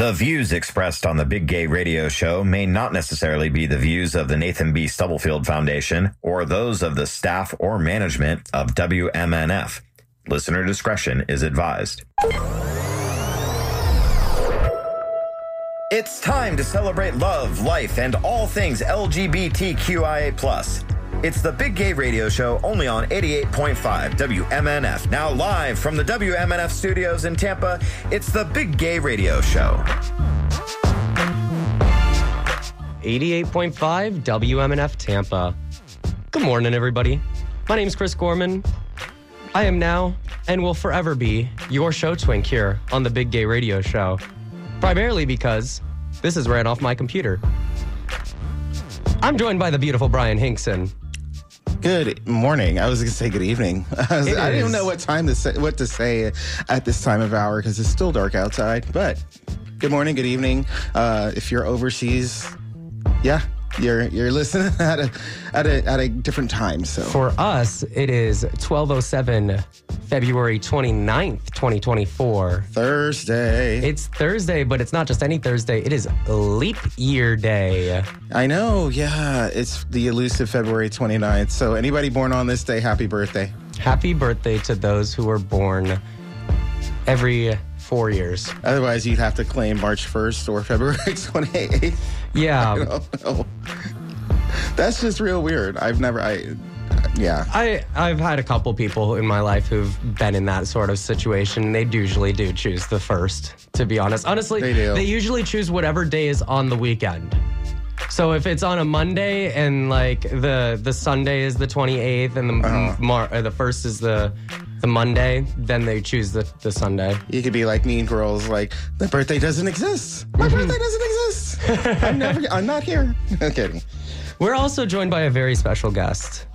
The views expressed on the Big Gay Radio Show may not necessarily be the views of the Nathan B. Stubblefield Foundation or those of the staff or management of WMNF. Listener discretion is advised. It's time to celebrate love, life, and all things LGBTQIA. It's the Big Gay Radio Show only on 88.5 WMNF. Now, live from the WMNF studios in Tampa, it's the Big Gay Radio Show. 88.5 WMNF Tampa. Good morning, everybody. My name's Chris Gorman. I am now and will forever be your show twink here on the Big Gay Radio Show. Primarily because this is ran off my computer. I'm joined by the beautiful Bryan Hinkson. Good morning. I was going to say good evening. I, was, I didn't know what time to say, what to say at this time of hour because it's still dark outside. But good morning, good evening. Uh, if you're overseas, yeah, you're you're listening at a at a at a different time. So For us, it is 1207 February 29th, 2024. Thursday, It's Thursday, but it's not just any Thursday. It is leap year day. I know. Yeah, it's the elusive February 29th. So anybody born on this day, happy birthday. Happy birthday to those who were born every four years. Otherwise, you'd have to claim March 1st or February 28th. Yeah. That's just real weird. I've never, I, yeah. I, I've had a couple people in my life who've been in that sort of situation. They usually do choose the first, to be honest. Honestly, They do. they usually choose whatever day is on the weekend. So if it's on a Monday and like the the Sunday is the 28th and the Uh-huh. Mar- the first is the the Monday, then they choose the, the Sunday. You could be like Mean Girls, like the birthday doesn't exist. My Mm-hmm. birthday doesn't exist. I'm never. I'm not here. I'm kidding. We're also joined by a very special guest,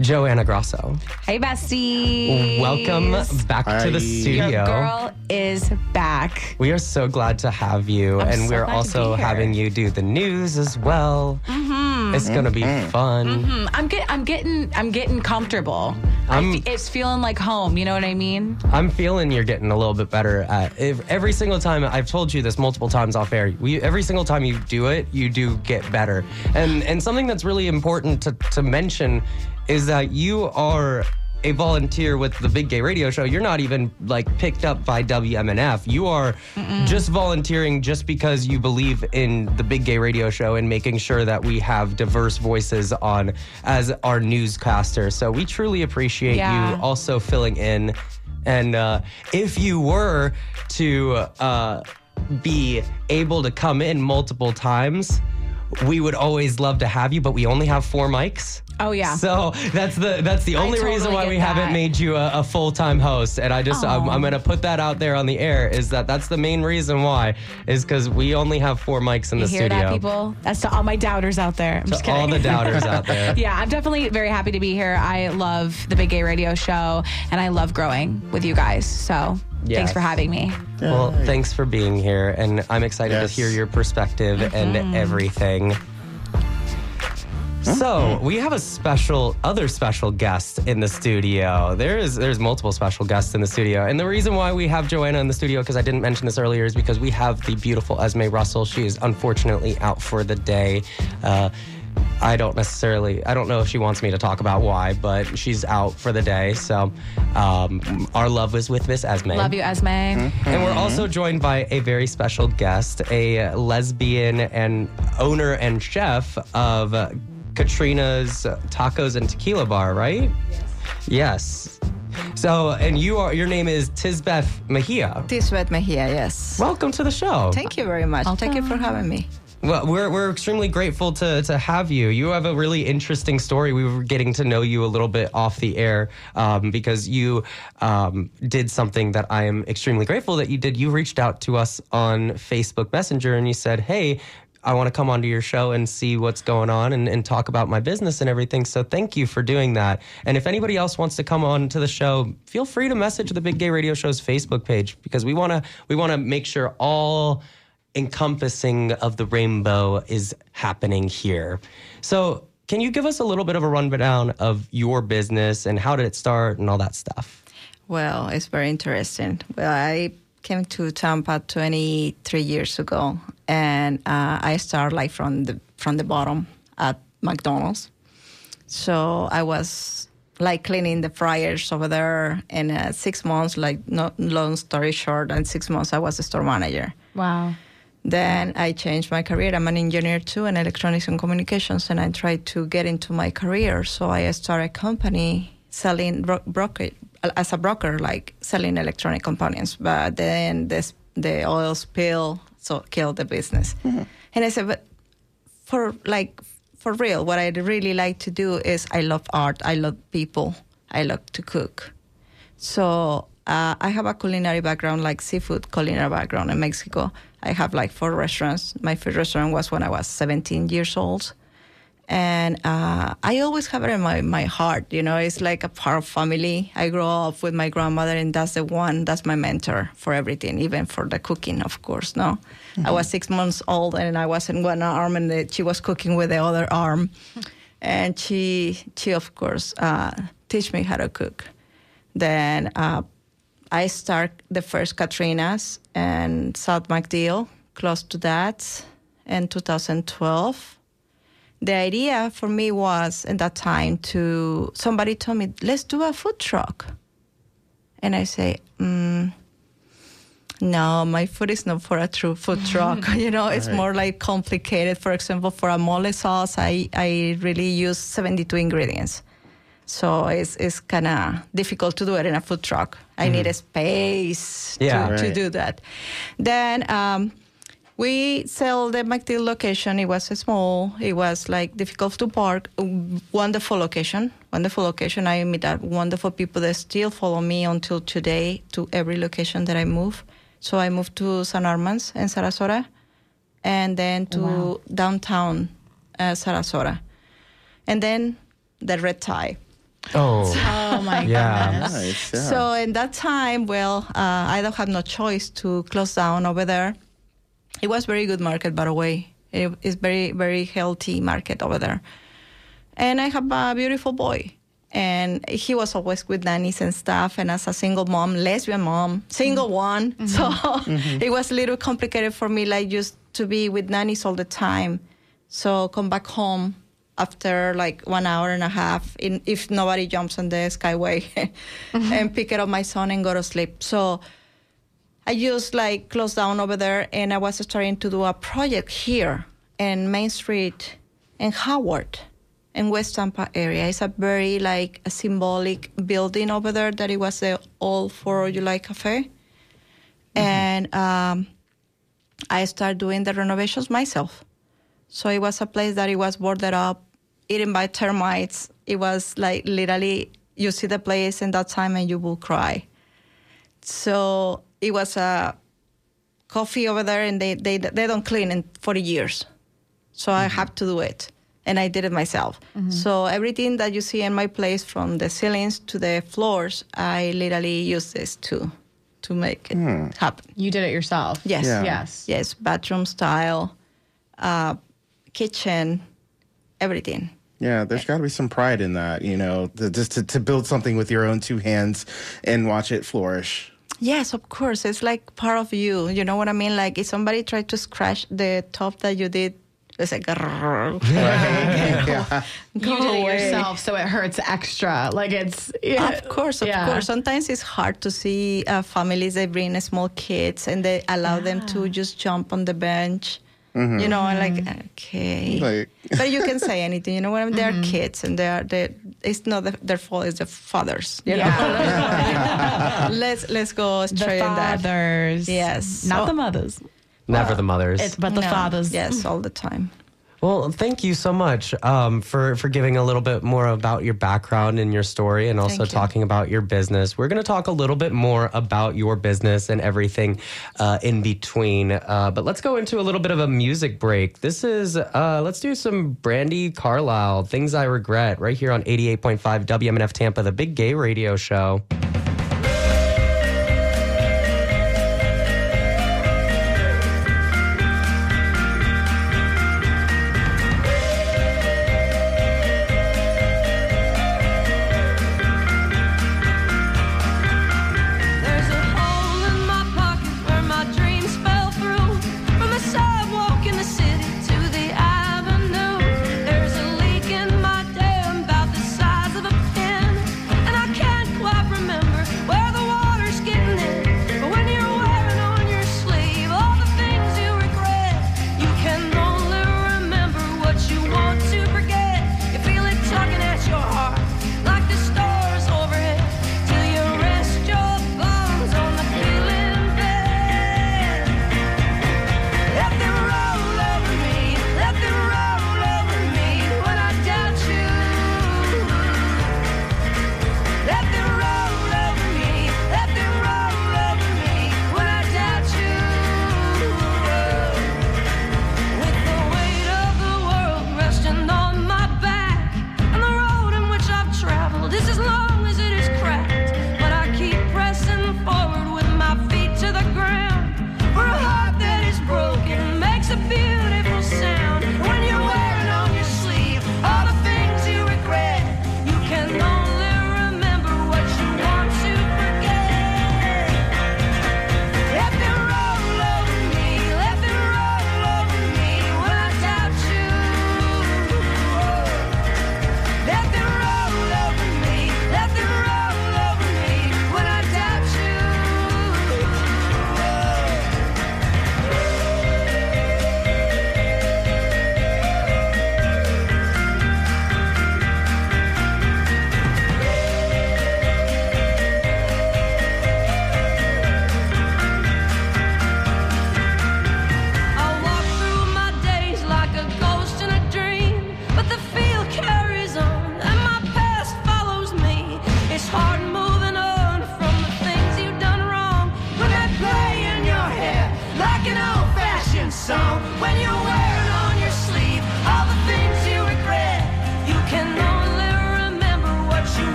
Joanna Grosso. Hey, besties. Welcome back to the studio. Your girl is back. We are so glad to have you, I'm and so we're glad to also be here. having you do the news as well. Mm-hmm. It's gonna be fun. Hmm, I'm get, I'm getting I'm getting comfortable. I I'm- fe- it's feeling like home. You know what I mean? I'm feeling you're getting a little bit better at if, every single time. I've told you this multiple times off air. We, every single time you do it, you do get better. And and something that's really important to, to mention is that you are a volunteer with the Big Gay Radio Show. You're not even like picked up by WMNF. You are just volunteering just because you believe in the Big Gay Radio Show and making sure that we have diverse voices on as our newscaster. So we truly appreciate Yeah. you also filling in. And uh, if you were to uh, be able to come in multiple times, we would always love to have you, but we only have four mics. Oh yeah. So that's the that's the only reason why we haven't made you a, a full time host. And I just I'm, I'm gonna put that out there on the air is that that's the main reason why is because we only have four mics in you the hear studio. that, people? That's to all my doubters out there. I'm just To all the doubters out there. yeah, I'm definitely very happy to be here. I love the Big Gay Radio Show, and I love growing with you guys. So Yes. thanks for having me. Well, thanks for being here, and I'm excited Yes. to hear your perspective Mm-hmm. and everything. So we have a special, other special guest in the studio. There is, there's multiple special guests in the studio, and the reason why we have Joanna in the studio, because I didn't mention this earlier, is because we have the beautiful Esme Russell. She is unfortunately out for the day. Uh, I don't necessarily, I don't know if she wants me to talk about why, but she's out for the day. So um, our love was with Miss Esme. Love you, Esme. And we're also joined by a very special guest, a lesbian and owner and chef of uh, Catrina's Tacos and Tequila Bar, right? Yes. So, and you are, your name is Tisbeth Mejia. Tisbeth Mejia, yes. Welcome to the show. Thank you very much. Thank you for having me. Well, we're, we're extremely grateful to, to have you. You have a really interesting story. We were getting to know you a little bit off the air um, because you um, did something that I am extremely grateful that you did. You reached out to us on Facebook Messenger and you said, Hey, I want to come onto your show and see what's going on and, and talk about my business and everything. So thank you for doing that. And if anybody else wants to come on to the show, feel free to message the Big Gay Radio Show's Facebook page because we want to we want to make sure all encompassing of the rainbow is happening here. So, can you give us a little bit of a rundown of your business and how did it start and all that stuff? Well, it's very interesting. Well, I came to Tampa 23 years ago, and uh, I started like from the from the bottom at McDonald's. So I was like cleaning the fryers over there, and uh, six months, like no long story short, and six months I was a store manager. Wow. Then I changed my career. I'm an engineer too in electronics and communications, and I tried to get into my career. So I started a company selling bro- broker as a broker, like selling electronic components. But then this, the oil spill so killed the business. And I said, but for like for real, what I really like to do is I love art, I love people, I love to cook. So uh, I have a culinary background, like seafood culinary background in Mexico. I have like four restaurants. My first restaurant was when I was 17 years old. And uh, I always have it in my, my heart, you know, it's like a part of family. I grew up with my grandmother, and that's the one, that's my mentor for everything, even for the cooking, of course. No, I was six months old, and I was in one arm, and the, she was cooking with the other arm. And she, she of course, uh, teach me how to cook. Then uh, I start the first Catrina's and South MacDill, close to that, in 2012. The idea for me was at that time to somebody told me, let's do a food truck. And I say, mm, no, my food is not for a true food truck. you know, it's more like complicated. For example, for a mole sauce, I, I really use 72 ingredients. So it's, it's kind of difficult to do it in a food truck. I need a space Yeah. to, to do that. Then um, we sell the MacDill location. It was small. It was like difficult to park. Wonderful location. Wonderful location. I meet that wonderful people that still follow me until today to every location that I move. So I moved to San Armand's in Sarasota, and then to downtown uh, Sarasota, and then the red tie. Oh, Oh my Yeah. goodness. Nice. Yeah. So in that time, well, uh, I don't have no choice to close down over there. It was very good market, by the way. It is very very healthy market over there. And I have a beautiful boy, and he was always with nannies and stuff. And as a single mom, lesbian mom, single mm-hmm. one, mm-hmm. so mm-hmm. it was a little complicated for me, like just to be with nannies all the time. So come back home after like one hour and a half, in, if nobody jumps on the skyway, and pick it up my son and go to sleep. So I just like closed down over there, and I was starting to do a project here in Main Street in Howard, in West Tampa area. It's a very like a symbolic building over there that it was the old Fourth of July Cafe, and um, I started doing the renovations myself. So it was a place that it was boarded up, eaten by termites. It was like literally you see the place in that time and you will cry. So it was a coffee over there, and they they they don't clean in 40 years. So I mm-hmm. have to do it, and I did it myself. Mm-hmm. So everything that you see in my place, from the ceilings to the floors, I literally use this to to make it hmm. happen. You did it yourself. Yes. Yeah. Yes. Yes, bathroom style, uh, kitchen, everything. Yeah, there's got to be some pride in that, you know, to, just to, to build something with your own two hands and watch it flourish. Yes, of course. It's like part of you. You know what I mean? Like if somebody tried to scratch the top that you did, it's like, Yeah. You did it yourself, so it hurts extra. Like it's yeah. Of course, of Yeah. course. Sometimes it's hard to see uh, families they bring small kids and they allow them to just jump on the bench. Mm-hmm. You know, and like mm-hmm. okay, Like- but you can say anything. You know what I mean? They're mm-hmm. kids, and they're they. It's not the, their fault. It's the fathers. You know. let's let's go The straight in that. fathers. Yes. Not Oh. the mothers. never the mothers. It's but the No. fathers. Yes, all the time. Well, thank you so much um, for for giving a little bit more about your background and your story, and also talking about your business. We're going to talk a little bit more about your business and everything uh, in between. Uh, but let's go into a little bit of a music break. This is uh, let's do some Brandi Carlile, "Things I Regret," right here on eighty eight point five WMNF Tampa, the Big Gay Radio Show.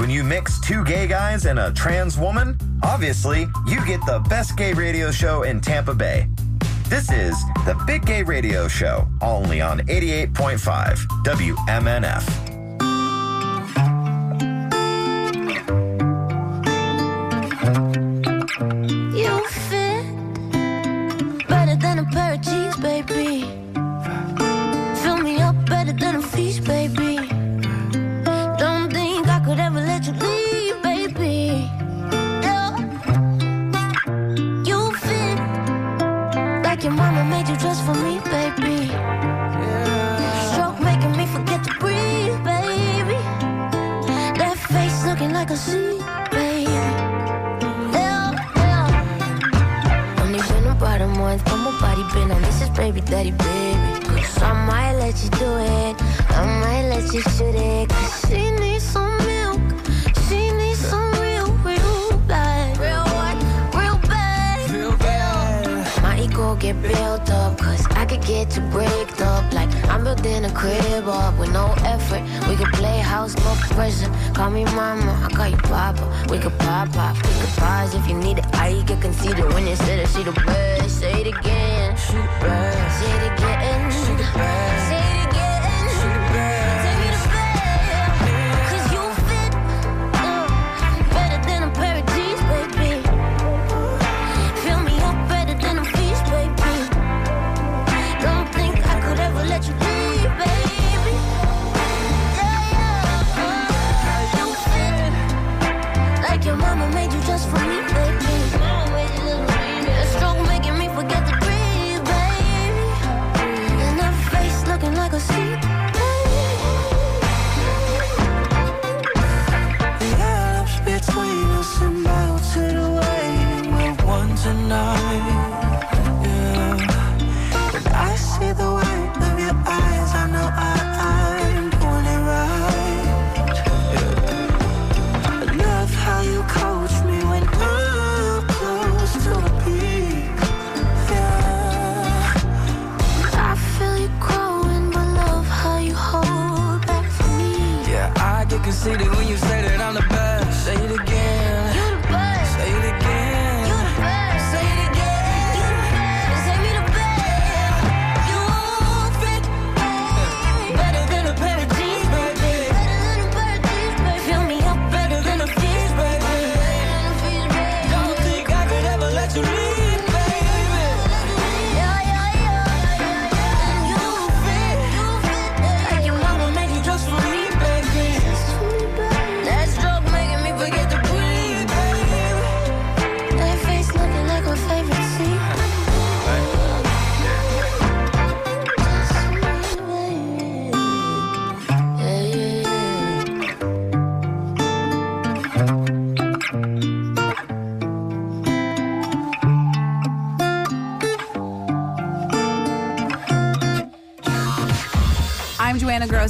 when you mix two gay guys and a trans woman? Obviously, you get the best gay radio show in Tampa Bay. This is the Big Gay Radio Show, only on 88.5 WMNF.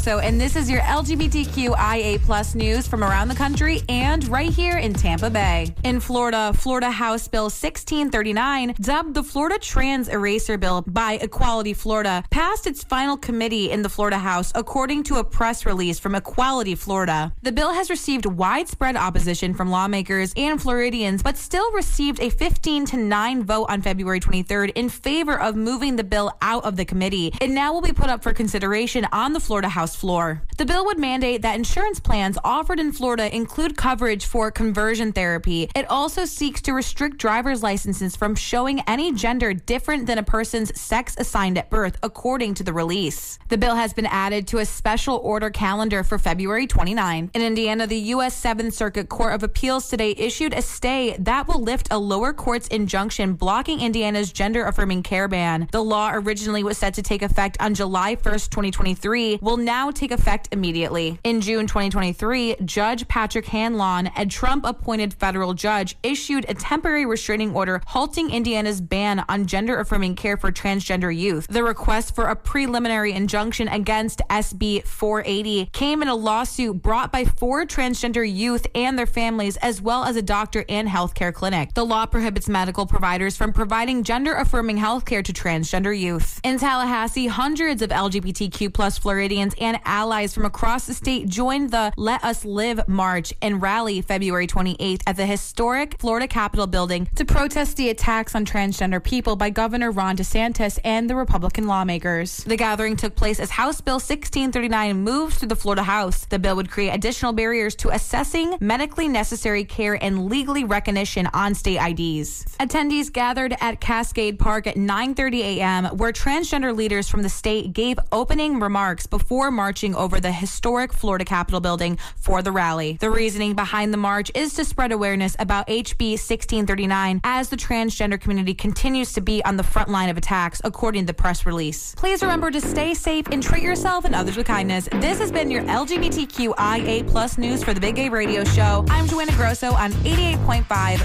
Grosso, and this is your LGBTQIA plus news from around the country and right here in Tampa Bay. In Florida, Florida House Bill 1639, dubbed the Florida Trans Eraser Bill by Equality Florida, passed its final committee in the Florida House, according to a press release from Equality Florida. The bill has received widespread opposition from lawmakers and Floridians, but still received a 15 to 9 vote on February 23rd in favor of moving the bill out of the committee. It now will be put up for consideration on the Florida House floor. The bill would mandate that insurance plans offered in Florida include coverage for conversion therapy. It also seeks to restrict driver's licenses from showing any gender different than a person's sex assigned at birth, according to the release. The bill has been added to a special order calendar for February 29. In Indiana, the U.S. Seventh Circuit Court of Appeals today issued a stay that will lift a lower court's injunction blocking Indiana's gender affirming care ban. The law originally was set to take effect on July 1st, 2023, will now take effect immediately. In June 2023, Judge Patrick Hanlon, a Trump appointed federal judge, issued a temporary restraining order halting Indiana's ban on gender affirming care for transgender youth. The request for a preliminary injunction against SB 480 came in a lawsuit brought by four transgender youth and their families, as well as a doctor and healthcare clinic. The law prohibits medical providers from providing gender affirming healthcare to transgender youth. In Tallahassee, hundreds of LGBTQ plus Floridians and allies from across the state joined the Let Us Live March and rally February 28th at the historic Florida Capitol building to protest the attacks on transgender people by Governor Ron DeSantis and the Republican lawmakers. The gathering took place as House Bill 1639 moves through the Florida House. The bill would create additional barriers to assessing medically necessary care and legally recognition on state IDs. Attendees gathered at Cascade Park at 9:30 a.m. where transgender leaders from the state gave opening remarks before marching over the historic Florida Capitol building for the rally. The reasoning behind the march is to spread awareness about HB 1639 as the transgender community continues to be on the front line of attacks, according to the press release. Please remember to stay safe and treat yourself and others with kindness. This has been your LGBTQIA plus news for the Big Gay Radio Show. I'm Joanna Grosso on 88.5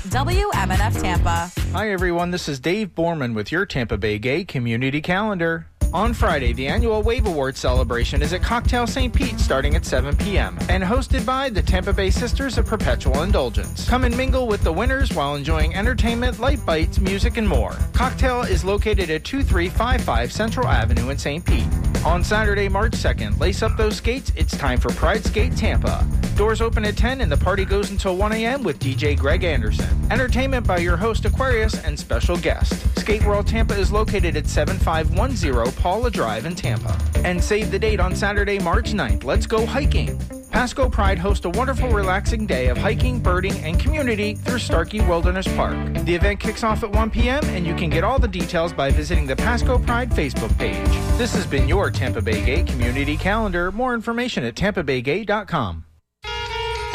WMNF Tampa. Hi, everyone. This is Dave Borman with your Tampa Bay Gay Community Calendar. On Friday, the annual Wave Award celebration is at Cocktail St. Pete starting at 7 p.m. and hosted by the Tampa Bay Sisters of Perpetual Indulgence. Come and mingle with the winners while enjoying entertainment, light bites, music, and more. Cocktail is located at 2355 Central Avenue in St. Pete. On Saturday, March 2nd, lace up those skates. It's time for Pride Skate Tampa. Doors open at 10 and the party goes until 1 a.m. with DJ Greg Anderson. Entertainment by your host Aquarius and special guest. Skate World Tampa is located at 7510 Paula Drive in Tampa. And save the date on Saturday, March 9th. Let's go hiking. Pasco Pride hosts a wonderful, relaxing day of hiking, birding, and community through Starkey Wilderness Park. The event kicks off at 1 p.m., and you can get all the details by visiting the Pasco Pride Facebook page. This has been your Tampa Bay Gay Community Calendar. More information at tampabaygay.com.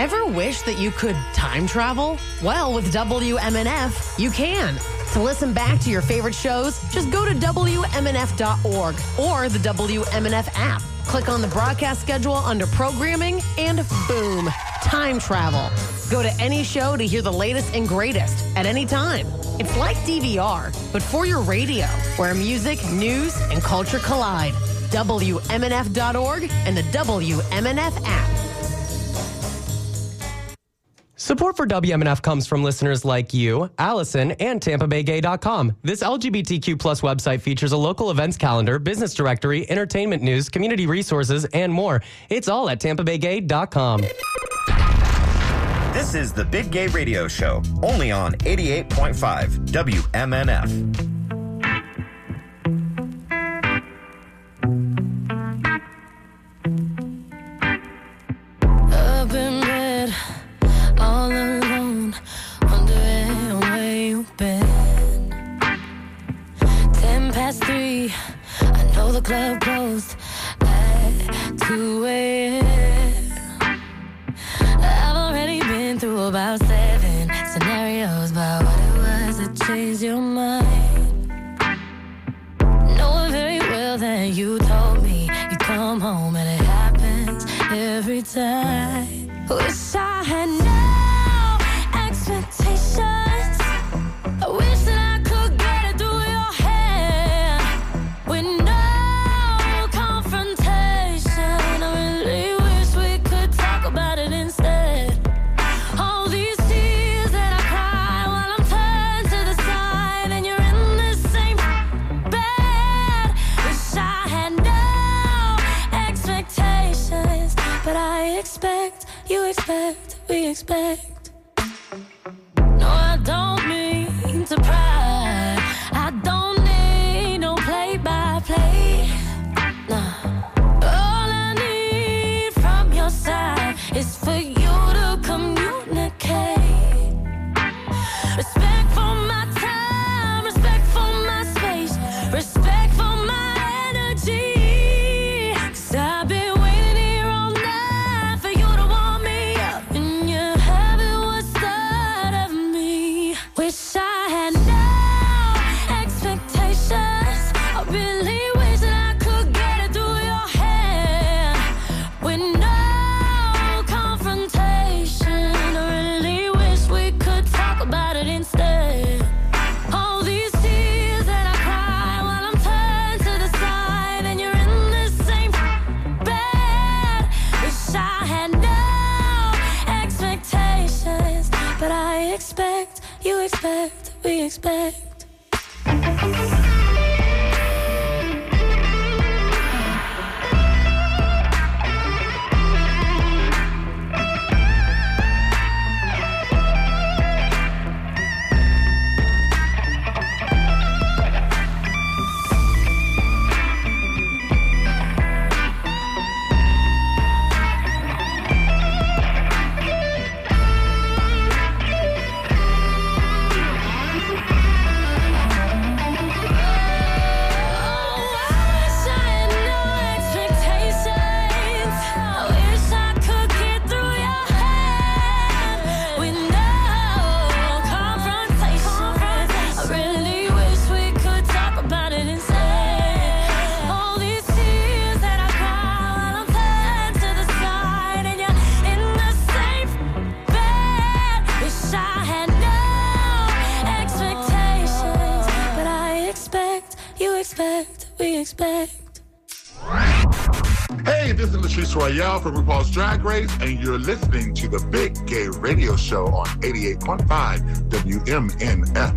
Ever wish that you could time travel? Well, with WMNF, you can. To listen back to your favorite shows, just go to WMNF.org or the WMNF app. Click on the broadcast schedule under programming, and boom, time travel. Go to any show to hear the latest and greatest at any time. It's like DVR, but for your radio, where music, news, and culture collide. WMNF.org and the WMNF app. Support for WMNF comes from listeners like you, Allison, and TampaBayGay.com. This LGBTQ plus website features a local events calendar, business directory, entertainment news, community resources, and more. It's all at TampaBayGay.com. This is the Big Gay Radio Show, only on 88.5 WMNF. Past three, I know the club closed at 2 a.m. I've already been through about seven scenarios about what it was that changed your mind. Knowing very well that you told me you come home and it happens every time. Wish I expect? Royale from RuPaul's Drag Race, and you're listening to the Big Gay Radio Show on 88.5 WMNF.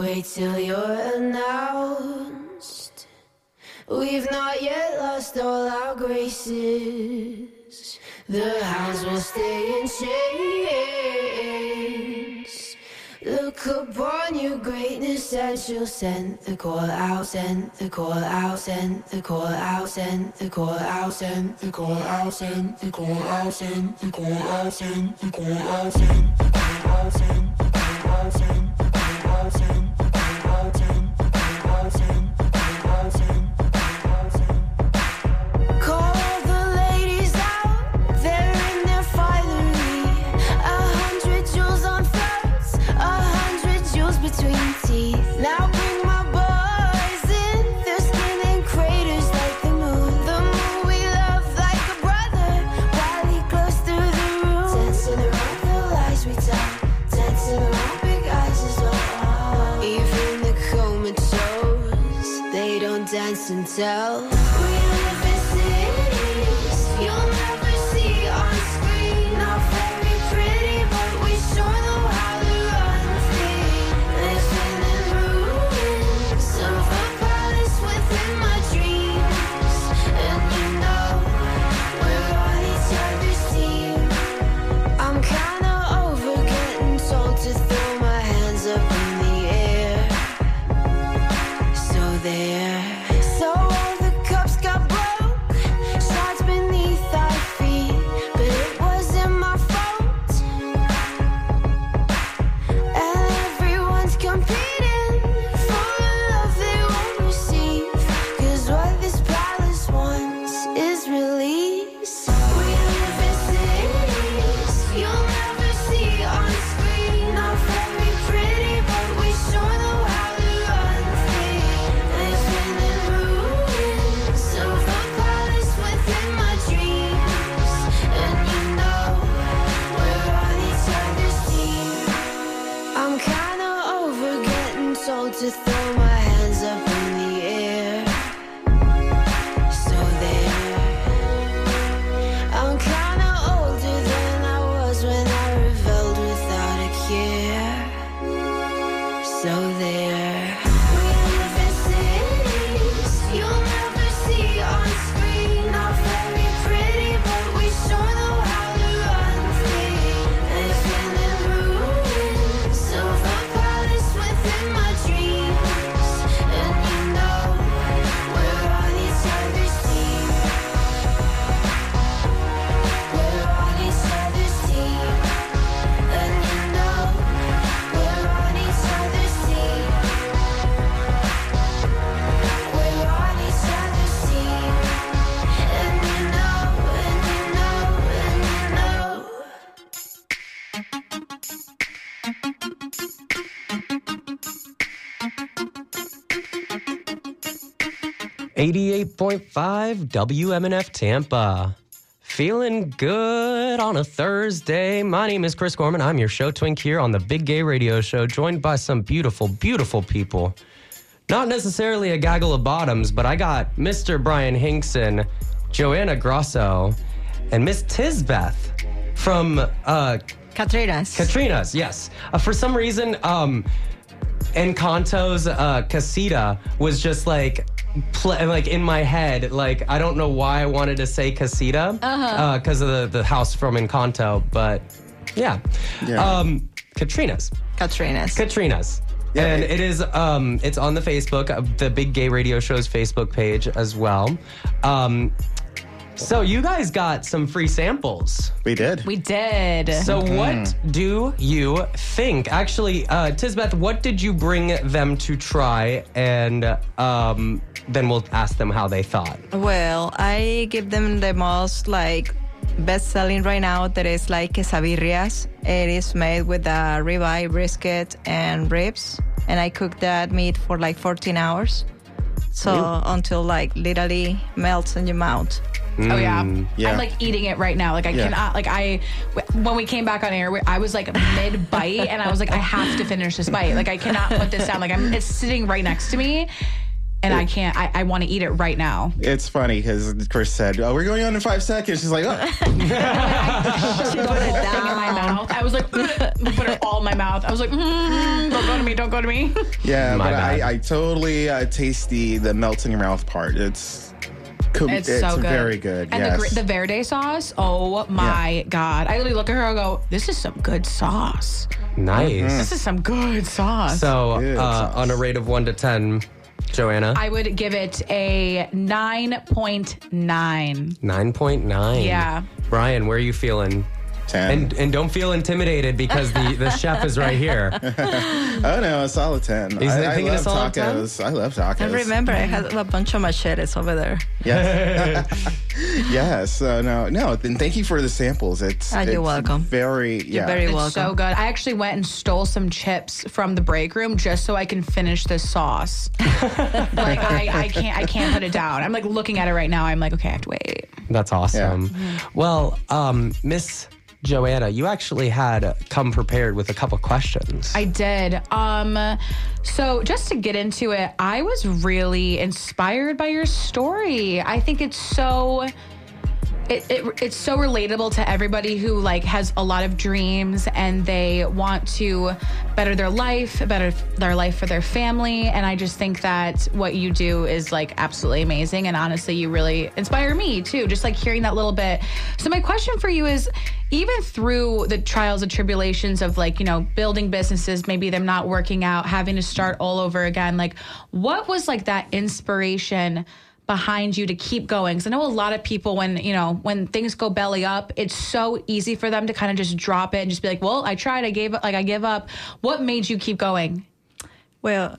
Wait till you're announced. We've not yet lost all our graces. The hounds will stay in shape. look upon your greatness and she'll send the call out, send the call out, send the call out, send the call out, send the call out, send the call out, send the call out, send the call out, send the call out, send the call out, send the call out, send the call out, send myself. 88.5 WMNF Tampa. Feeling good on a Thursday. My name is Chris Gorman. I'm your show twink here on the Big Gay Radio Show, joined by some beautiful, beautiful people. Not necessarily a gaggle of bottoms, but I got Mr. Bryan Hinkson, Joanna Grosso, and Miss Tisbeth from uh, Catrina's. Catrina's, yes. Uh, for some reason, um, Encanto's uh, casita was just like, pl- like in my head. Like I don't know why I wanted to say casita Uh-huh. because of the, the house from Encanto, but yeah. Yeah. Um, Catrina's. Catrina's. Catrina's. Yeah, and it- it is um it's on the Facebook, uh, the Big Gay Radio Show's Facebook page as well. Um so you guys got some free samples. We did. We did. So what do you think? Actually, uh Tisbeth, what did you bring them to try and um then we'll ask them how they thought. Well, I give them the most like best selling right now that is like quesabirrias. It is made with a ribeye, brisket, and ribs. And I cook that meat for like 14 hours. So until like literally melts in your mouth. Oh yeah. yeah. I'm like eating it right now. Like I Yeah. cannot. Like I, when we came back on air, I was like mid bite, and I was like, I have to finish this bite. Like I cannot put this down. Like I'm, it's sitting right next to me, and I can't. I, I want to eat it right now. It's funny because Chris said, "Oh, we're going on in five seconds." She's like, "Oh, She put it thing in my mouth. I was like, put it all in my mouth. I was like, mm, don't go to me, don't go to me. yeah." My but bad. I, I totally uh, taste the the melting in your mouth part. It's co- It's, so good. very good. And yes. the, the verde sauce, oh my God. I literally look at her and go, this is some good sauce. Nice. This is some good sauce. So Good uh, sauce. on a rate of 1 to 10, Joanna, I would give it a 9.9. 9.9. Yeah. Bryan, where are you feeling? Ten. And and don't feel intimidated because the, the chef is right here. oh no, a solid ten. He's I, I thinking a love solid 10? tacos. I love tacos. I remember, I had a bunch of machetes over there. Yes. yes. So no, no. Then thank you for the samples. It's. Ah, you're it's welcome. Very. You're yeah. very It's welcome. so good. I actually went and stole some chips from the break room just so I can finish this sauce. like I, I can't I can't put it down. I'm like looking at it right now. I'm like, okay, I have to wait. That's awesome. Well, um, Miss Joanna, you actually had come prepared with a couple questions. I did. Um, so just to get into it, I was really inspired by your story. I think it's so. It, it, it's so relatable to everybody who like has a lot of dreams and they want to better their life better their life for their family. And i just think that what you do is like absolutely amazing. And honestly you really inspire me too. Just like hearing that little bit. So my question for you is even through the trials and tribulations of like you know building businesses maybe them not working out having to start all over again like what was like that inspiration behind you to keep going because i know a lot of people when you know when things go belly up it's so easy for them to kind of just drop it and just be like well i tried i gave up like i give up what made you keep going Well,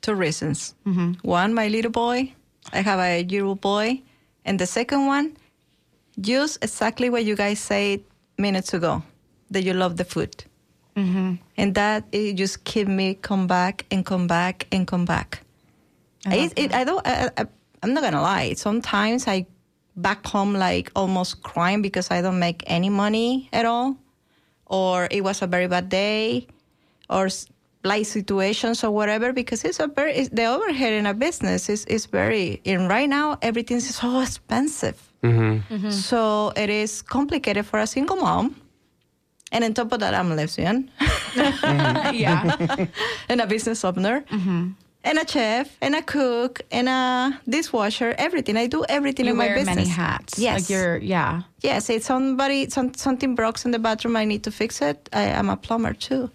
two reasons. Mm-hmm. One, my little boy. I have a year old boy. And the second one, just exactly what you guys said minutes ago that you love the food. Mm-hmm. And that it just keep me come back and come back and come back. I, it, I don't. I, I, I'm not gonna lie. Sometimes I back home like almost crying because I don't make any money at all, or it was a very bad day, or s- life situations or whatever. Because it's a very it's, the overhead in a business is is very. And right now everything is so expensive. Mm-hmm. Mm-hmm. So it is complicated for a single mom. And on top of that, I'm a lesbian yeah and a business owner. Mm-hmm. And a chef, and a cook, and a dishwasher, everything. I do everything you in my wear business. many hats Yes. like you're yeah Yes, it's somebody, some, something breaks in the bathroom, I need to fix it. I, I'm a plumber too.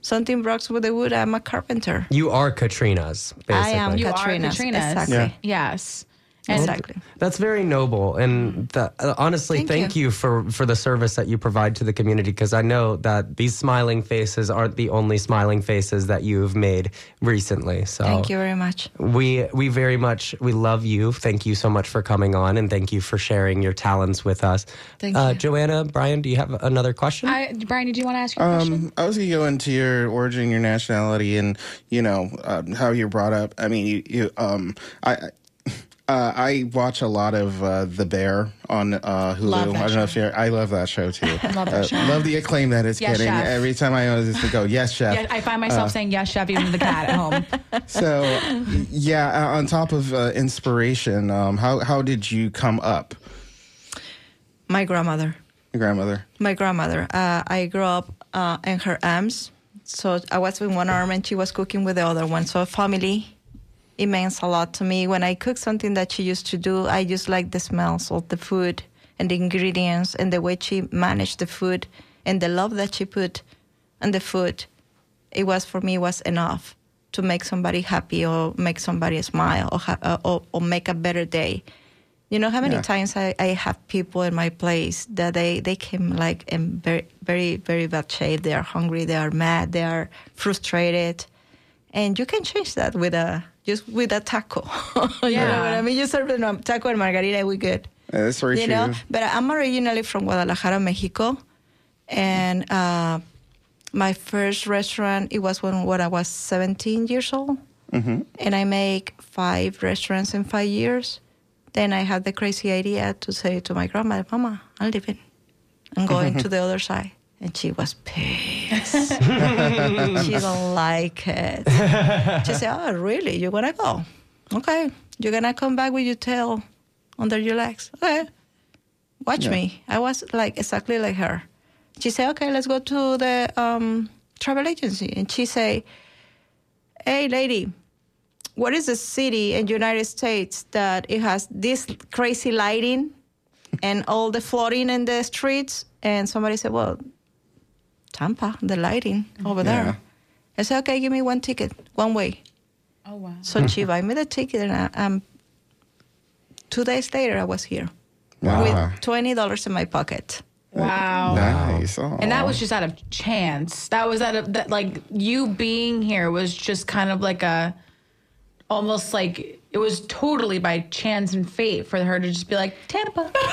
Something breaks with the wood, I'm a carpenter. you are Catrina's, basically. I am you Catrina's. are Catrina's Exactly. yes and Exactly. That's very noble, and the, uh, honestly, Thank thank, you. for for the service that you provide to the community. Because I know that these smiling faces aren't the only smiling faces that you've made recently. So Thank you very much. We we very much we love you. Thank you so much for coming on, and thank you for sharing your talents with us. Thank uh, you. Joanna, Bryan, do you have another question? I, Bryan did you want to ask your question Um, I was gonna go into your origin, your nationality, and you know um, how you're brought up. I mean, you, you um, I, Uh, I watch a lot of uh, The Bear on uh, Hulu. Love that I don't know if you're. I love that show too. Love that Uh, show. Love the acclaim that it's Yes, getting. chef. Every time I notice to go, yes, chef. Yeah, I find myself Uh, saying yes, chef, even to the cat at home. So, yeah, uh, on top of uh, inspiration, um, how how did you come up, My grandmother. your grandmother? My grandmother. Uh, I grew up uh, in her arms. So I was with one arm and she was cooking with the other one. So family, it means a lot to me. When I cook something that she used to do, I just like the smells of the food and the ingredients and the way she managed the food and the love that she put on the food. It was for me was enough to make somebody happy or make somebody smile or ha- uh, or, or make a better day. You know how many Yeah. times I, I have people in my place that they, they came like in very very very bad shape. They are hungry. They are mad. They are frustrated, and you can change that with a just with a taco. you Yeah. know what I mean? You serve them a taco and margarita, we good. Uh, that's very you true. know, but I'm originally from Guadalajara, Mexico, and uh, my first restaurant it was when, when I was 17 years old, hmm and I make five restaurants in five years. Then I had the crazy idea to say to my grandma, "Mama, I'm leaving. I'm going to the other side." And she was pissed. she don't like it. She said, "Oh, really? You're gonna go? Okay. You're gonna come back with your tail under your legs? Okay. Watch Yeah. me." I was like exactly like her. She said, "Okay, let's go to the um, travel agency." And she say, "Hey, lady, what is the city in United States that it has this crazy lighting and all the flooding in the streets?" And somebody said, "Well, Tampa, the lighting over Yeah. there." I said, "Okay, give me one ticket, one way." Oh, wow. So she buy me the ticket, and I, um, two days later, I was here Wow. with twenty dollars in my pocket. Wow. Nice. Oh. And that was just out of chance. That was out of that, like you being here was just kind of like a, almost like it was totally by chance and fate for her to just be like Tampa.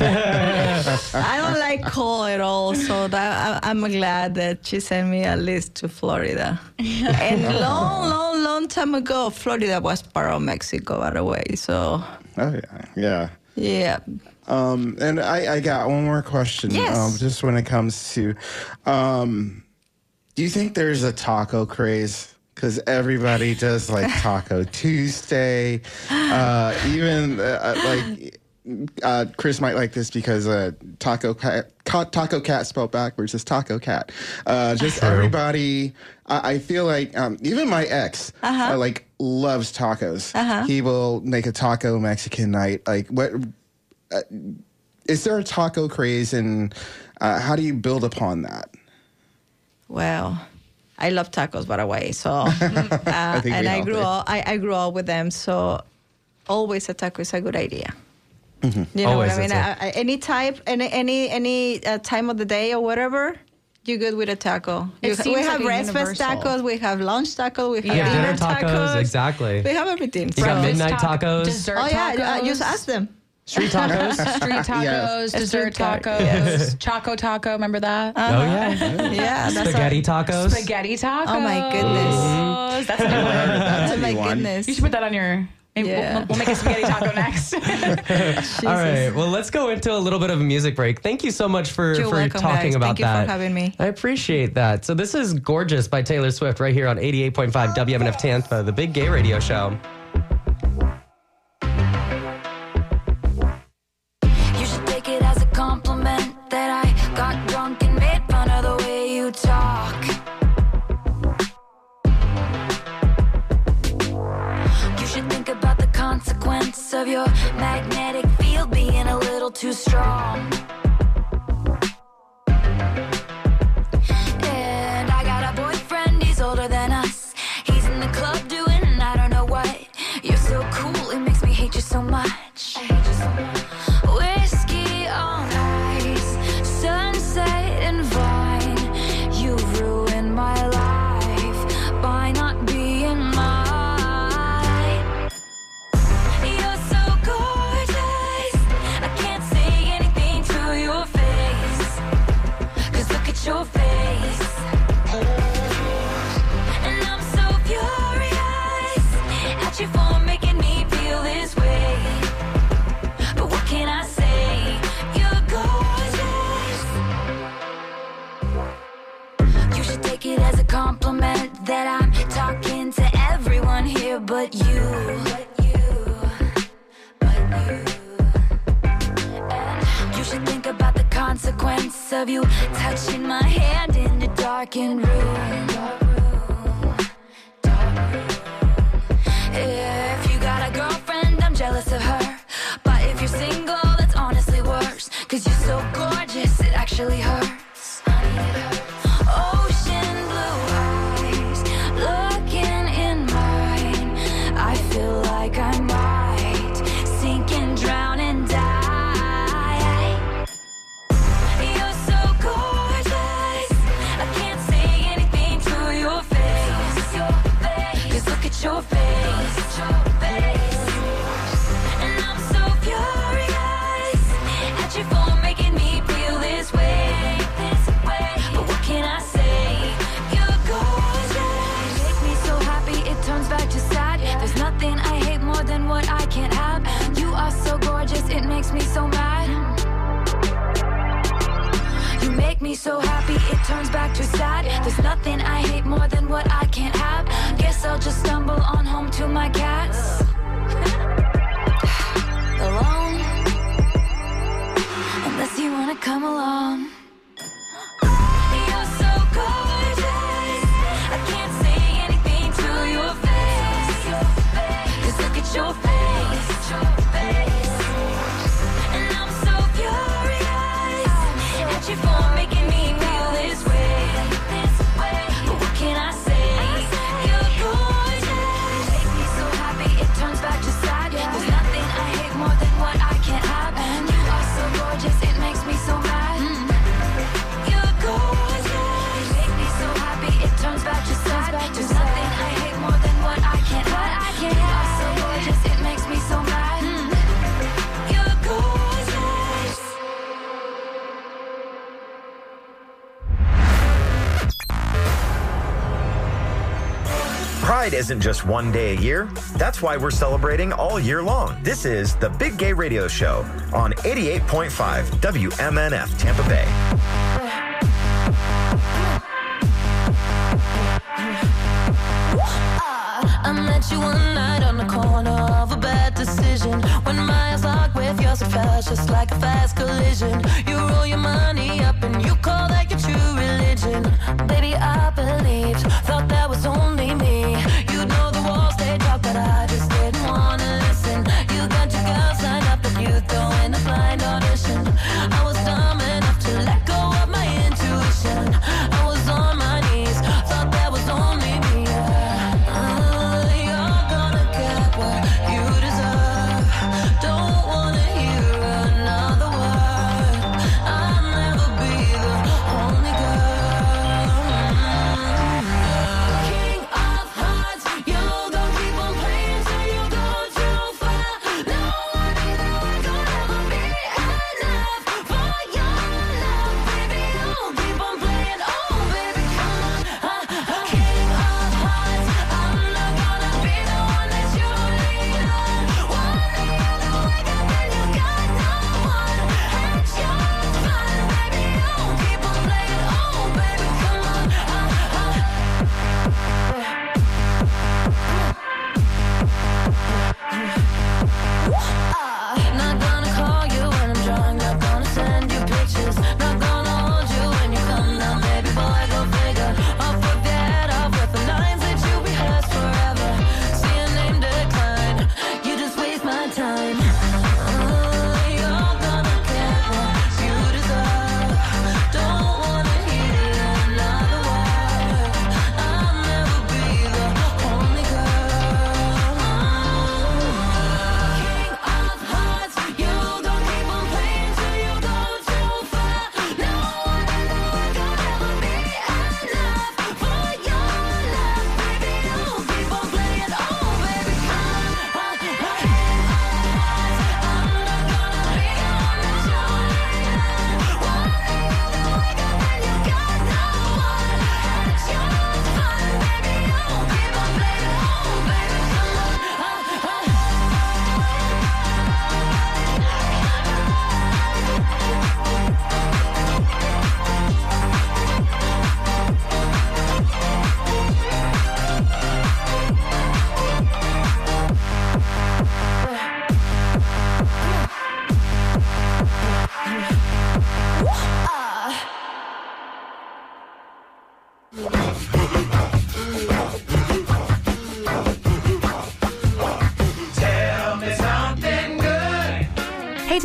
I don't like cold at all, so that I, I'm glad that she sent me at least to Florida. and long, long, long time ago, Florida was part of Mexico, by the way. So Oh yeah, yeah. yeah, Um, and I, I got one more question. Yes. Um, just when it comes to, um, do you think there's a taco craze? Because everybody does like Taco Tuesday. Uh, even uh, like uh, Chris might like this because uh, Taco Cat, Ca- Taco Cat spelled backwards is Taco Cat. Uh, just everybody. I, I feel like um, even my ex uh, like loves tacos. He will make a taco Mexican night. Like what? is there a taco craze and uh, how do you build upon that? well, I love tacos, by the way. So uh, think we and I grew do. up, I, I grew up with them. So always a taco is a good idea. Mm-hmm. You know Always, what I mean? I, I, any type, any any any uh, time of the day or whatever, you're good with a taco. You- we like have a breakfast tacos, we have lunch tacos, we have Yeah, dinner, dinner tacos, exactly. We have everything. You got So- midnight taco- tacos, dessert Oh yeah, tacos, uh, just ask them. Street tacos. street tacos, Yes. dessert Street taco, tacos, yes. choco taco. Remember that? Oh uh-huh. yeah, Yeah, that's spaghetti a, tacos. Spaghetti tacos. Oh, my goodness. Mm-hmm. That's a new one. That's a my new one. goodness. You should put that on your. maybe Yeah. We'll, we'll make a spaghetti taco next. All right. Well, let's go into a little bit of a music break. Thank you so much for, You're for welcome, talking guys. about Thank you that. for having me. I appreciate that. So this is Gorgeous by Taylor Swift right here on 88.5 WMNF Tampa, the big gay radio show. Too strong. but you. You should think about the consequence of you touching my hand in a darkened room. If you got a girlfriend, I'm jealous of her. But if you're single, that's honestly worse. Cause you're so gorgeous, it actually hurts. Pride isn't just one day a year. That's why we're celebrating all year long. This is the Big Gay Radio Show on 88.5 WMNF Tampa Bay.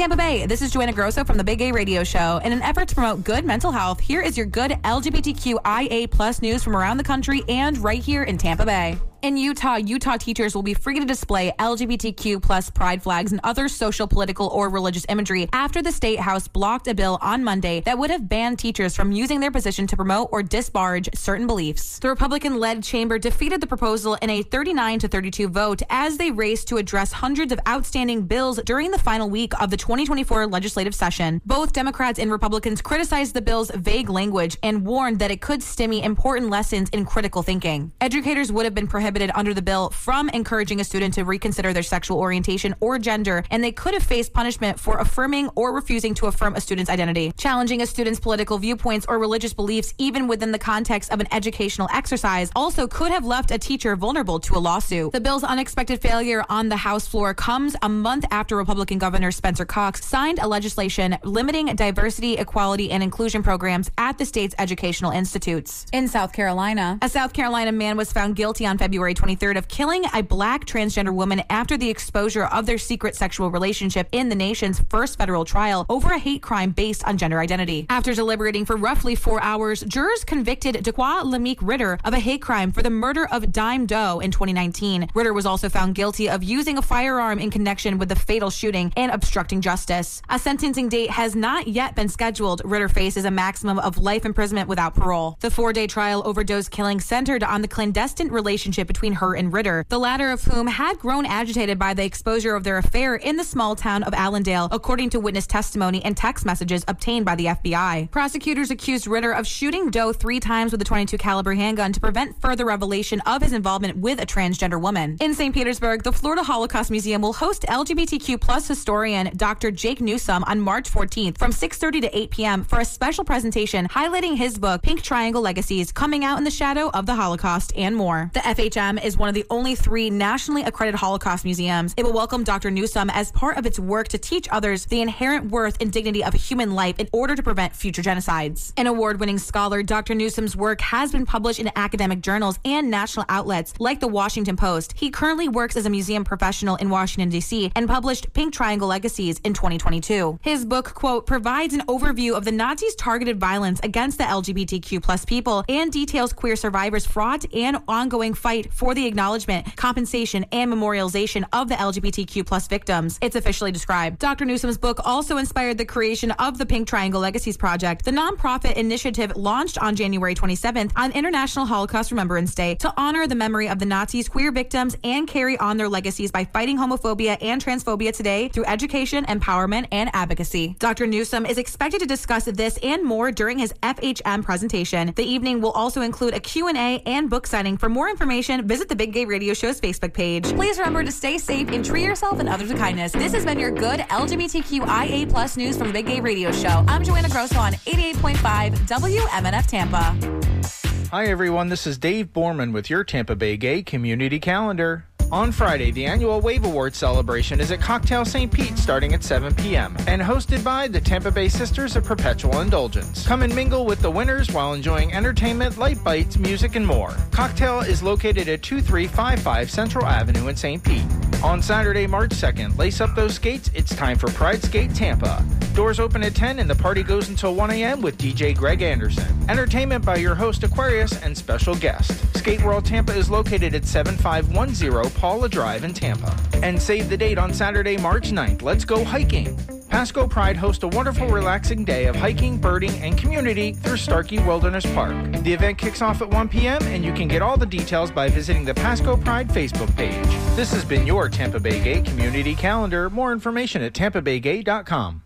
Tampa Bay, this is Joanna Grosso from the Big Gay Radio Show. In an effort to promote good mental health, here is your good LGBTQIA plus news from around the country and right here in Tampa Bay. In Utah, Utah teachers will be free to display LGBTQ plus pride flags and other social, political, or religious imagery after the state house blocked a bill on Monday that would have banned teachers from using their position to promote or disparage certain beliefs. The Republican-led chamber defeated the proposal in a 39 to 32 vote as they raced to address hundreds of outstanding bills during the final week of the 2024 legislative session. Both Democrats and Republicans criticized the bill's vague language and warned that it could stymie important lessons in critical thinking. Educators would have been prohibited under the bill from encouraging a student to reconsider their sexual orientation or gender, and they could have faced punishment for affirming or refusing to affirm a student's identity. Challenging a student's political viewpoints or religious beliefs, even within the context of an educational exercise, also could have left a teacher vulnerable to a lawsuit. The bill's unexpected failure on the House floor comes a month after Republican Governor Spencer Cox signed a legislation limiting diversity, equality, and inclusion programs at the state's educational institutes. In South Carolina, a South Carolina man was found guilty on February 23rd of killing a black transgender woman after the exposure of their secret sexual relationship in the nation's first federal trial over a hate crime based on gender identity. After deliberating for roughly four hours, jurors convicted Daqua Lamique Ritter of a hate crime for the murder of Dime Doe in 2019. Ritter was also found guilty of using a firearm in connection with the fatal shooting and obstructing justice. A sentencing date has not yet been scheduled. Ritter faces a maximum of life imprisonment without parole. The four day trial over Doe's killing centered on the clandestine relationship between her and Ritter, the latter of whom had grown agitated by the exposure of their affair in the small town of Allendale, according to witness testimony and text messages obtained by the FBI. Prosecutors accused Ritter of shooting Doe three times with a 22 caliber handgun to prevent further revelation of his involvement with a transgender woman. In St. Petersburg, the Florida Holocaust Museum will host LGBTQ plus historian Dr. Jake Newsome on March 14th from 6:30 to 8 p.m. for a special presentation highlighting his book Pink Triangle Legacies: Coming Out in the Shadow of the Holocaust and more. The FHM is one of the only three nationally accredited Holocaust museums. It will welcome Dr. Newsome as part of its work to teach others the inherent worth and dignity of human life in order to prevent future genocides. An award-winning scholar, Dr. Newsome's work has been published in academic journals and national outlets like the Washington Post. He currently works as a museum professional in Washington D.C. and published Pink Triangle Legacies in 2022. His book, quote, provides an overview of the Nazis' targeted violence against the LGBTQ plus people and details queer survivors' fraught and ongoing fight for the acknowledgement, compensation, and memorialization of the LGBTQ plus victims. It's officially described. Dr. Newsome's book also inspired the creation of the Pink Triangle Legacies Project, the nonprofit initiative launched on January 27th on International Holocaust Remembrance Day to honor the memory of the Nazis' queer victims and carry on their legacies by fighting homophobia and transphobia today through education, empowerment, and advocacy. Dr. Newsom is expected to discuss this and more during his FHM presentation. The evening will also include a Q&A and book signing. For more information, visit the Big Gay Radio Show's Facebook page. Please remember to stay safe and treat yourself and others with kindness. This has been your good LGBTQIA plus news from the Big Gay Radio Show. I'm Joanna Grosso on 88.5 WMNF Tampa. Hi, everyone. This is Dave Borman with your Tampa Bay Gay Community Calendar. On Friday, the annual Wave Award celebration is at Cocktail St. Pete starting at 7 p.m. and hosted by the Tampa Bay Sisters of Perpetual Indulgence. Come and mingle with the winners while enjoying entertainment, light bites, music, and more. Cocktail is located at 2355 Central Avenue in St. Pete. On Saturday, March 2nd, lace up those skates. It's time for Pride Skate Tampa. Doors open at 10 and the party goes until 1 a.m. with DJ Greg Anderson. Entertainment by your host Aquarius and special guest. Skate World Tampa is located at 7510 Paula Drive in Tampa. And save the date on Saturday, March 9th. Let's go hiking. Pasco Pride hosts a wonderful, relaxing day of hiking, birding, and community through Starkey Wilderness Park. The event kicks off at 1 p.m., and you can get all the details by visiting the Pasco Pride Facebook page. This has been your Tampa Bay Gay Community Calendar. More information at tampabaygay.com.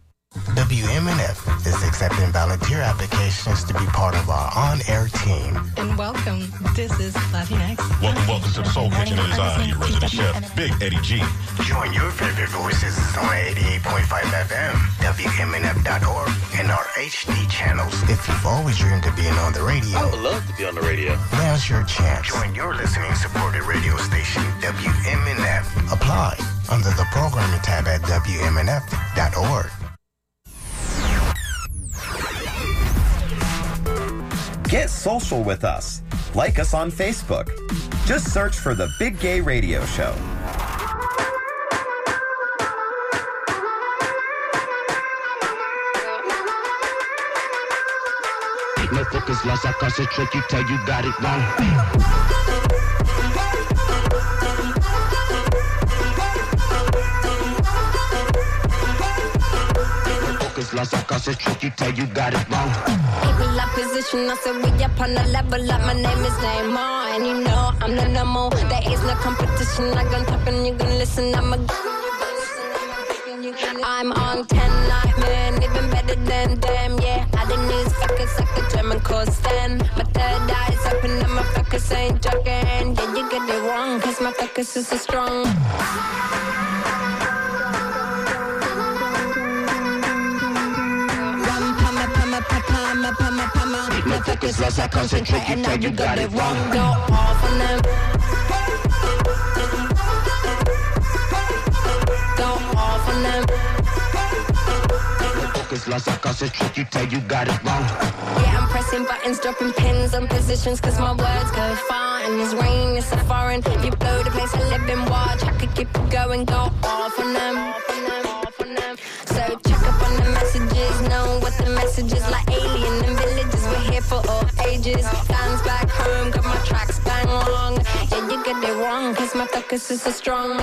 WMNF is accepting volunteer applications to be part of our on-air team. And welcome. This is Latinx. Welcome, welcome to the Soul Kitchen and Design. Your resident chef, Big Eddie G. Join your favorite voices on 88.5 FM, WMNF.org, and our HD channels. If you've always dreamed of being on the radio, I would love to be on the radio. now's your chance. Join your listening supported radio station, WMNF. Apply under the programming tab at WMNF.org. Get social with us. Like us on Facebook. Just search for The Big Gay Radio Show. Motherfuckers lost our concentration, you tell you got it wrong. Focus lost, I concentrate, you tell you got it wrong. Equal position, I said we up on the level up. My name is Neymar, and you know I'm the number. There is no competition. I gon' talk and you gon' listen. I'm a. I'm on 10 like man, even better than them, yeah. I didn't need fuckers like a German called Stan. My third eye's open and my focus ain't joking. Yeah, you get it wrong, cause my focus is so strong. Pama, pama, pama. No focus lost, I concentrate, you tell you got it wrong. Go off on them. Go off on them. Focus lost, I concentrate, you tell you got it wrong. Yeah, I'm pressing buttons, dropping pins on positions, cause my words go far. And this rain is so foreign. You blow the place I live in, watch. I could keep it going, go off on them. Off on them, off on them. So check up on the messages, know what the message is like for all ages. Stands back home, got my tracks bang long. Yeah, you get it wrong, cause my focus is so strong.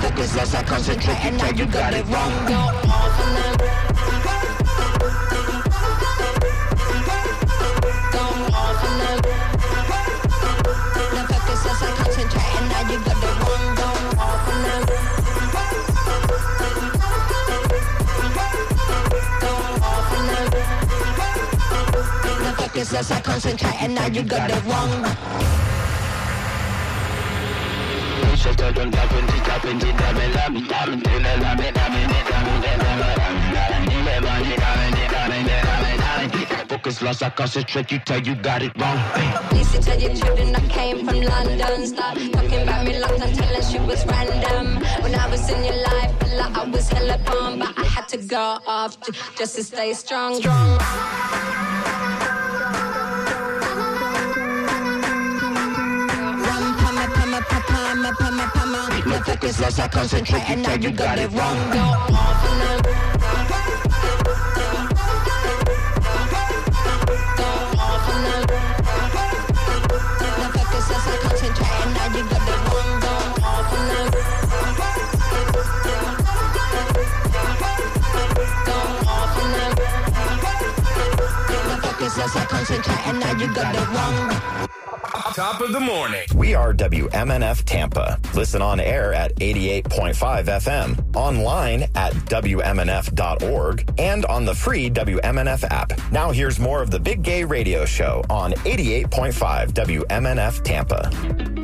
Focus lost, I concentrate, you tell you got it wrong. As I concentrate, and now you got it wrong. Focus lost, I concentrate, you tell you got it wrong. Listen to your children, I came from London. Stop talking about me long time, telling she was random. When I was in your life, lot I was hella bomb, but I had to go off just to stay strong. Strong. Pama, pama, lost, I concentrate, you tell you got it wrong. Go off on them. Go off on them. No focus as I concentrate, and now you got the wrong. Go off on them. Go off on them. No focus as I concentrate, and now you got the wrong. Top of the morning. We are WMNF Tampa. Listen on air at 88.5 FM, online at WMNF.org, and on the free WMNF app. Now here's more of the Big Gay Radio Show on 88.5 WMNF Tampa.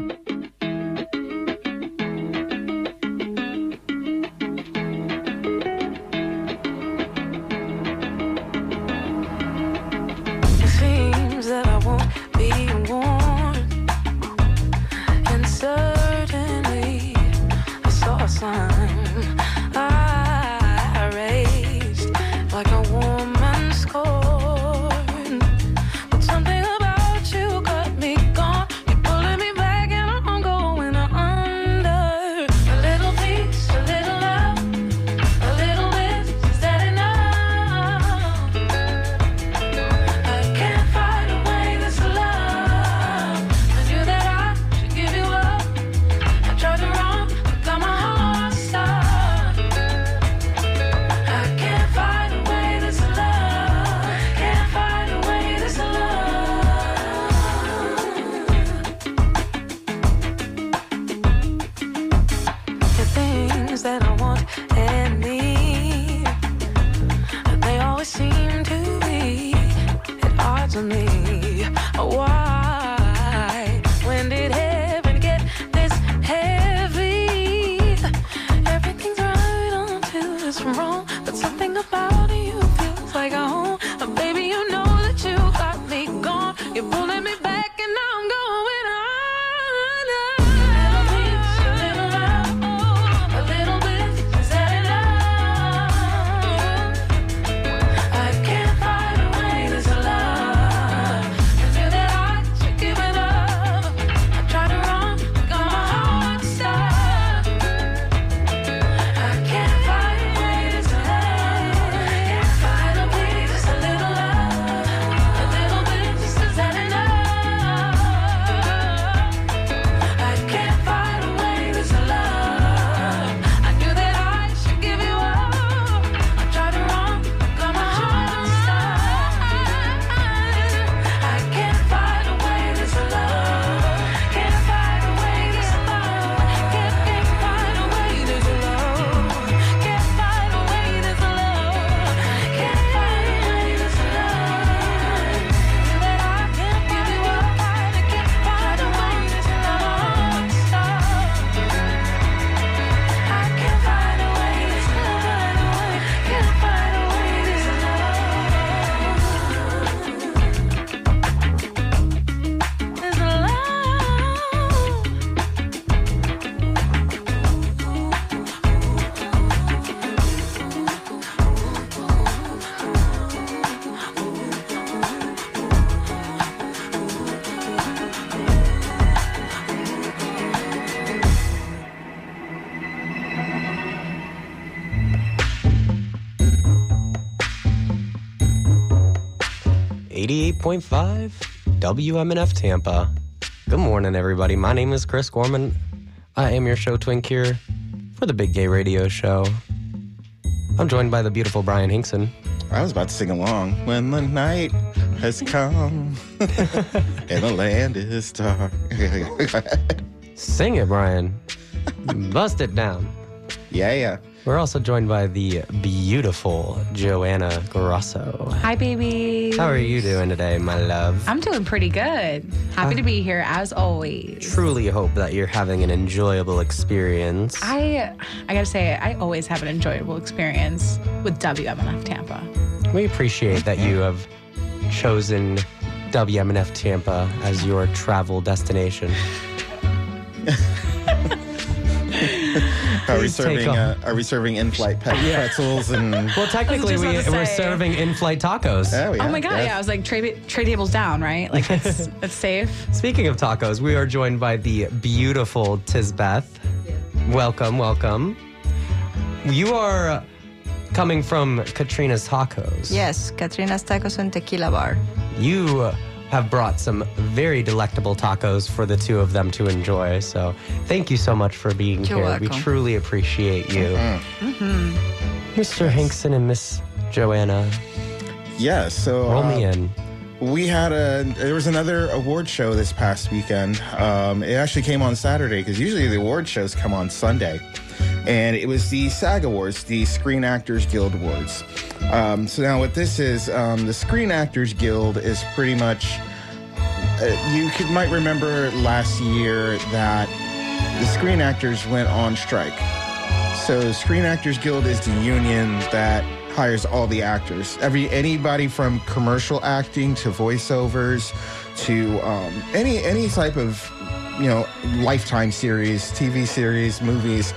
88.5 WMNF Tampa. Good morning, everybody. My name is Chris Gorman. I am your show twink here for the Big Gay Radio Show. I'm joined by the beautiful Bryan Hinkson. I was about to sing along. When the night has come and the land is dark. Sing it, Bryan. Bust it down. Yeah, yeah. We're also joined by the beautiful Joanna Grosso. Hi, baby. How are you doing today, my love? I'm doing pretty good. Happy uh, to be here as always. Truly hope that you're having an enjoyable experience. I I gotta say, I always have an enjoyable experience with WMNF Tampa. We appreciate that you have chosen WMNF Tampa as your travel destination. Are we serving? Uh, are we serving in-flight pe- pretzels and? Well, technically, we, about to we're say. serving in-flight tacos. Oh, yeah, oh my god, yeah. I was like, tray, tray tables down, right? Like it's it's safe. Speaking of tacos, we are joined by the beautiful Tisbeth. Welcome, welcome. You are coming from Catrina's Tacos. Yes, Catrina's Tacos and Tequila Bar. You have brought some very delectable tacos for the two of them to enjoy. So thank you so much for being You're here. We truly appreciate you. Mm-hmm. Mr. Hinkson and Miss Joanna, Yeah. So roll uh, me in. We had a there was another award show this past weekend. Um, it actually came on Saturday because usually the award shows come on Sunday, and it was the SAG Awards, the Screen Actors Guild Awards. Um, so now what this is, um, the Screen Actors Guild is pretty much. Uh, you could, might remember last year that the Screen Actors went on strike. So Screen Actors Guild is the union that hires all the actors. Every anybody from commercial acting to voiceovers to um, any any type of you know lifetime series, TV series, movies.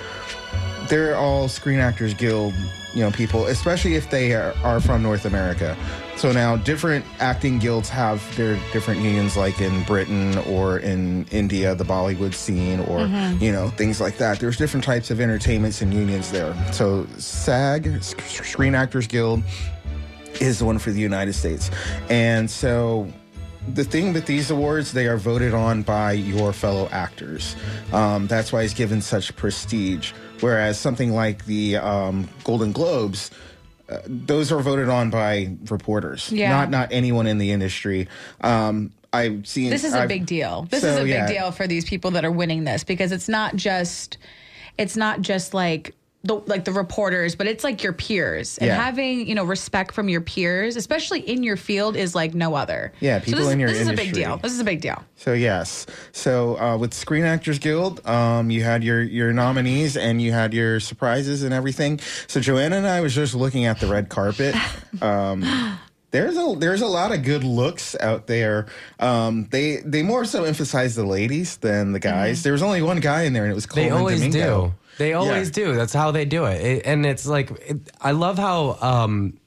They're all Screen Actors Guild you know people, especially if they are, are from North America. So now different acting guilds have their different unions, like in Britain or in India, the Bollywood scene, or Mhm. you know things like that. There's different types of entertainments and unions there. So SAG, Screen Actors Guild, is the one for the United States, and so the thing with these awards, they are voted on by your fellow actors. Um, that's why it's given such prestige. Whereas something like the um, Golden Globes, uh, those are voted on by reporters, Yeah. not not anyone in the industry. Um, I've seen This is a I've- big deal. This So, is a big yeah. deal for these people that are winning this because it's not just it's not just like the like the reporters, but it's like your peers. And Yeah. having, you know, respect from your peers, especially in your field is like no other. Yeah, So people this, in your industry. this is a big industry. deal. This is a big deal. So yes, so uh, with Screen Actors Guild, um, you had your your nominees and you had your surprises and everything. So Joanna and I was just looking at the red carpet. Um, there's a there's a lot of good looks out there. Um, they they more so emphasize the ladies than the guys. There was only one guy in there, and it was They Colman always Domingo. do. They always do. That's how they do it. It- and it's like, it, I love how um,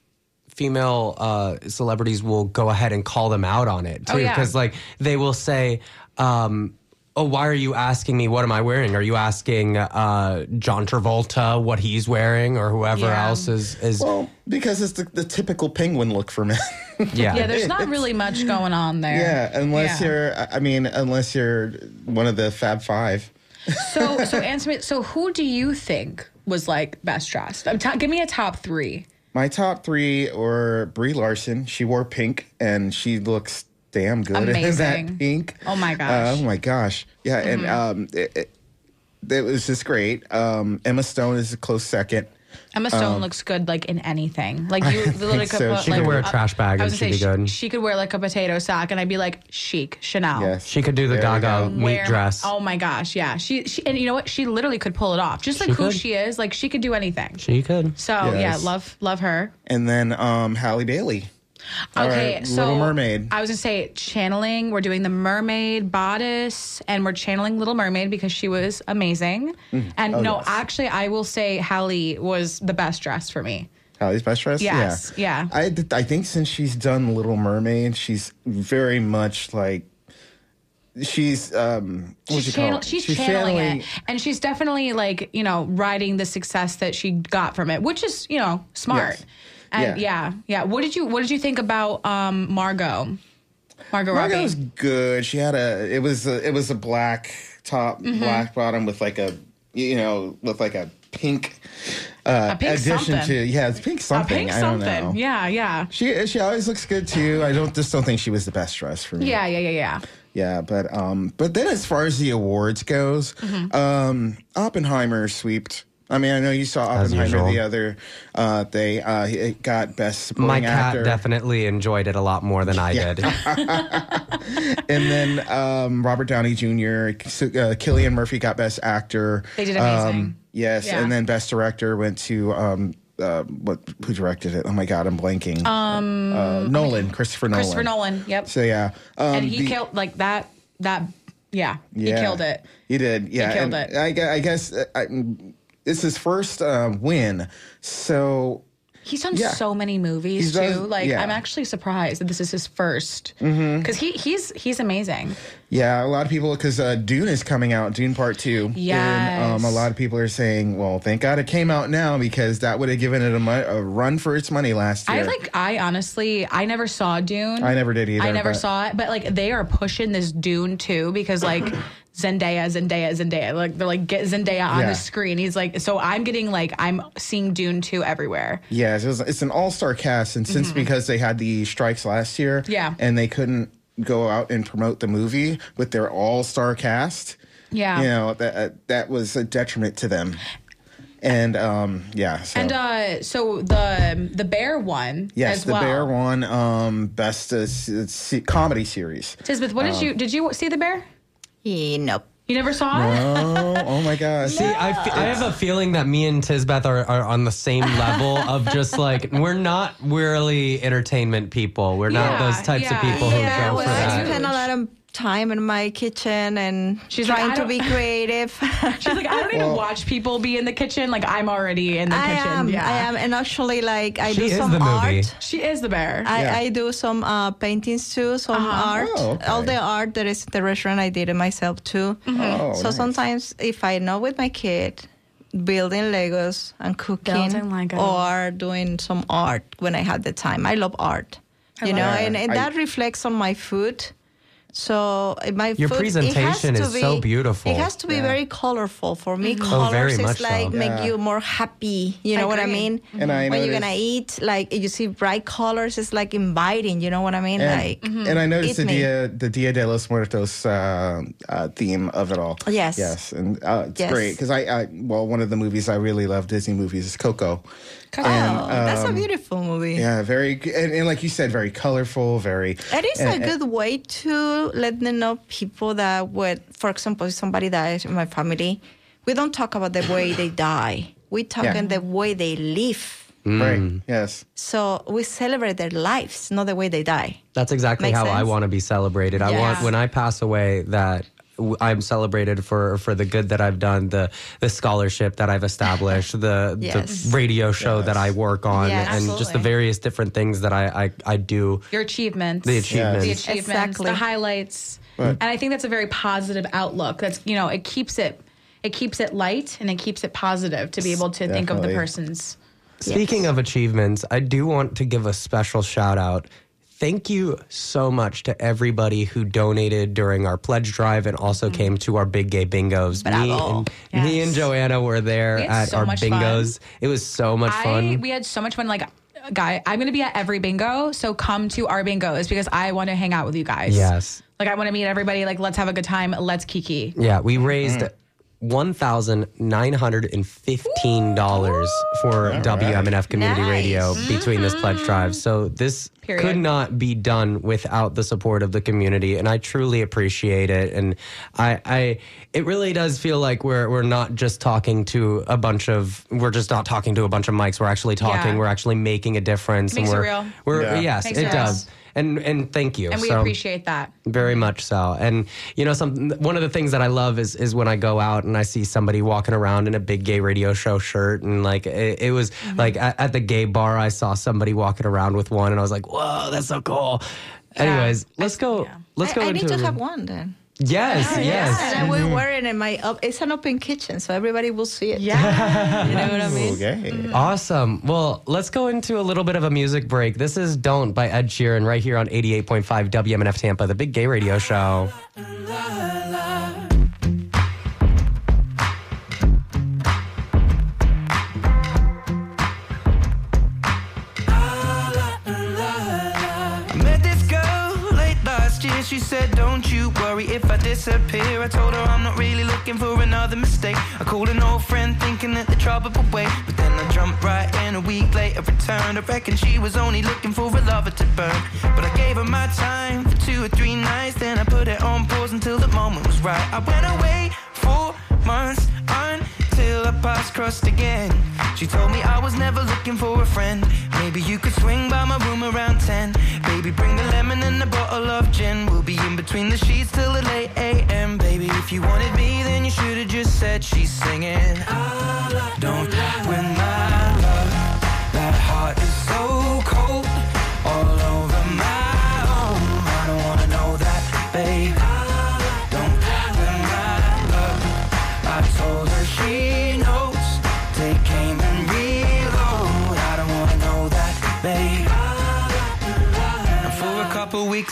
female uh, celebrities will go ahead and call them out on it too. Oh, yeah. Because like they will say, um, "Oh, why are you asking me what am I wearing? Are you asking uh, John Travolta what he's wearing or whoever Yeah. else is is?" Well, because it's the, the typical penguin look for men. yeah. Yeah, there's not really much going on there. Yeah, unless Yeah. you're, I mean, unless you're one of the Fab Five. So so answer me so who do you think was like best dressed? To- give me a top three. My top three were Brie Larson. She wore pink and she looks damn good in that pink. Oh my Uh, gosh. oh my gosh. Yeah, and Mhm. um, it, it, it was just great. Um, Emma Stone is a close second. Emma Stone Um, looks good like in anything. Like you think literally could so. put, She like, could wear a trash bag I and was gonna she'd say be she- good. She, could wear like a potato sack and I'd be like chic Chanel. Yes. She could do the There Gaga go. meat Wear- dress. Oh my gosh, yeah. She, she and you know what? She literally could pull it off. Just like She who could. she is, like she could do anything. She could. So yeah, love love her. And then um, Halle Bailey. Okay, Our so Little Mermaid. I was gonna say channeling. We're doing the mermaid bodice, and we're channeling Little Mermaid because she was amazing. Mhm. And Oh, no, yes. actually, I will say Halle was the best dressed for me. Halle's best dress. Yes, yeah. I I think since she's done Little Mermaid, she's very much like she's um what would you She's, call channel- it? she's channeling it, and she's definitely like you know riding the success that she got from it, which is you know smart. Yes. And yeah. yeah, What did you What did you think about um, Margot? Margot Margot was good. She had a. It was a. It was a black top, Mhm. black bottom with like a. You know, with like a pink. Uh, A pink addition something. to yeah, it's pink something. A pink I don't something. know. Yeah, yeah. She she always looks good too. I don't just don't think she was the best dressed for me. Yeah, yeah, yeah, yeah. Yeah, but um, but then as far as the awards goes, Mhm. um, Oppenheimer sweeped. I mean, I know you saw As Oppenheimer the other uh, day. Uh, it got best supporting My cat actor. definitely enjoyed it a lot more than I did. and then um, Robert Downey Jr., uh, Cillian Murphy got Best Actor. They did amazing. Um, yes, Yeah. and then Best Director went to um, uh, what? Who directed it? Oh my God, I'm blanking. Um, uh, Nolan, Christopher Nolan. Christopher Nolan. Yep. So yeah, um, and he the- killed like that. That yeah, Yeah. he killed it. He did. Yeah, he killed and it. I, I guess uh, I, it's his first uh, win. So He's done Yeah. so many movies too. like yeah. I'm actually surprised that this is his first because he he's he's amazing. Yeah, a lot of people because uh, Dune is coming out, Dune Part Two. And um, a lot of people are saying, "Well, thank God it came out now because that would have given it a, mo- a run for its money last year." I like I honestly I never saw Dune. I never did either, I never but- saw it, but like they are pushing this Dune too because like Zendaya, Zendaya, Zendaya, like they're like get Zendaya on Yeah. the screen. He's like so I'm getting like I'm seeing Dune two everywhere. Yeah, it was, it's an all-star cast, and since Mhm. because they had the strikes last year, Yeah. and they couldn't go out and promote the movie with their all-star cast, Yeah. you know that uh, that was a detriment to them. And um, yeah, so. And uh so the the bear one Yes, the well. Bear won um, best uh, s- comedy series. Tisbeth, what did Um, you did you see the bear? Nope. You never saw it? Oh my gosh. See, I, fe- I have a feeling that me and Tisbeth are, are on the same level of just like we're not really entertainment people. We're not Yeah, those types of yeah. people who Yeah, go well, for I that. spend a lot of um, time in my kitchen and She's trying I to be creative. She's like, I don't even watch people be in the kitchen. Like I'm already in the I kitchen. am. yeah. I am, and actually, like I She do is some the movie. art. She is the bear. I, Yeah. I do some uh, paintings too, some Uh-huh. art. Oh, okay. All the art that is in the restaurant, I did it myself too. Oh, so nice. sometimes, if I know with my kid, building Legos and cooking, Building Legos. or doing some art when I have the time. I love art, I you love know, it. and, and I- that reflects on my food. So my Your food, presentation is to so beautiful. It has to be Yeah. very colorful for me. Oh, Colors very is much so. like make Yeah. you more happy. You know what I agree. mean? And I when you're gonna eat, like you see bright colors, it's like inviting. You know what I mean? And, like, and I noticed eat the me. Dia, the Dia de los Muertos uh, uh, theme of it all. Yes. Yes. And uh, it's Yes. great because I, I, well, one of the movies I really love, Disney movies, is Coco. Oh, And, that's a um, beautiful movie. Yeah, very, g- and, and like you said, very colorful, very. It is and- a good way to let them know people that would, for example, somebody dies in my family, we don't talk about the way they die. We talk Yeah. in the way they live. Right. Yes. So we celebrate their lives, not the way they die. That's exactly Makes how I want to be celebrated. I want when I pass away that w- I'm celebrated for for the good that I've done, the the scholarship that I've established, the Yes. the radio show that I work on, Yes. and just the various different things that I I, I do. Your achievements. The achievements. The achievements. Exactly. The highlights. Right. And I think that's a very positive outlook. That's you know, it keeps it it keeps it light and it keeps it positive to be able to think of the person's Speaking of achievements, I do want to give a special shout out thank you so much to everybody who donated during our pledge drive and also mm-hmm. came to our big gay bingos. Me and, yes. me and Joanna were there at so our bingos. Fun. It was so much I, fun. We had so much fun. Like, guy, I'm going to be at every bingo. So come to our bingos because I want to hang out with you guys. Yes. Like I want to meet everybody. Like let's have a good time. Let's kiki. Yeah, we raised mm. $1,915 for right. WMNF Community nice. Radio mm-hmm. between mm-hmm. this pledge drive. So this Period. could not be done without the support of the community, and I truly appreciate it. And I, I, it really does feel like we're we're not just talking to a bunch of we're just not talking to a bunch of mics. We're actually talking. Yeah. We're actually making a difference. It and we're, real. we're yeah. yes, it, it does. And and thank you. And we So- appreciate that. very much so. And you know, some one of the things that I love is is when I go out and I see somebody walking around in a big gay radio show shirt, and like it, it was Mm-hmm. like at, at the gay bar, I saw somebody walking around with one, and I was like, "Whoa, that's so cool." Anyways, let's go. yeah. Let's go I into. need to have one then. Yes, yes. And I will mm-hmm. wear it in my. Up, it's an open kitchen, so everybody will see it. Yeah. you know what I mean? Okay. Mm. Awesome. Well, let's go into a little bit of a music break. This is Don't by Ed Sheeran right here on 88.5 WMNF Tampa, the big gay radio show. I you worry if I disappear. I told her I'm not really looking for another mistake. I called an old friend thinking that the trouble would wait. But then I jumped right in a week later, returned. I reckon she was only looking for a lover to burn. But I gave her my time for two or three nights. Then I put it on pause until the moment was right. I went away for months until our paths crossed again. She told me I was never looking for a friend. Maybe you could swing by my room around 10. Baby, bring the lemon and a bottle of gin. We'll be in between the sheets till the late AM. Baby, if you wanted me, then you should have just said she's singing. Don't win my love. That heart is so cold. All over my own. I don't wanna know that, babe.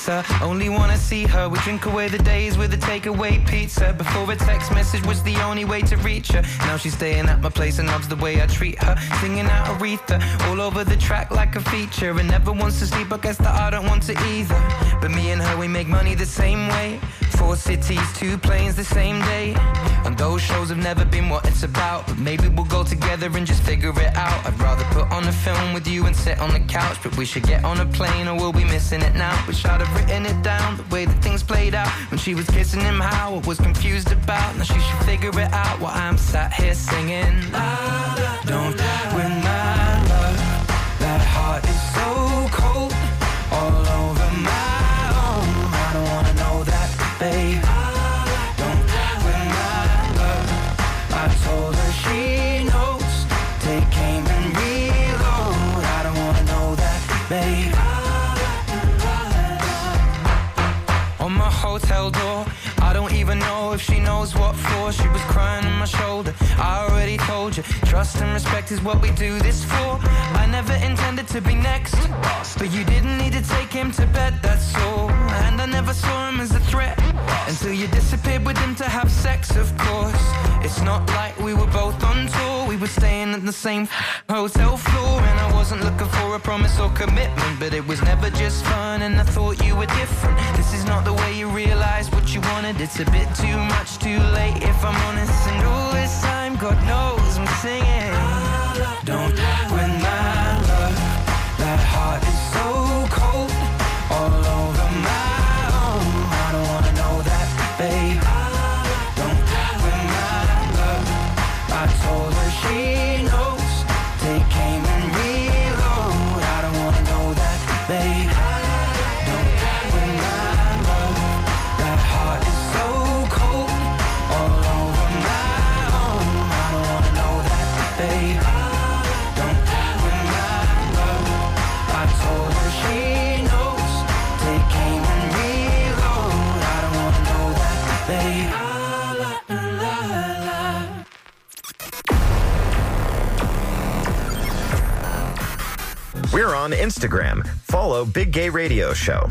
I only wanna see her. We drink away the days with a takeaway pizza. Before a text message was the only way to reach her. Now she's staying at my place and loves the way I treat her. Singing out Aretha all over the track like a feature. And never wants to sleep, I guess that I don't want to either. But me and her, we make money the same way. Four cities, two planes the same day. And those shows have never been what it's about. But maybe we'll go together and just figure it out. I'd rather put on a film with you and sit on the couch. But we should get on a plane or we'll be missing it now. Wish I'd have written it down, the way that things played out. When she was kissing him, how I was confused about. Now she should figure it out while I'm sat here singing. Don't trust and respect is what we do this for. I never intended to be next, but you didn't need to take him to bed, that's all. And I never saw him as a threat until you disappeared with him to have sex, of course. It's not like we were both on tour, we were staying at the same hotel floor. And I wasn't looking for a promise or commitment, but it was never just fun. And I thought you were different. This is not the way you realize what you wanted. It's a bit too much, too late, if I'm honest. And all this time, God knows I'm singing. Don't win my We're on Instagram. Follow Big Gay Radio Show.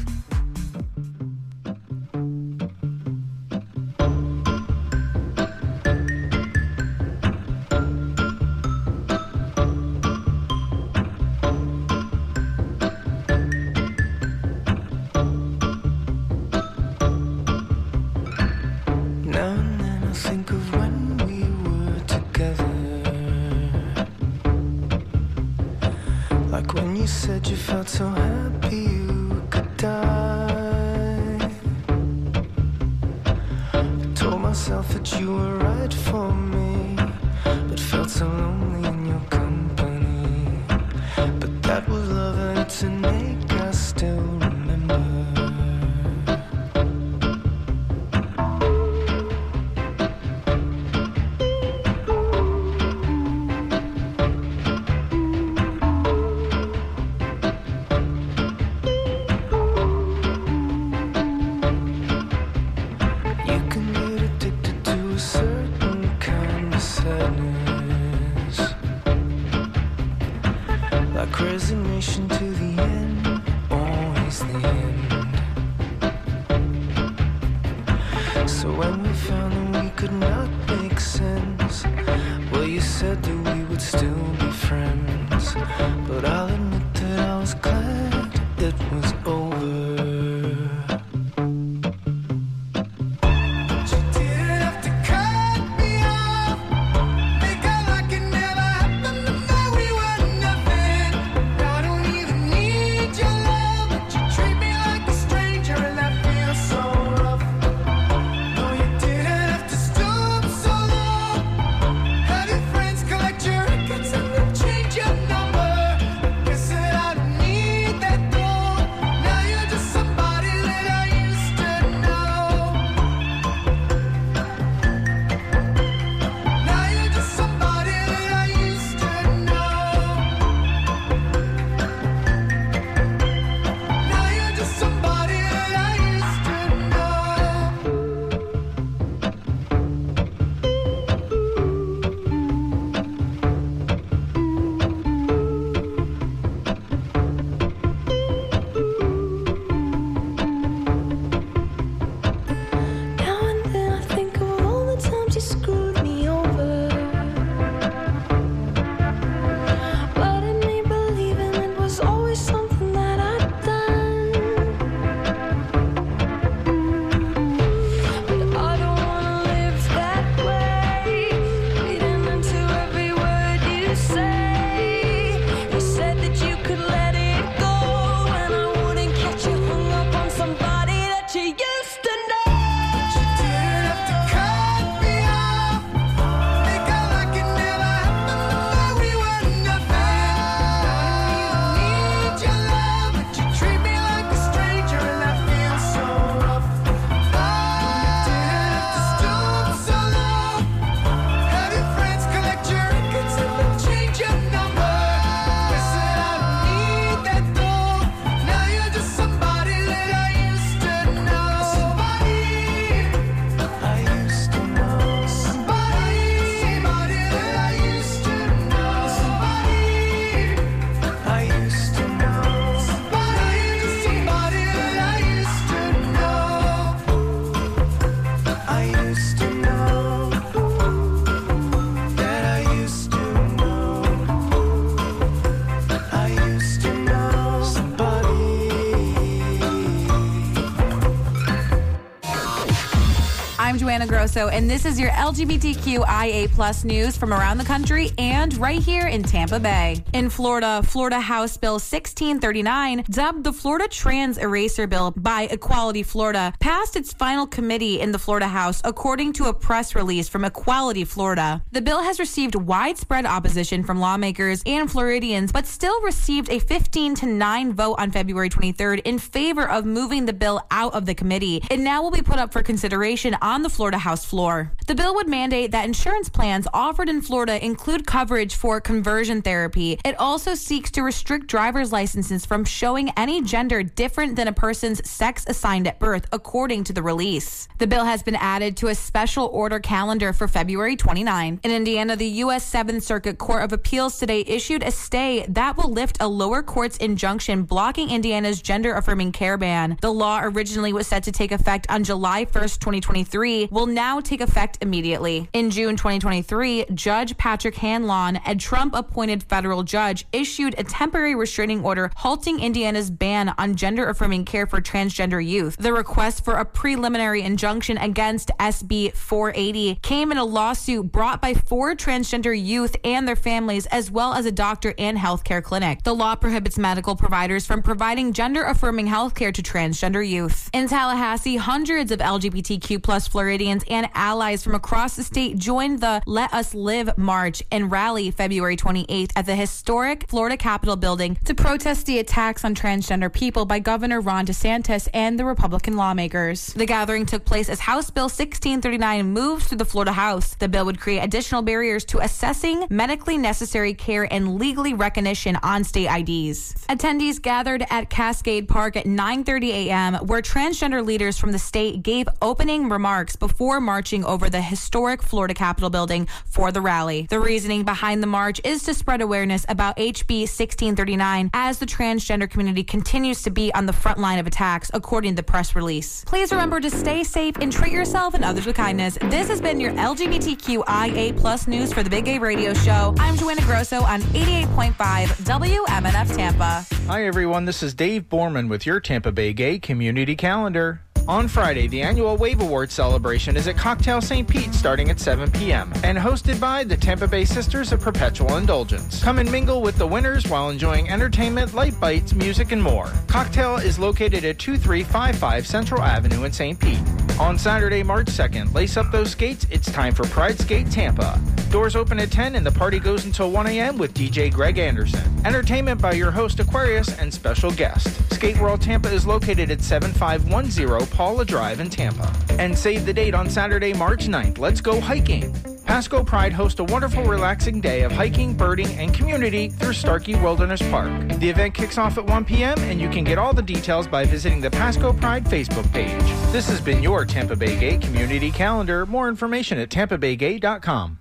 And this is your LGBTQIA plus news from around the country and right here in Tampa Bay. In Florida, Florida House Bill 1639, dubbed the Florida Trans Eraser Bill by Equality Florida, passed its final committee in the Florida House, according to a press release from Equality Florida. The bill has received widespread opposition from lawmakers and Floridians, but still received a 15 to 9 vote on February 23rd in favor of moving the bill out of the committee. It now will be put up for consideration on the Florida House floor. The bill would mandate that insurance plans offered in Florida include coverage for conversion therapy. It also seeks to restrict driver's licenses from showing any gender different than a person's sex assigned at birth, according to the release. The bill has been added to a special order calendar for February 29. In Indiana, the U.S. Seventh Circuit Court of Appeals today issued a stay that will lift a lower court's injunction blocking Indiana's gender affirming care ban. The law originally was set to take effect on July 1st, 2023, will now take effect immediately. In June 2023, Judge Patrick Hanlon, a Trump appointed federal judge, issued a temporary restraining order halting Indiana's ban on gender affirming care for transgender youth. The request for a preliminary injunction against SB 480 came in a lawsuit brought by four transgender youth and their families, as well as a doctor and healthcare clinic. The law prohibits medical providers from providing gender affirming healthcare to transgender youth. In Tallahassee, hundreds of LGBTQ plus Floridians and allies from across the state joined the Let Us Live March and rally February 28th at the historic Florida Capitol building to protest the attacks on transgender people by Governor Ron DeSantis and the Republican lawmakers. The gathering took place as House Bill 1639 moved through the Florida House. The bill would create additional barriers to assessing medically necessary care and legally recognition on state IDs. Attendees gathered at Cascade Park at 9:30 a.m. where transgender leaders from the state gave opening remarks before before marching over the historic Florida Capitol building for the rally. The reasoning behind the march is to spread awareness about HB 1639 as the transgender community continues to be on the front line of attacks, according to the press release. Please remember to stay safe and treat yourself and others with kindness. This has been your LGBTQIA plus news for the Big Gay Radio Show. I'm Joanna Grosso on 88.5 WMNF Tampa. Hi, everyone. This is Dave Borman with your Tampa Bay Gay Community Calendar. On Friday, the annual Wave Award celebration is at Cocktail St. Pete starting at 7 p.m. and hosted by the Tampa Bay Sisters of Perpetual Indulgence. Come and mingle with the winners while enjoying entertainment, light bites, music, and more. Cocktail is located at 2355 Central Avenue in St. Pete. On Saturday, March 2nd, lace up those skates. It's time for Pride Skate Tampa. Doors open at 10 and the party goes until 1 a.m. with DJ Greg Anderson. Entertainment by your host Aquarius and special guest. Skate World Tampa is located at 7510 Paula Drive in Tampa. And save the date on Saturday, March 9th. Let's go hiking. Pasco Pride hosts a wonderful, relaxing day of hiking, birding, and community through Starkey Wilderness Park. The event kicks off at 1 p.m., and you can get all the details by visiting the Pasco Pride Facebook page. This has been your Tampa Bay Gay Community Calendar. More information at tampabaygay.com.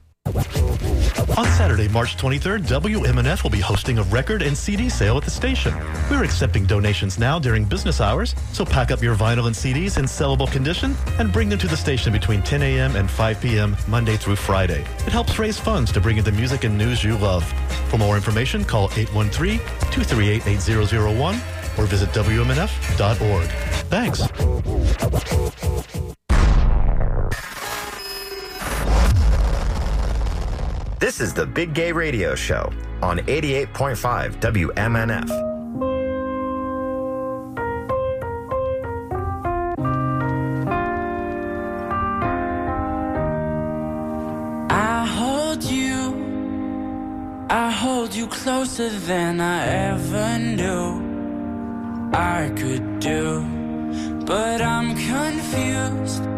On Saturday, March 23rd, WMNF will be hosting a record and CD sale at the station. We're accepting donations now during business hours, so pack up your vinyl and CDs in sellable condition and bring them to the station between 10 a.m. and 5 p.m. Monday through Friday. It helps raise funds to bring you the music and news you love. For more information, call 813-238-8001 or visit WMNF.org. Thanks. This is the Big Gay Radio Show on 88.5 WMNF. I hold you, I hold you closer than I ever knew I could do. But I'm confused.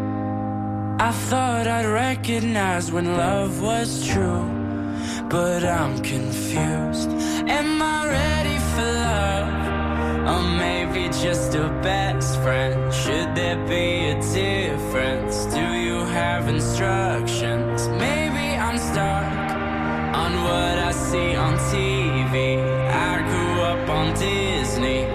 I thought I'd recognize when love was true. But I'm confused. Am I ready for love? Or maybe just a best friend? Should there be a difference? Do you have instructions? Maybe I'm stuck on what I see on TV. I grew up on Disney,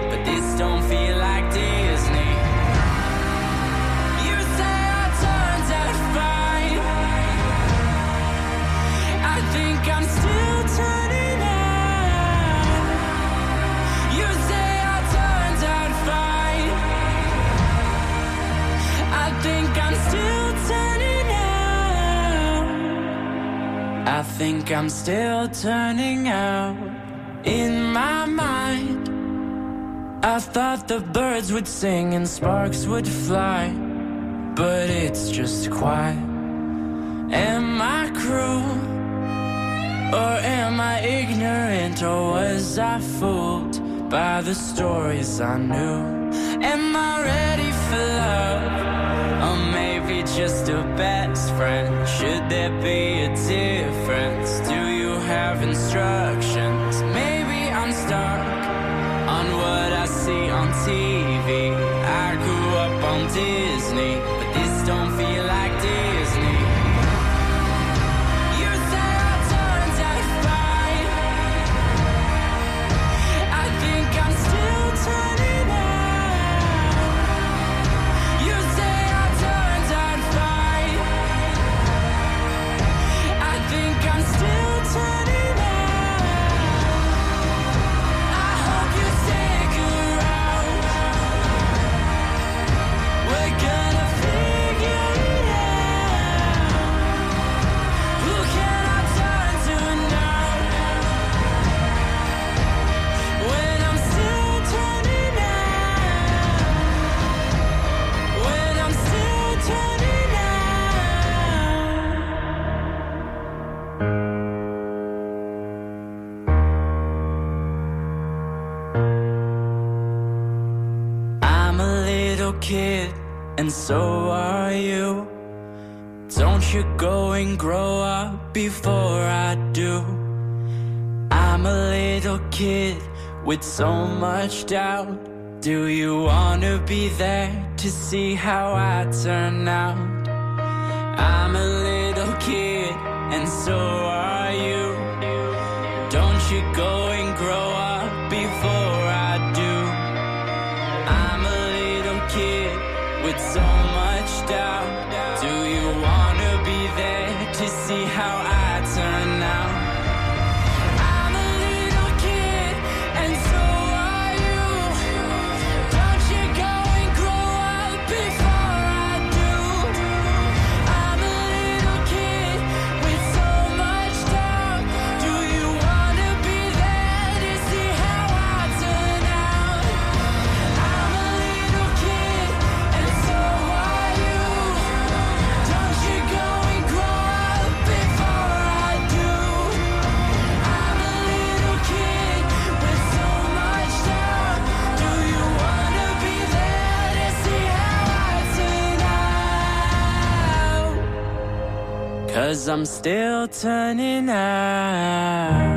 I think I'm still turning out. In my mind, I thought the birds would sing and sparks would fly. But it's just quiet. Am I cruel? Or am I ignorant? Or was I fooled by the stories I knew? Am I ready for love? Or maybe just a best friend? Should there be a difference? Do you have instructions? Maybe I'm stuck on what I see on TV. I grew up on Disney, so are you. Don't you go and grow up before I do. I'm a little kid with so much doubt. Do you wanna be there to see how I turn out? I'm a little kid, and so are you. Don't you go Cause I'm still turning out.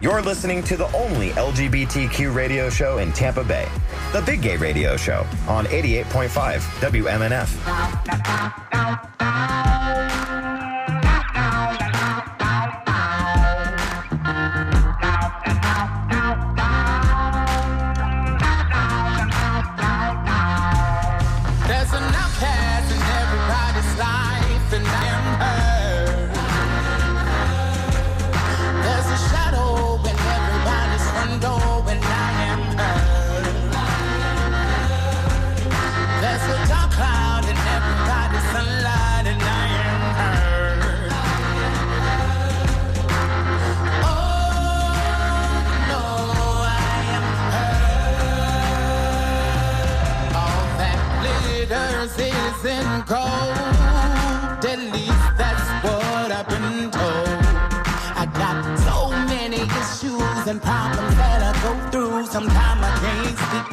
You're listening to the only LGBTQ radio show in Tampa Bay, the Big Gay Radio Show on 88.5 WMNF.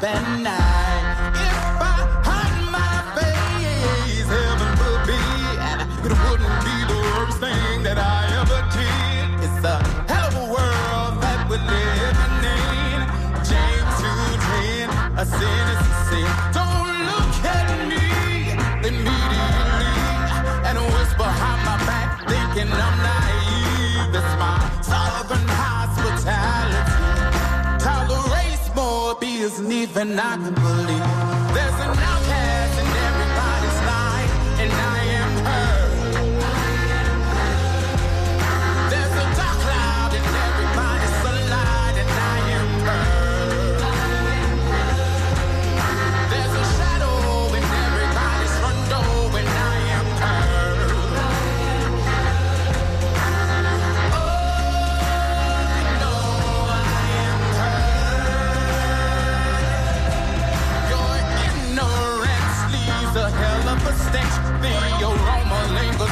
And now. the night to believe.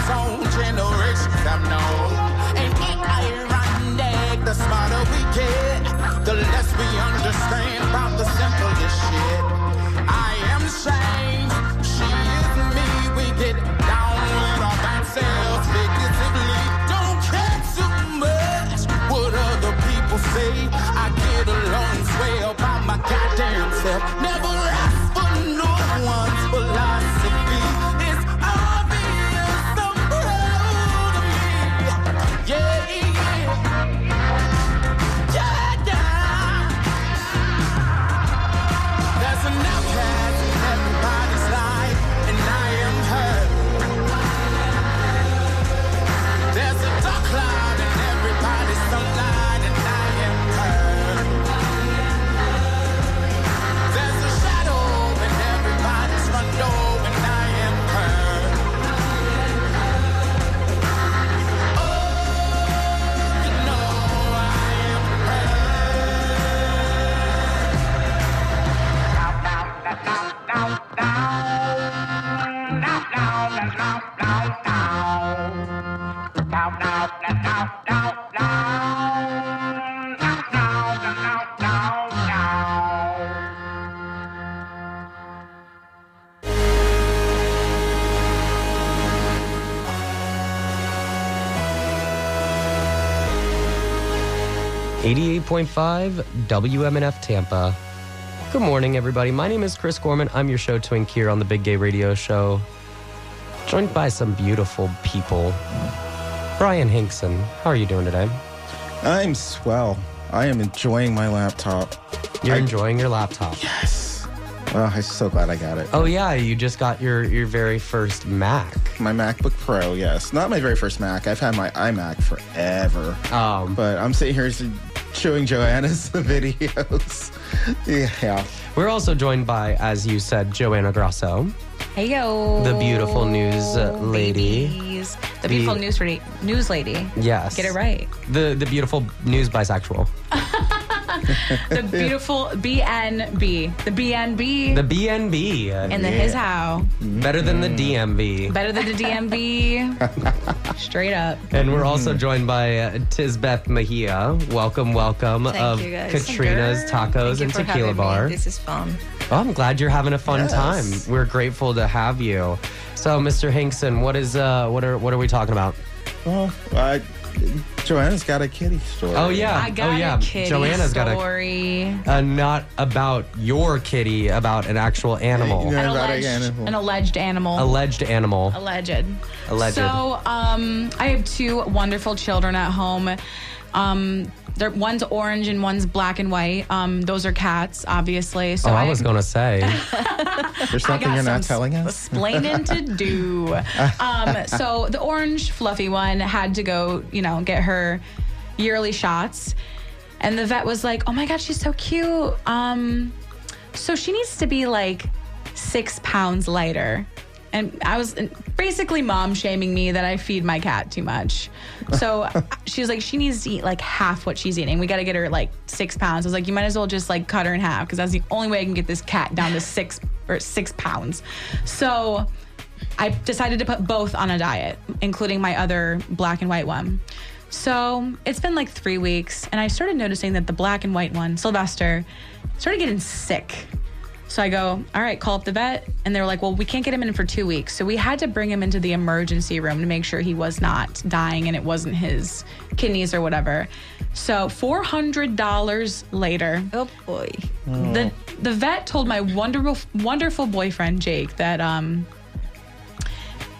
zone. 88.5 WMNF Tampa. Good morning, everybody. My name is Chris Gorman. I'm your show twink here on the Big Gay Radio Show. Joined by some beautiful people. Bryan Hinkson, how are you doing today? I'm swell. I am enjoying my laptop. You're I- enjoying your laptop. Yes. Oh, I'm so glad I got it. Oh yeah, you just got your your very first Mac. My MacBook Pro, yes. Not my very first Mac. I've had my iMac forever. Um, but I'm sitting here showing Joanna's videos. yeah. We're also joined by, as you said, Joanna Grasso, Hey yo. the beautiful news uh, lady. Babies. The beautiful news lady. News lady. Yes. Get it right. The the beautiful news bisexual. The beautiful BNB. The BNB. The BNB. And the his how. Better than the DMV. Better than the DMV. Straight up. And we're also joined by uh, Tisbeth Mejia. Welcome, welcome Thank of you, guys. Catrina's Tacos Thank you and for Tequila Bar. Me. This is fun. Oh, I'm glad you're having a fun Yes. time. We're grateful to have you. So, Mr. Hinkson, what is uh what are what are we talking about? Well, I, Joanna's got a kitty story. Oh yeah. I got oh yeah. a kitty Joanna's got a story. uh, not about your kitty, about an actual animal. An alleged, an alleged animal. Alleged animal. Alleged. Alleged. So, um, I have two wonderful children at home. Um, they're, one's orange and one's black and white. Um, those are cats, obviously. So oh, I was gonna say. There's something you're not some telling us? explaining to do. Um, so the orange fluffy one had to go, you know, get her yearly shots, and the vet was like, "Oh my god, she's so cute. Um, so she needs to be like six pounds lighter." And I was basically mom shaming me that I feed my cat too much. So she was like, she needs to eat like half what she's eating. We got to get her like six pounds. I was like, you might as well just like cut her in half because that's the only way I can get this cat down to six or six pounds. So I decided to put both on a diet, including my other black and white one. So it's been like three weeks, and I started noticing that the black and white one, Sylvester, started getting sick. So I go, all right, call up the vet. And they're like, well, we can't get him in for two weeks. So we had to bring him into the emergency room to make sure he was not dying and it wasn't his kidneys or whatever. So $400 later. Oh boy. The, the vet told my wonderful, wonderful boyfriend, Jake, that um,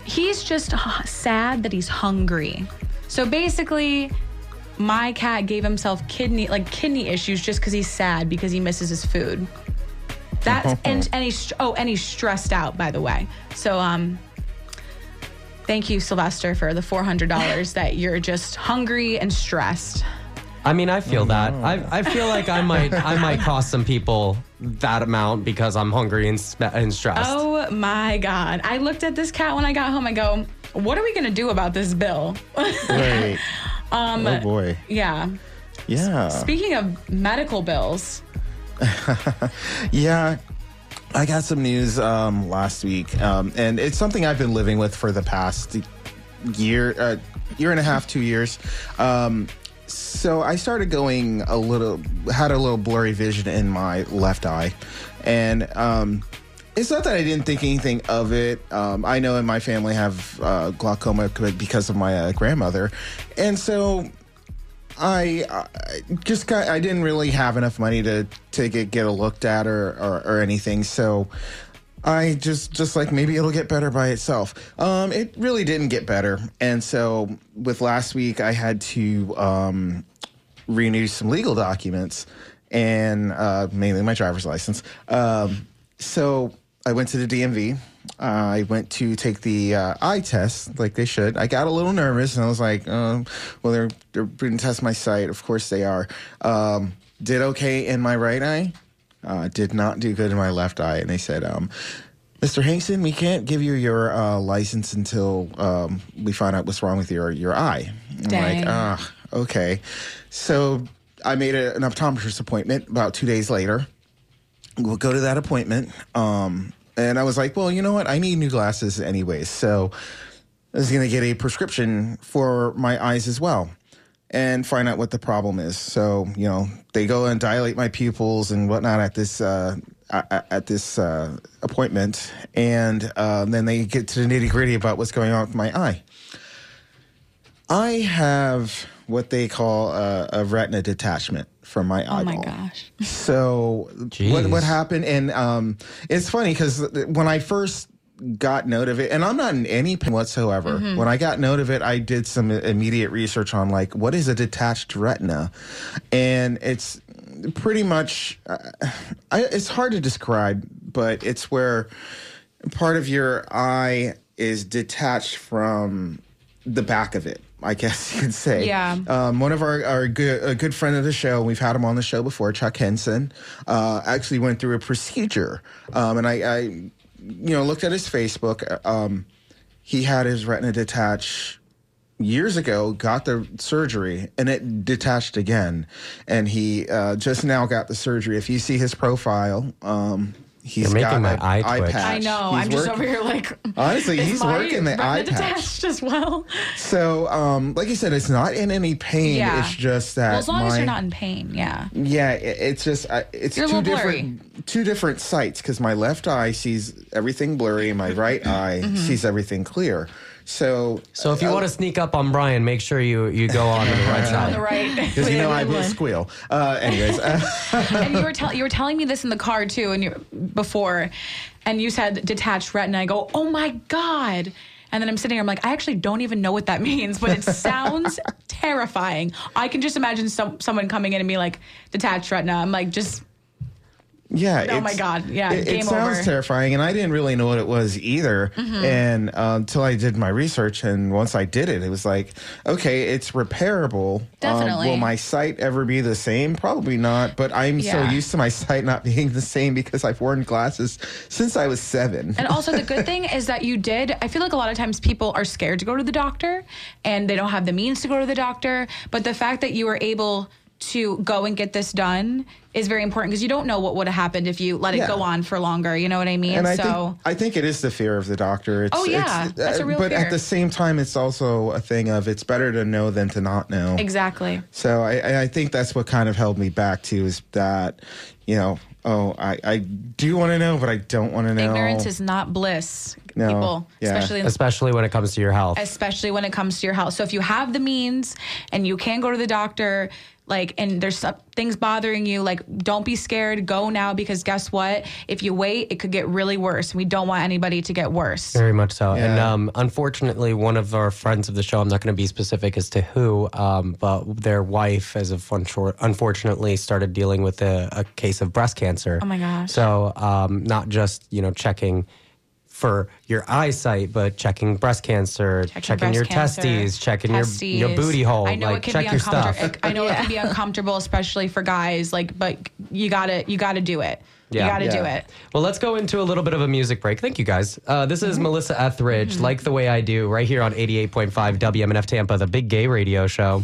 he's just sad that he's hungry. So basically, my cat gave himself kidney like kidney issues just because he's sad because he misses his food. That's and and he's str- oh and he's stressed out by the way. So um, thank you Sylvester for the four hundred dollars that you're just hungry and stressed. I mean, I feel that. I, I feel like I might I might cost some people that amount because I'm hungry and, spe- and stressed. Oh my god! I looked at this cat when I got home. I go, what are we gonna do about this bill? Right. um, oh boy. yeah. Yeah. Speaking of medical bills, yeah. I got some news um, last week, um, and it's something I've been living with for the past year, uh, year and a half, two years. Um, so I started going a little, had a little blurry vision in my left eye, and um, it's not that I didn't think anything of it. Um, I know in my family have uh, glaucoma because of my uh, grandmother, and so I, I just got I didn't really have enough money to to get get a looked at or, or or anything. So I just just like maybe it'll get better by itself. Um, it really didn't get better, and so with last week I had to um, renew some legal documents and uh, mainly my driver's license. Um, so I went to the DMV. Uh, I went to take the uh, eye test, like they should. I got a little nervous, and I was like, um, "Well, they're they're going to test my sight. Of course they are." Um, did okay in my right eye. Uh, did not do good in my left eye, and they said, um, "Mr. Hankson, we can't give you your uh, license until um, we find out what's wrong with your your eye." I'm like, "Ah, okay." So I made a, an optometrist appointment about two days later. We'll go to that appointment. Um, and I was like, well, you know what? I need new glasses anyways. So I was going to get a prescription for my eyes as well and find out what the problem is. So, you know, they go and dilate my pupils and whatnot at this, uh, at this uh, appointment, and uh, then they get to the nitty gritty about what's going on with my eye. I have what they call a, a retina detachment from my eye. Oh my gosh. So what what happened? And um, it's funny because when I first got note of it, and I'm not in any pain whatsoever. Mm-hmm. Mhm. When I got note of it, I did some immediate research on like what is a detached retina, and it's pretty much uh, I, it's hard to describe, but it's where part of your eye is detached from the back of it. I guess you could say. Yeah. Um, one of our, our good, a good friend of the show, we've had him on the show before, Chuck Henson, uh, actually went through a procedure. Um, and I, I, you know, looked at his Facebook. Um, he had his retina detach years ago, got the surgery, and it detached again. And he uh, just now got the surgery. If you see his profile, um, he's You're making got my an eye twitch. patch. I know. He's I'm just working- over here like. Honestly, is he's my working the retina eye patch. detached as well. So, um, like you said, it's not in any pain. Yeah. It's just that well, as long as you're not in pain, yeah. Yeah, it, it's just I it's You're two little different two different sights because my left eye sees everything blurry and my right eye Mhm. sees everything clear. So, So if you want to sneak up on Bryan, make sure you you go on to the right side. On the right. because you know I will squeal. Uh, anyways, and you were telling you were telling me this in the car too, and you before, and you said detached retina. I go, oh my god. And then I'm sitting here, I'm like, I actually don't even know what that means, but it sounds terrifying. I can just imagine some someone coming in and be like, detached retina. I'm like, just yeah. Oh my God, yeah, it, it sounds over. terrifying, and I didn't really know what it was either. Mhm. And uh, until I did my research, and once I did it, it was like, okay, it's repairable. Um, Definitely. will my sight ever be the same? Probably not. But I'm so used to my sight not being the same because I've worn glasses since I was seven. And also, the good thing is that you did. I feel like a lot of times people are scared to go to the doctor and they don't have the means to go to the doctor. But the fact that you were able to go and get this done is very important because you don't know what would have happened if you let it Yeah. go on for longer. You know what I mean? And I so. think I think it is the fear of the doctor. It's, Oh, yeah. it's, That's a uh, real but fear. at the same time, it's also a thing of it's better to know than to not know. Exactly. So I- I, I think that's what kind of held me back too is that, you know, oh, I, I do want to know, but I don't want to know. Ignorance is not bliss, No. people. Yeah. Especially in especially when it comes to your health. especially when it comes to your health. So if you have the means and you can go to the doctor, like, and there's some things bothering you, like, don't be scared. Go now because guess what? If you wait, it could get really worse. We don't want anybody to get worse. Very much so. And um, unfortunately, one of our friends of the show, I'm not going to be specific as to who, um, but their wife, as of unfor- unfortunately, started dealing with a, a case of breast cancer. Oh my gosh. So um, not just, you know, checking for your eyesight, but checking breast cancer, checking, breast your cancer, testes, checking your, your booty hole. I know like, it can check be your stuff. uncomfortable. I know it can be uncomfortable, especially for guys. Like, but you gotta, you gotta do it. You gotta do it. Well, let's go into a little bit of a music break. Thank you, guys. Uh, this is Melissa Etheridge, Like the Way I Do, right here on 88.5 WMNF Tampa, the big gay radio show.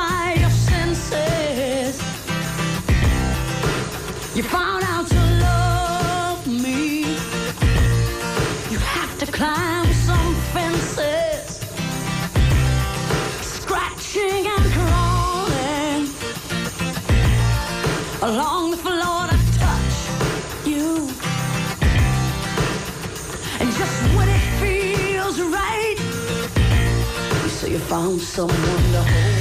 Satisfy your senses? You found out to love me. You have to climb some fences, scratching and crawling along the floor to touch you. And just when it feels right, say you found someone to hold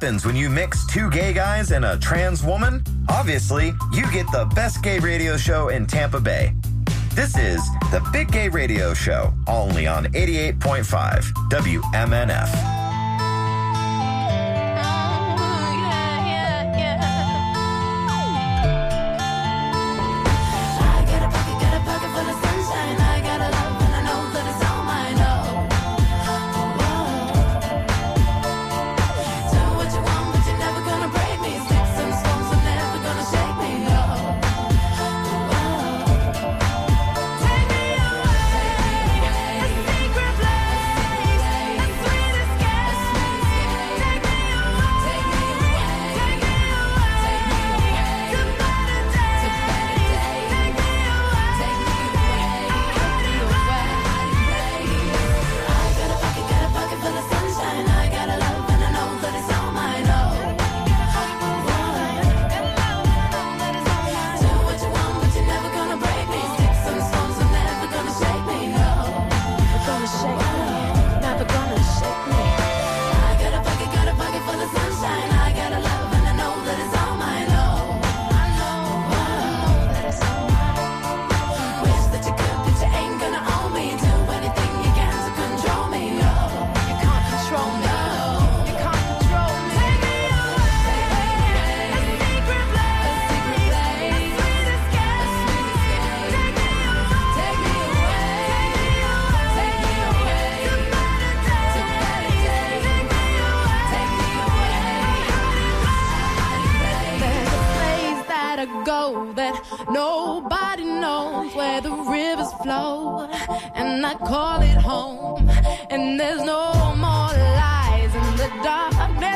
happens when you mix two gay guys and a trans woman? Obviously, you get the best gay radio show in Tampa Bay. This is the Big Gay Radio Show, only on 88.5 WMNF. Nobody knows where the rivers flow, and I call it home. And there's no more lies, in the darkness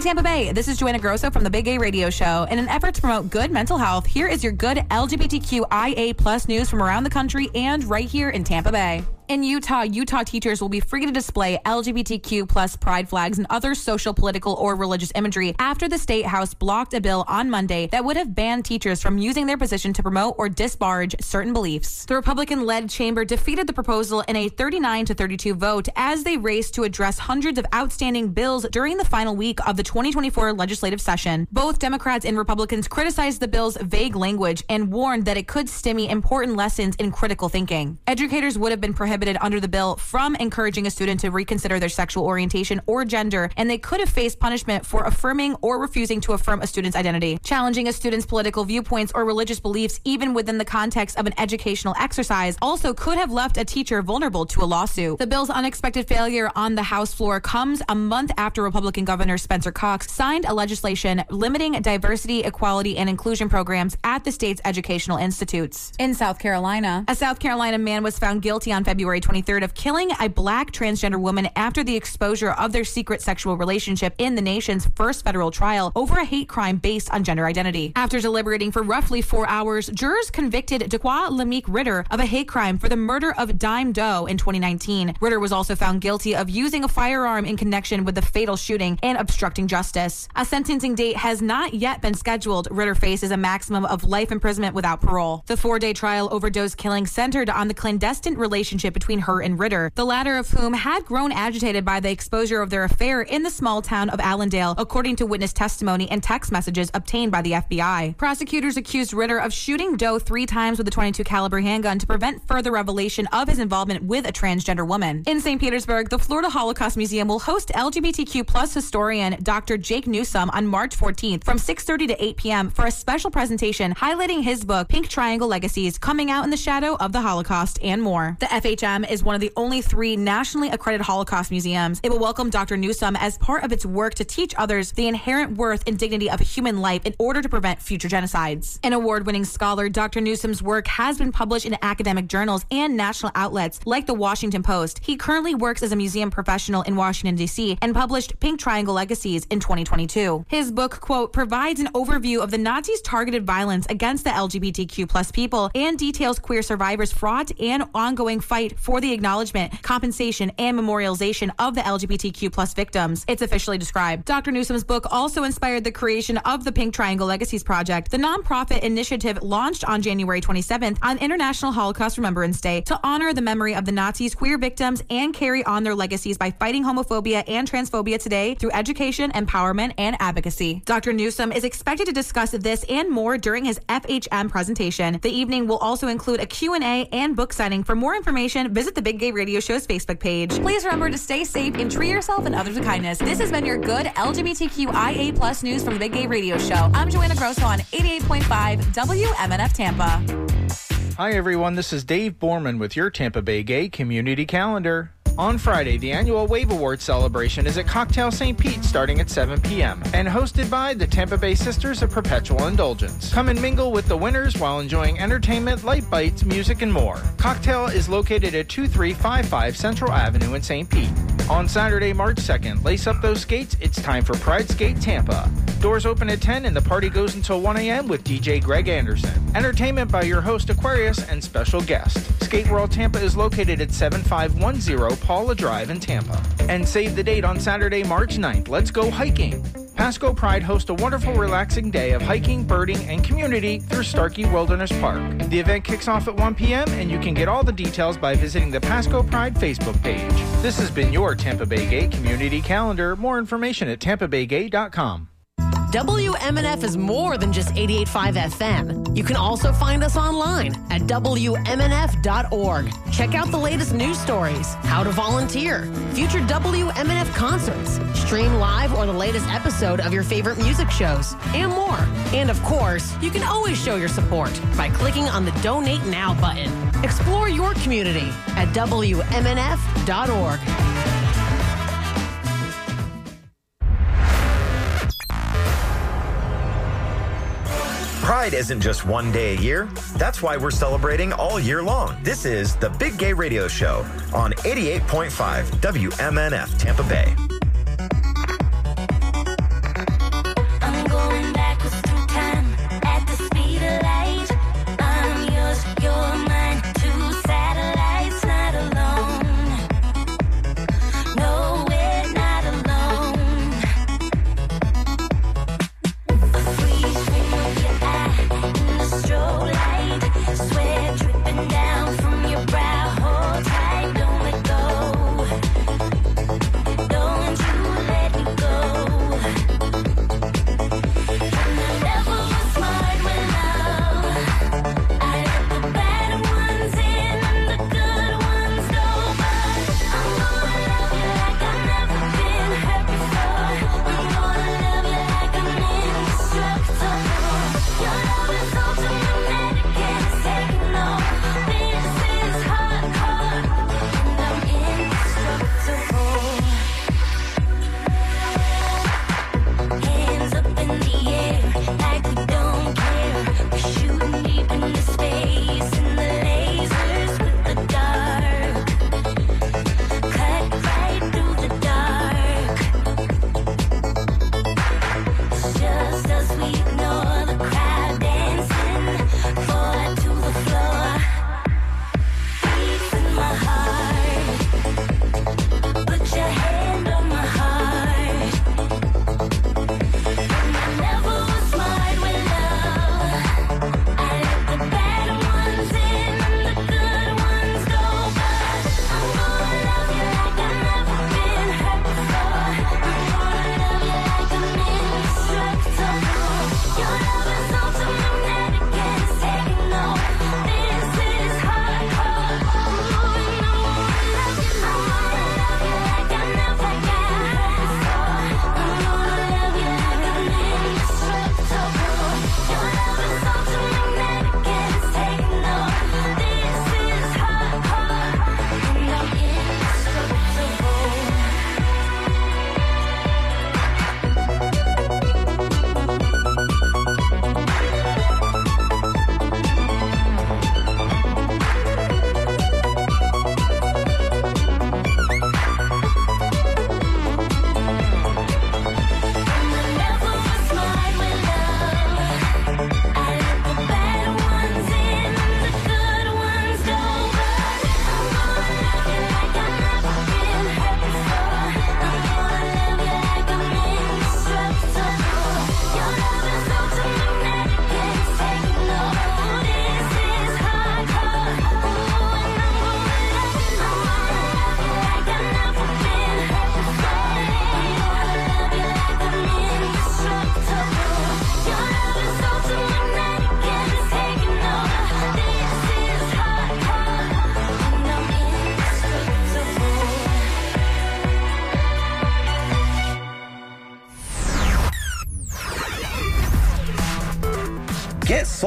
Hey Tampa Bay, this is Joanna Grosso from the Big Gay Radio Show. In an effort to promote good mental health, here is your good LGBTQIA plus news from around the country and right here in Tampa Bay. In Utah, Utah teachers will be free to display LGBTQ plus pride flags and other social, political, or religious imagery after the state house blocked a bill on Monday that would have banned teachers from using their position to promote or disparage certain beliefs. The Republican-led chamber defeated the proposal in a 39 to 32 vote as they raced to address hundreds of outstanding bills during the final week of the 2024 legislative session. Both Democrats and Republicans criticized the bill's vague language and warned that it could stymie important lessons in critical thinking. Educators would have been prohibited under the bill from encouraging a student to reconsider their sexual orientation or gender, and they could have faced punishment for affirming or refusing to affirm a student's identity. Challenging a student's political viewpoints or religious beliefs, even within the context of an educational exercise, also could have left a teacher vulnerable to a lawsuit. The bill's unexpected failure on the House floor comes a month after Republican Governor Spencer Cox signed a legislation limiting diversity, equality, and inclusion programs at the state's educational institutes. In South Carolina, a South Carolina man was found guilty on February February 23rd of killing a black transgender woman after the exposure of their secret sexual relationship in the nation's first federal trial over a hate crime based on gender identity. After deliberating for roughly four hours, jurors convicted Daqua Lameek Ritter of a hate crime for the murder of Dime Doe in 2019. Ritter was also found guilty of using a firearm in connection with the fatal shooting and obstructing justice. A sentencing date has not yet been scheduled. Ritter faces a maximum of life imprisonment without parole. The four day trial over Doe's killing centered on the clandestine relationship between her and Ritter, the latter of whom had grown agitated by the exposure of their affair in the small town of Allendale, according to witness testimony and text messages obtained by the FBI. Prosecutors accused Ritter of shooting Doe three times with a 22 caliber handgun to prevent further revelation of his involvement with a transgender woman. In St. Petersburg, the Florida Holocaust Museum will host LGBTQ plus historian Dr. Jake Newsome on March 14th from 6:30 to 8 p.m. for a special presentation highlighting his book Pink Triangle Legacies: Coming Out in the Shadow of the Holocaust and more. The FHM is one of the only three nationally accredited Holocaust museums. It will welcome Dr. Newsome as part of its work to teach others the inherent worth and dignity of human life in order to prevent future genocides. An award-winning scholar, Dr. Newsome's work has been published in academic journals and national outlets like the Washington Post. He currently works as a museum professional in Washington D.C. and published Pink Triangle Legacies in 2022. His book, quote, provides an overview of the Nazis' targeted violence against the LGBTQ plus people and details queer survivors' fraught and ongoing fight for the acknowledgement, compensation, and memorialization of the LGBTQ plus victims. It's officially described. Dr. Newsome's book also inspired the creation of the Pink Triangle Legacies Project, the nonprofit initiative launched on January 27th on International Holocaust Remembrance Day to honor the memory of the Nazis' queer victims and carry on their legacies by fighting homophobia and transphobia today through education, empowerment, and advocacy. Dr. Newsom is expected to discuss this and more during his FHM presentation. The evening will also include a Q&A and book signing. For more information, visit the Big Gay Radio Show's Facebook page. Please remember to stay safe and treat yourself and others with kindness. This has been your good LGBTQIA plus news from the Big Gay Radio Show. I'm Joanna Grosso on 88.5 WMNF Tampa. Hi, everyone. This is Dave Borman with your Tampa Bay Gay Community Calendar. On Friday, the annual Wave Award celebration is at Cocktail St. Pete starting at 7 p.m. and hosted by the Tampa Bay Sisters of Perpetual Indulgence. Come and mingle with the winners while enjoying entertainment, light bites, music, and more. Cocktail is located at 2355 Central Avenue in St. Pete. On Saturday, March 2nd, lace up those skates. It's time for Pride Skate Tampa. Doors open at 10 and the party goes until 1 a.m. with DJ Greg Anderson. Entertainment by your host Aquarius and special guest. Skate World Tampa is located at 7510 Paula Drive in Tampa. And save the date on Saturday, March 9th. Let's go hiking. Pasco Pride hosts a wonderful, relaxing day of hiking, birding, and community through Starkey Wilderness Park. The event kicks off at 1 p.m., and you can get all the details by visiting the Pasco Pride Facebook page. This has been your Tampa Bay Gay Community Calendar. More information at tampabaygay.com. WMNF is more than just 88.5 FM. You can also find us online at WMNF.org. Check out the latest news stories, how to volunteer, future WMNF concerts, stream live or the latest episode of your favorite music shows, and more. And of course, you can always show your support by clicking on the Donate Now button. Explore your community at WMNF.org. Pride isn't just one day a year. That's why we're celebrating all year long. This is the Big Gay Radio Show on 88.5 WMNF Tampa Bay.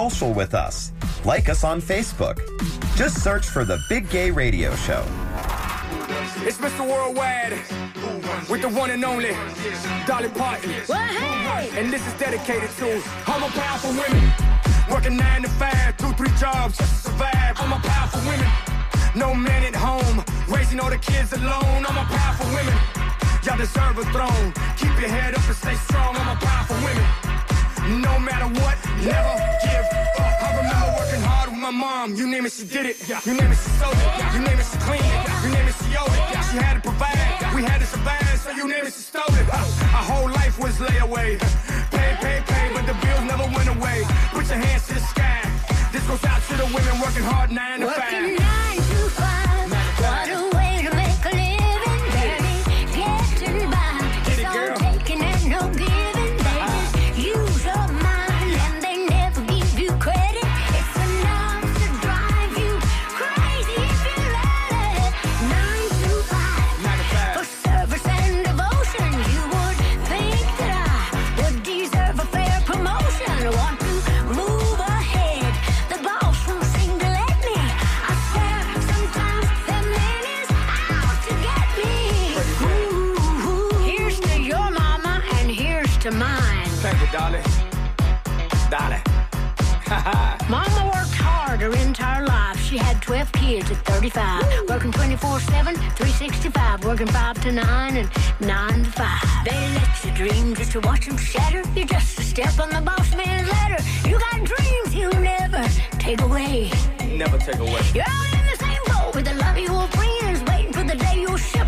Social with us. Like us on Facebook. Just search for The Big Gay Radio Show. It's Mr. Worldwide with the one and only Dolly Parton. And this is dedicated to all my powerful women. Working nine to five, two, three jobs just to survive. All my powerful women. No man at home, raising all the kids alone. All my powerful women. Y'all deserve a throne. Keep your head up and stay strong. All my powerful women. No matter what, never give up. I remember working hard with my mom. You name it, she did it. You name it, she sold it. You name it, she cleaned it. You name it, she owed it. She had to provide. We had to survive, so you name it, she stole it. Our whole life was layaway. Pay, pay, pay, but the bills never went away. Put your hands to the sky. This goes out to the women working hard nine to five. Working nine to five. 35. Working 24 7, 365. Working 5 to 9 and 9 to 5. They let you dream just to watch them shatter. You're just a step on the boss man's ladder. You got dreams you'll never take away. Never take away. You're all in the same boat with the love of your friends. Waiting for the day your ship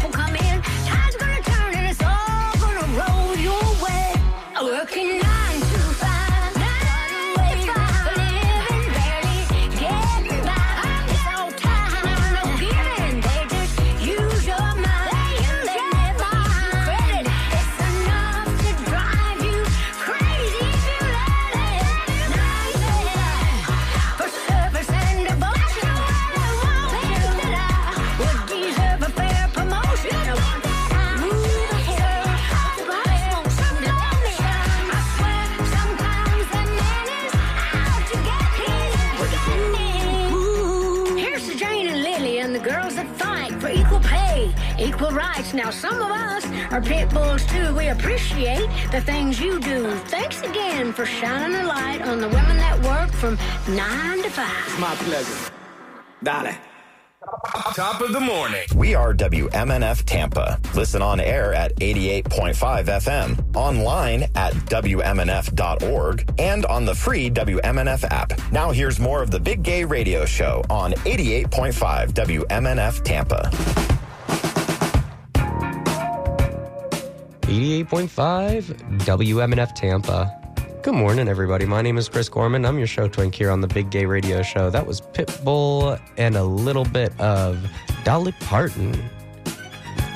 Now some of us are pit bulls too. We appreciate the things you do. Thanks again for shining a light on the women that work from nine to five. It's my pleasure. Dolly. Top of the morning. We are WMNF Tampa. Listen on air at 88.5 FM, online at WMNF.org, and on the free WMNF app. Now here's more of the Big Gay Radio Show on 88.5 WMNF Tampa. 88.5 WMNF Tampa. Good morning, everybody. My name is Chris Gorman. I'm your show twink here on the Big Gay Radio Show. That was Pitbull and a little bit of Dolly Parton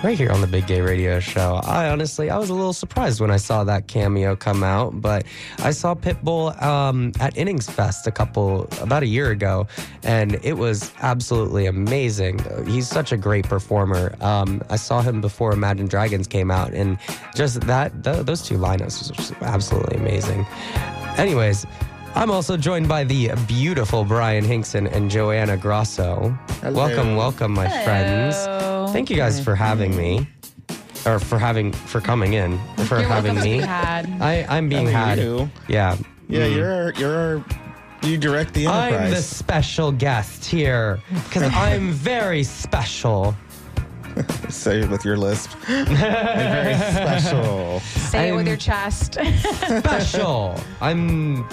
right here on the Big Gay Radio Show. I honestly, I was a little surprised when I saw that cameo come out, but I saw Pitbull um, at Innings Fest a couple, about a year ago, and it was absolutely amazing. He's such a great performer. Um, I saw him before Imagine Dragons came out, and just that, th- those two lineups was absolutely amazing. Anyways, I'm also joined by the beautiful Bryan Hinkson and Joanna Grosso. Hello. Welcome, welcome, my friends. Thank you guys for having me. Or for having for coming in. For You're having me. I, I'm being had. you. Yeah. Yeah, Mm. you're our, you're our, you direct the I'm the special guest here because I'm very special. Say it with your lisp. I'm very special. Say it with your chest. Special. I'm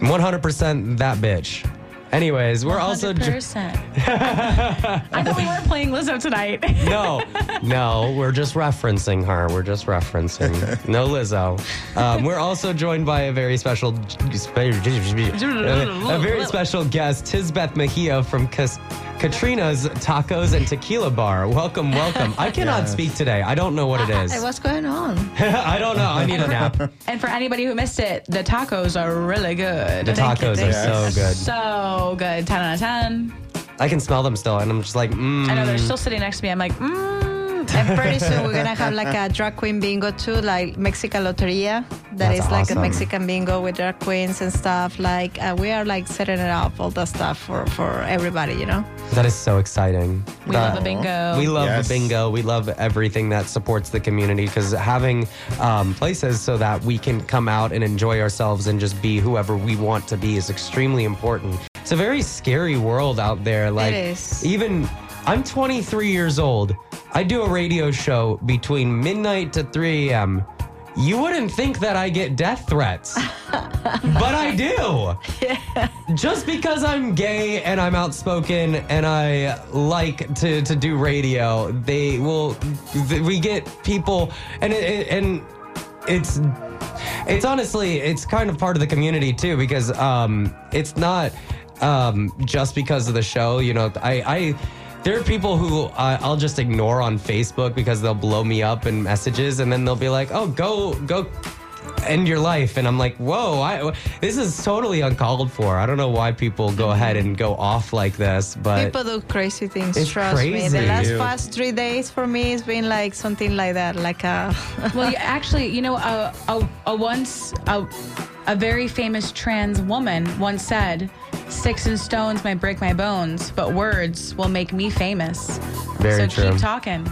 100% that bitch. Anyways, we're also. jo- 100%. I thought we weren't playing Lizzo tonight. no, no, we're just referencing her. We're just referencing. No Lizzo. Um, we're also joined by a very special, a very special guest, Tisbeth Mejia from Cas- Catrina's Tacos and Tequila Bar. Welcome, welcome. I cannot Yes. speak today. I don't know what it is. Hey, what's going on? I don't know. I need a nap. and for anybody who missed it, the tacos are really good. The tacos are Yes. so good. So good. 10 out of 10. I can smell them still, and I'm just like, mm. I know they're still sitting next to me. I'm like, mmm, And pretty soon we're gonna have like a drag queen bingo too, like Mexican Loteria. That is That's like awesome. a Mexican bingo with drag queens and stuff. Like uh, we are like setting it up, all the stuff for for everybody, you know. That is so exciting. We That- love a bingo. We love Yes. the bingo. We love everything that supports the community because having um, places so that we can come out and enjoy ourselves and just be whoever we want to be is extremely important. It's a very scary world out there. Like is. even I'm 23 years old. I do a radio show between midnight to 3 a.m. You wouldn't think that I get death threats, but I do. Just because I'm gay and I'm outspoken and I like to, to do radio, they will. th- We get people, and it, it- and it's it's honestly it's kind of part of the community too because um, it's not um, just because of the show. You know, I. I there are people who uh, I'll just ignore on Facebook because they'll blow me up in messages, and then they'll be like, "Oh, go, go, end your life," and I'm like, "Whoa, I, this is totally uncalled for." I don't know why people go ahead and go off like this, but People do crazy things. It's trust me. crazy. The last Ew. past three days for me has been like something like that, like a. well, you, actually, you know, a, a, a once a, a very famous trans woman once said, "Sticks and stones might break my bones, but words will make me famous." Very so true. keep talking.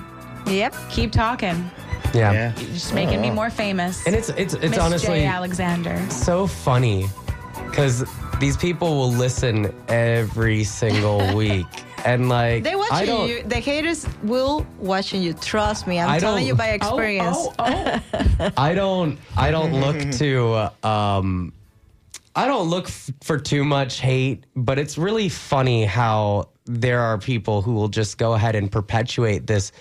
Yep. Keep talking. yeah. You're just making me more famous. And it's it's it's Miss honestly J. Alexander. so funny because these people will listen every single week and like They I watching don't you. The haters will watching you. Trust me. I'm I telling you by Oh, experience. I don't I don't look to um I don't look f- for too much hate, but it's really funny how there are people who will just go ahead and perpetuate this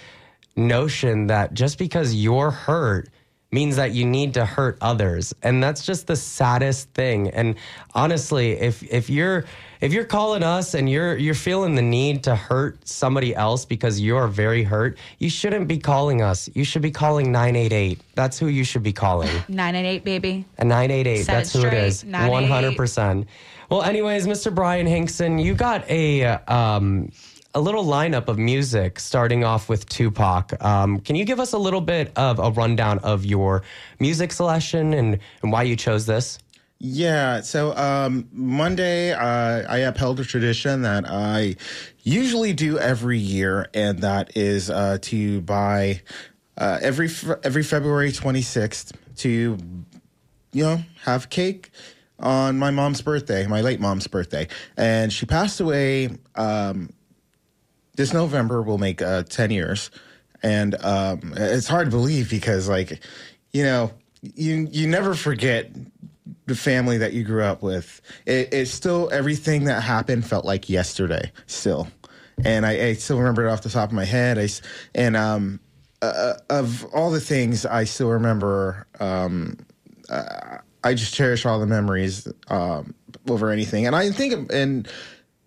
notion that just because you're hurt means that you need to hurt others. And that's just the saddest thing. And honestly if if you're if you're calling us and you're you're feeling the need to hurt somebody else because you're very hurt you shouldn't be calling us. You should be calling 988 that's who you should be calling. 988, baby. a 988 Set that's it who it is. 988. 100% well anyways mr bryan hinkson you got a um a little lineup of music starting off with Tupac. Um, can you give us a little bit of a rundown of your music selection and, and why you chose this? Yeah. So um, Monday, uh, I upheld a tradition that I usually do every year, and that is uh, to buy uh, every every February 26th to you know have cake on my mom's birthday, my late mom's birthday, and she passed away. Um, this November will make uh, 10 years. And um, it's hard to believe because, like, you know, you you never forget the family that you grew up with. It, it's still everything that happened felt like yesterday still. And I, I still remember it off the top of my head. I, and um, uh, of all the things I still remember, um, uh, I just cherish all the memories um, over anything. And I think, and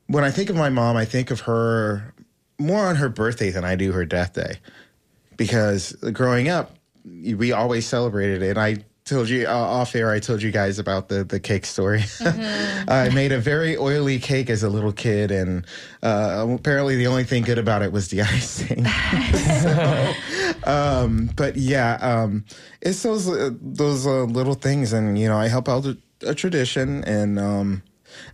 when I think of my mom, I think of her more on her birthday than I do her death day, because growing up, we always celebrated it. And I told you uh, off air, I told you guys about the the cake story. I made a very oily cake as a little kid, and uh, apparently the only thing good about it was the icing. So, um, but yeah, um, it's those uh, those uh, little things, and you know, I help out a, a tradition, and um,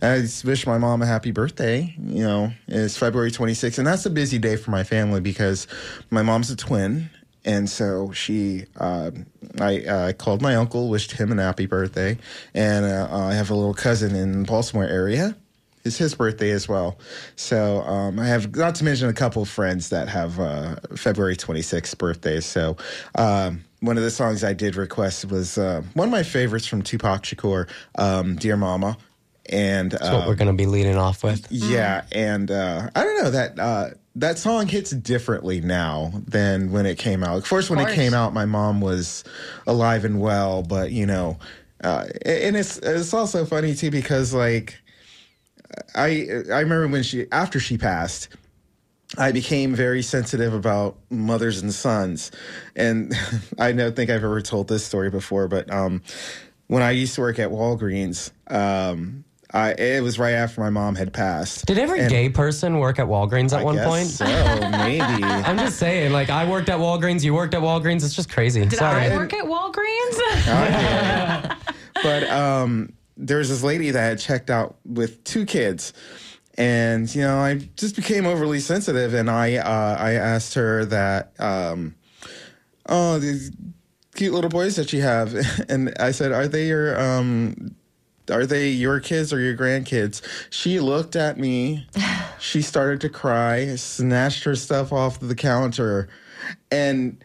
I just wish my mom a happy birthday. You know, it's February 26th, and that's a busy day for my family because my mom's a twin. And so she, uh, I uh, called my uncle, wished him a happy birthday, and uh, I have a little cousin in the Baltimore area. It's his birthday as well. So um, I have, not to mention a couple of friends that have uh, February 26th birthdays. So um, one of the songs I did request was uh, one of my favorites from Tupac Shakur, um, "Dear Mama," and That's what um, we're going to be leading off with. yeah, and uh, I don't know that uh, that song hits differently now than when it came out. Of course, when it course. came out, my mom was alive and well, but you know, uh, and it's it's also funny too because like I I remember when she after she passed. I became very sensitive about mothers and sons, and I don't think I've ever told this story before. But um, when I used to work at Walgreens, um, I, it was right after my mom had passed. Did every And- gay person work at Walgreens at I one point? so, maybe. I'm just saying, like I worked at Walgreens, you worked at Walgreens. It's just crazy. Did Sorry. I work at Walgreens? but um, there was this lady that had checked out with two kids, and you know, I just became overly sensitive, and I uh, I asked her that, um, oh, these cute little boys that you have, and I said, are they your um. Are they your kids or your grandkids? She looked at me. She started to cry, snatched her stuff off the counter, and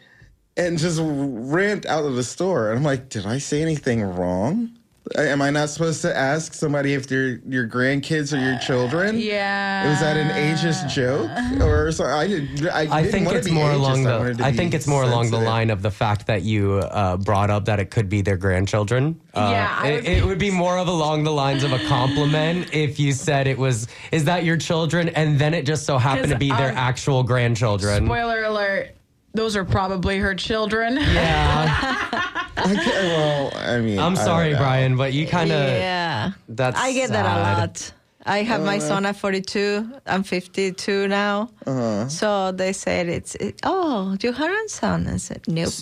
and just ran out of the store. And I'm like, did I say anything wrong? Am I not supposed to ask somebody if they're your grandkids or your children? Yeah. Was that an ageist joke or something? I. I, I didn't think want to it's be more ageist. along I the. to I think it's more along the line of the fact that you uh, brought up that it could be their grandchildren. Uh, Yeah, it, would- it would be more of along the lines of a compliment if you said it was. Is that your children? And then it just so happened to be their um, actual grandchildren. Spoiler alert. Those are probably her children. Yeah. Okay, well, I mean, I'm sorry. Bryan, but you kind of. yeah. That's I get that a lot. I have my son at 42. I'm 52 now. Uh-huh. So they said it's, it, oh, your grandson. I said, nope.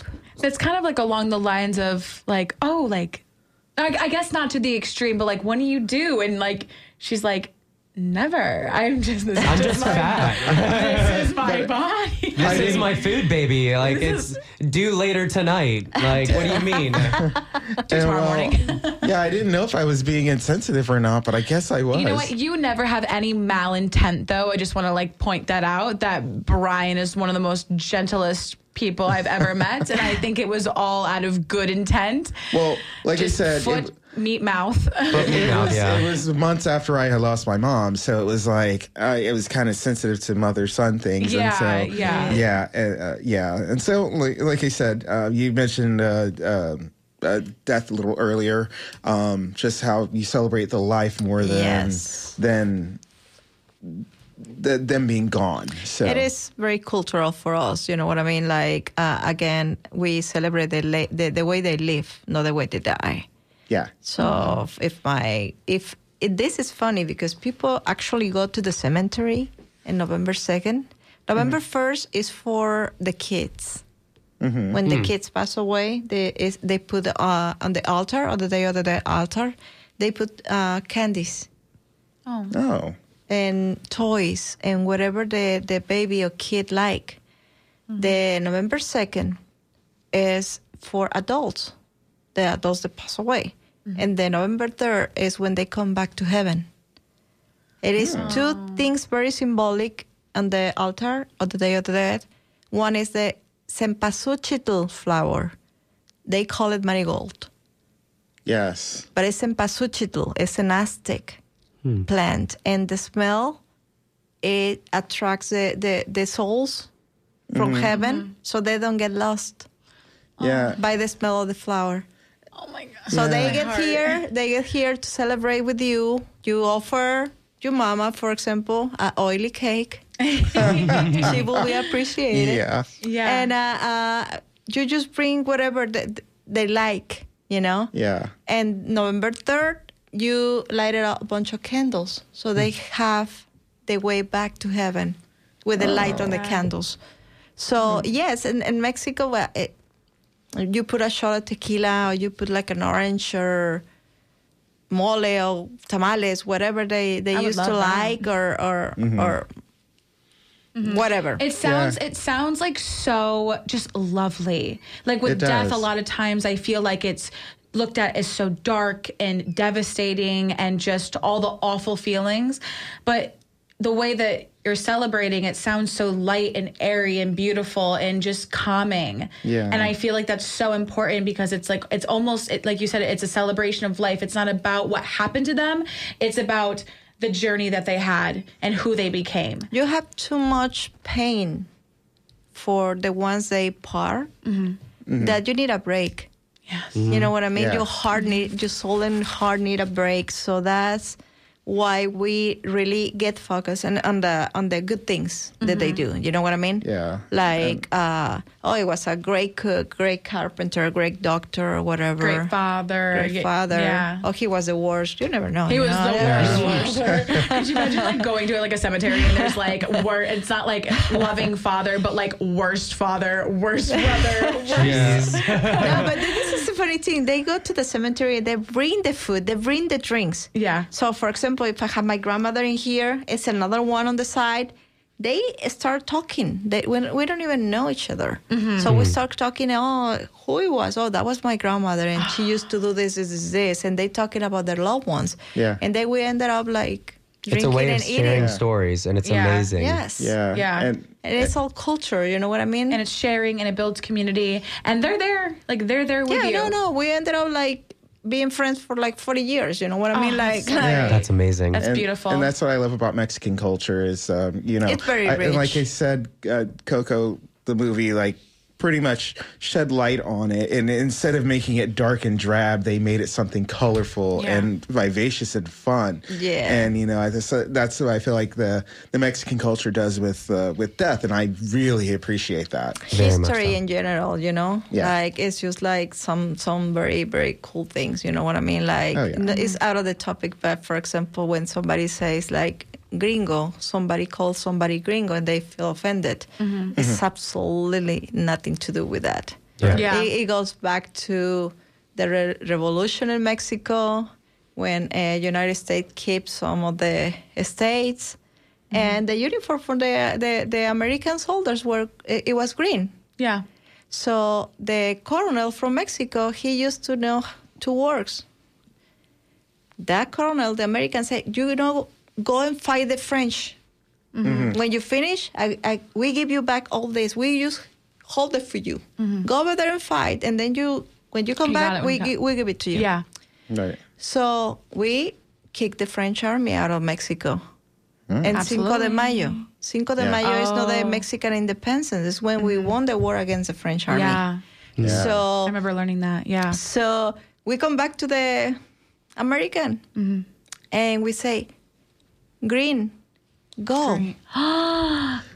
It's kind of like along the lines of like, oh, like, I, I guess not to the extreme, but like, when do you do? And like, she's like, never. I'm just. This I'm is just my, fat. This is my body. This is my food, baby. Like it's due later tonight. Like, what do you mean? And, well, yeah, I didn't know if I was being insensitive or not, but I guess I was. You know what? You never have any malintent, though. I just want to like point that out. That Bryan is one of the most gentlest people I've ever met, and I think it was all out of good intent. Well, like Just I said, foot, it, meat mouth. it, was, it was months after I had lost my mom, so it was like I, it was kind of sensitive to mother son things. Yeah, and so, yeah. yeah, uh, uh, yeah. And so, like, like I said, uh, you mentioned. Uh, um uh, death a little earlier, um, just how you celebrate the life more than Yes. than th- them being gone. So It is very cultural for us. You know what I mean? Like, uh, again, we celebrate the, la- the, the way they live, not the way they die. Yeah. So if my if it, this is funny because people actually go to the cemetery in November second. November 1st is for the kids. Mm-hmm. When the kids pass away, they is, they put uh, on the altar or the day of the altar, they put uh, candies Oh. Oh. and toys and whatever the, the baby or kid like. The November 2nd is for adults, the adults that pass away. Mm-hmm. And the November 3rd is when they come back to heaven. It is ah. two things very symbolic on the altar of the Day of the Dead. One is the cempasúchil flower. They call it marigold Yes. but it's cempasúchil. It's an Aztec hmm. plant, and the smell it attracts the the, the souls from Mhm. heaven, mm-hmm. so they don't get lost Yeah. by the smell of the flower. Oh my god! So they Yeah. get here. They get here to celebrate with you. You offer your mama, for example, a oily cake. she will be appreciated. Yeah. Yeah. And uh, uh, you just bring whatever that they like, you know. Yeah. And November 3rd, you lighted up a bunch of candles. So they have the way back to heaven with the light on the candles. So, yes, in, in Mexico, well, it, you put a shot of tequila or you put like an orange or mole or tamales, whatever they, they used to love that. like or, or, Mhm. or whatever. It sounds it sounds like so just lovely. Like with It death, a lot of times I feel like it's looked at as so dark and devastating and just all the awful feelings. But the way that you're celebrating it sounds so light and airy and beautiful and just calming. Yeah. And I feel like that's so important because it's like it's almost it, like you said it's a celebration of life. It's not about what happened to them. It's about the journey that they had and who they became. you have too much pain for the ones they part mm-hmm. that you need a break. Yes. You know what I mean? Mm-hmm. Yeah. Your heart need, your soul and heart need a break. So that's why we really get focused on, on the on the good things that they do. You know what I mean? Yeah. Like, uh, oh, he was a great cook, great carpenter, great doctor, or whatever. Great father. Great father. Yeah. Oh, he was the worst. You never know. He was know? the Yeah. worst. Could you imagine like going to like a cemetery and there's like wor- it's not like loving father, but like worst father, worst brother. Worst. no, but this is the funny thing. They go to the cemetery, they bring the food, they bring the drinks. Yeah. So, for example, if I have my grandmother in here, it's another one on the side. They start talking. They we, we don't even know each other. Mm-hmm. So we mm-hmm. start talking. Oh, who it was? Oh, that was my grandmother, and she used to do this, this, this, this. And they talking about their loved ones. Yeah. And then we ended up like It's drinking a way of and sharing eating. stories, and it's Yeah. amazing. Yes. Yeah. Yeah. And And it's all culture. You know what I mean? And it's sharing and it builds community. And they're there. Like they're there with yeah, you. no, no. We ended up like being friends for like 40 years. You know what I mean? Oh, like, that's like- That's amazing. That's and, beautiful. And that's what I love about Mexican culture is, um, you know, It's very I- and like. I said, uh, Coco, the movie, like pretty much shed light on it, and instead of making it dark and drab, they made it something colorful Yeah. and vivacious and fun. Yeah. and you know, I just, that's what I feel like the the Mexican culture does with uh, with death, and I really appreciate that. history in general, you know, Yeah. like it's just like some some very very cool things. You know what I mean? Like Oh, yeah. it's out of the topic, but for example, when somebody says like gringo, somebody calls somebody gringo and they feel offended. Mhm. It's Mhm. absolutely nothing to do with that. Yeah. Yeah. It, it goes back to the re- revolution in Mexico when uh, United States kept some of the states. And the uniform for the, the, the American soldiers were it, it was green. Yeah. So the colonel from Mexico, he used to know two words. That colonel, the American said, "You know, go and fight the French. Mhm. When you finish, I, I, we give you back all this. We just hold it for you. Go over there and fight, and then you, when you come You back, we we gi- we give it to you. Yeah. Right. So we kicked the French army out of Mexico. Mm. And Cinco de Mayo. Cinco de Yeah. Mayo is not the Oh. Mexican independence. It's when we won the war against the French army. Yeah. Yeah. So I remember learning that. Yeah. so we come back to the American and we say, Green, go.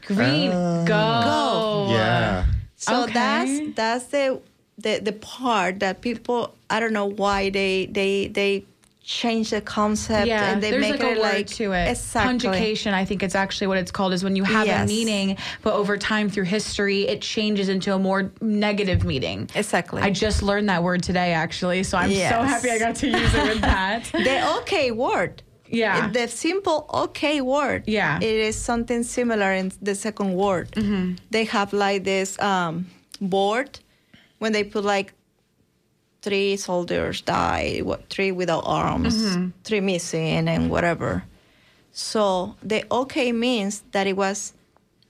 Green, ah. go. Go. Yeah. So Okay. that's that's the, the the part that people I don't know why they they they change the concept Yeah, and they there's make like a it word like to it. exactly Conjugation, I think it's actually what it's called, is when you have a meaning, but over time through history, it changes into a more negative meaning. Exactly. I just learned that word today, actually, so I'm so happy I got to use it with that. the okay word. Yeah. The simple okay word. Yeah. It is something similar in the second word. Mm-hmm. They have like this um, board when they put like three soldiers die, what, three without arms, Mm-hmm. three missing, and whatever. So the okay means that it was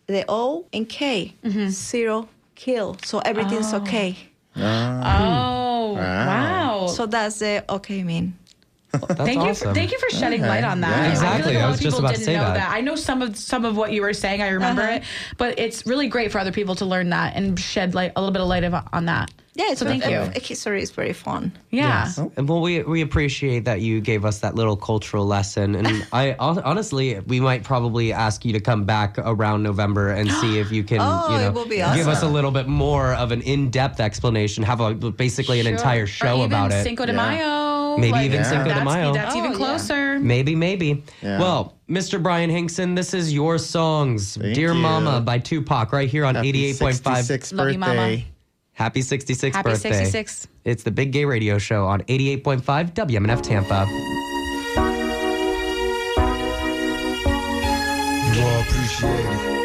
the O and K, Mm-hmm. zero kill. So everything's okay. Oh, wow. So that's the okay mean. That's thank you, for, thank you for shedding Okay. light on that. Yeah. I feel like a I lot was of just people about to didn't say know that. I know some of some of what you were saying. I remember Uh-huh. it, but it's really great for other people to learn that and shed light a little bit of light of, on that. Yeah, it's So thank you. History is very fun. Yeah. And well, we we appreciate that you gave us that little cultural lesson, and I honestly, we might probably ask you to come back around November and see if you can, Oh, you know, it will be give us a little bit more of an in-depth explanation, have a basically an Sure. entire Or show even about it. Cinco de Yeah. Mayo. Oh maybe even Yeah. Cinco de that's, Mayo. That's oh, even Oh, yeah. closer. Maybe, maybe. Yeah. Well, Mr. Bryan Hinkson, this is your songs, Thank "Dear you. Mama" by Tupac, right here on eighty-eight point five. 66th Love you, Mama. birthday. Happy 66th Happy birthday. 66. It's the Big Gay Radio Show on 88.5 WMNF Tampa. You all appreciate it.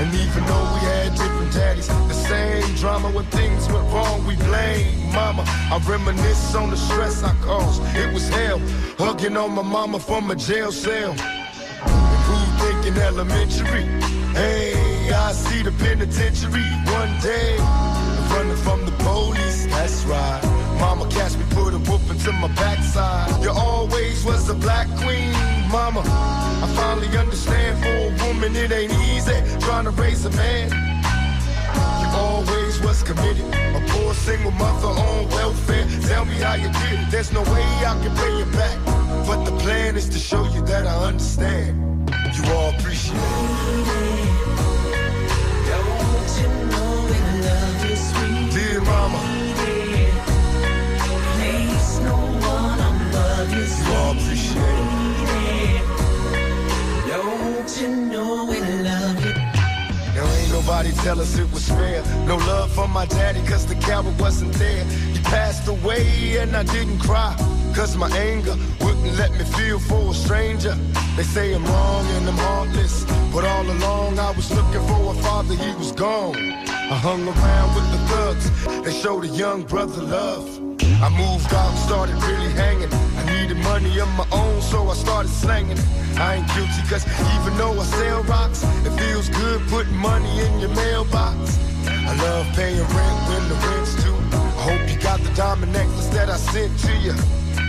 And even though we had different daddies, the same drama when things went wrong, we blame mama. I reminisce on the stress I caused. It was hell, hugging on my mama from a jail cell. And who think elementary. Hey, I see the penitentiary one day. Running from the police, that's right. Mama catch me, put a whoop into my backside. You always was a black queen, mama. I finally understand for a woman it ain't easy trying to raise a man. You always was committed. A poor single mother on welfare. Tell me how you did it. There's no way I can pay you back. But the plan is to show you that I understand. You all appreciate it. Mama. You appreciate it. Don't you know we love you? Now ain't nobody tell us it was fair. No love for my daddy, cause the coward wasn't there. He passed away and I didn't cry. Cause my anger wouldn't let me feel for a stranger. They say I'm wrong and I'm heartless. But all along I was looking for a father, he was gone. I hung around with the thugs, they showed a young brother love. I moved out and started really hanging. I needed money of my own, so I started slanging. I ain't guilty, cause even though I sell rocks, it feels good putting money in your mailbox. I love paying rent when the rent's due. I hope you got the diamond necklace that I sent to you.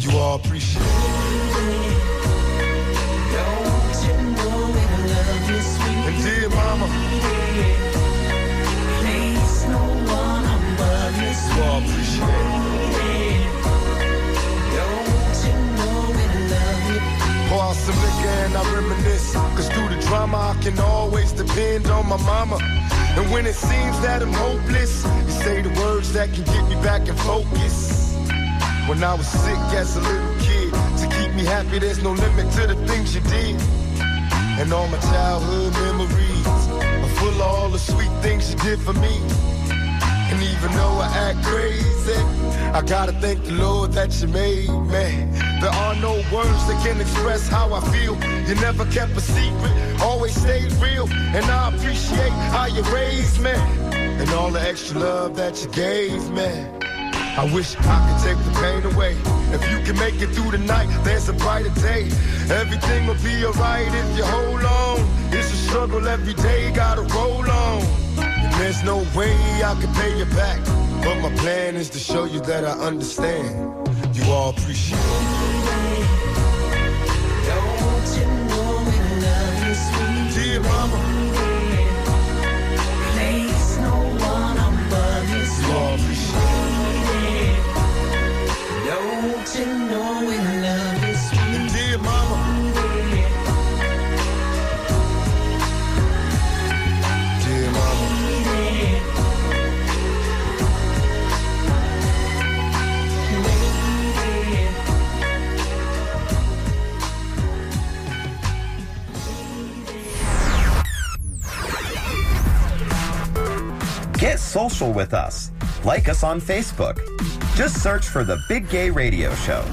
You all appreciate it. And dear mama, you all appreciate it. Pour and I reminisce. Cause through the drama, I can always depend on my mama. And when it seems that I'm hopeless, you say the words that can get me back in focus. When I was sick as a little kid, to keep me happy, there's no limit to the things you did. And all my childhood memories are full of all the sweet things you did for me. And even though I act crazy, I gotta thank the Lord that you made me. There are no words that can express how I feel. You never kept a secret, always stayed real. And I appreciate how you raised me. And all the extra love that you gave me. I wish I could take the pain away. If you can make it through the night, there's a brighter day. Everything will be alright if you hold on. It's a struggle every day, gotta roll on. And there's no way I can pay you back. But my plan is to show you that I understand. You all appreciate it. Social with us. Like us on Facebook. Just search for The Big Gay Radio Show.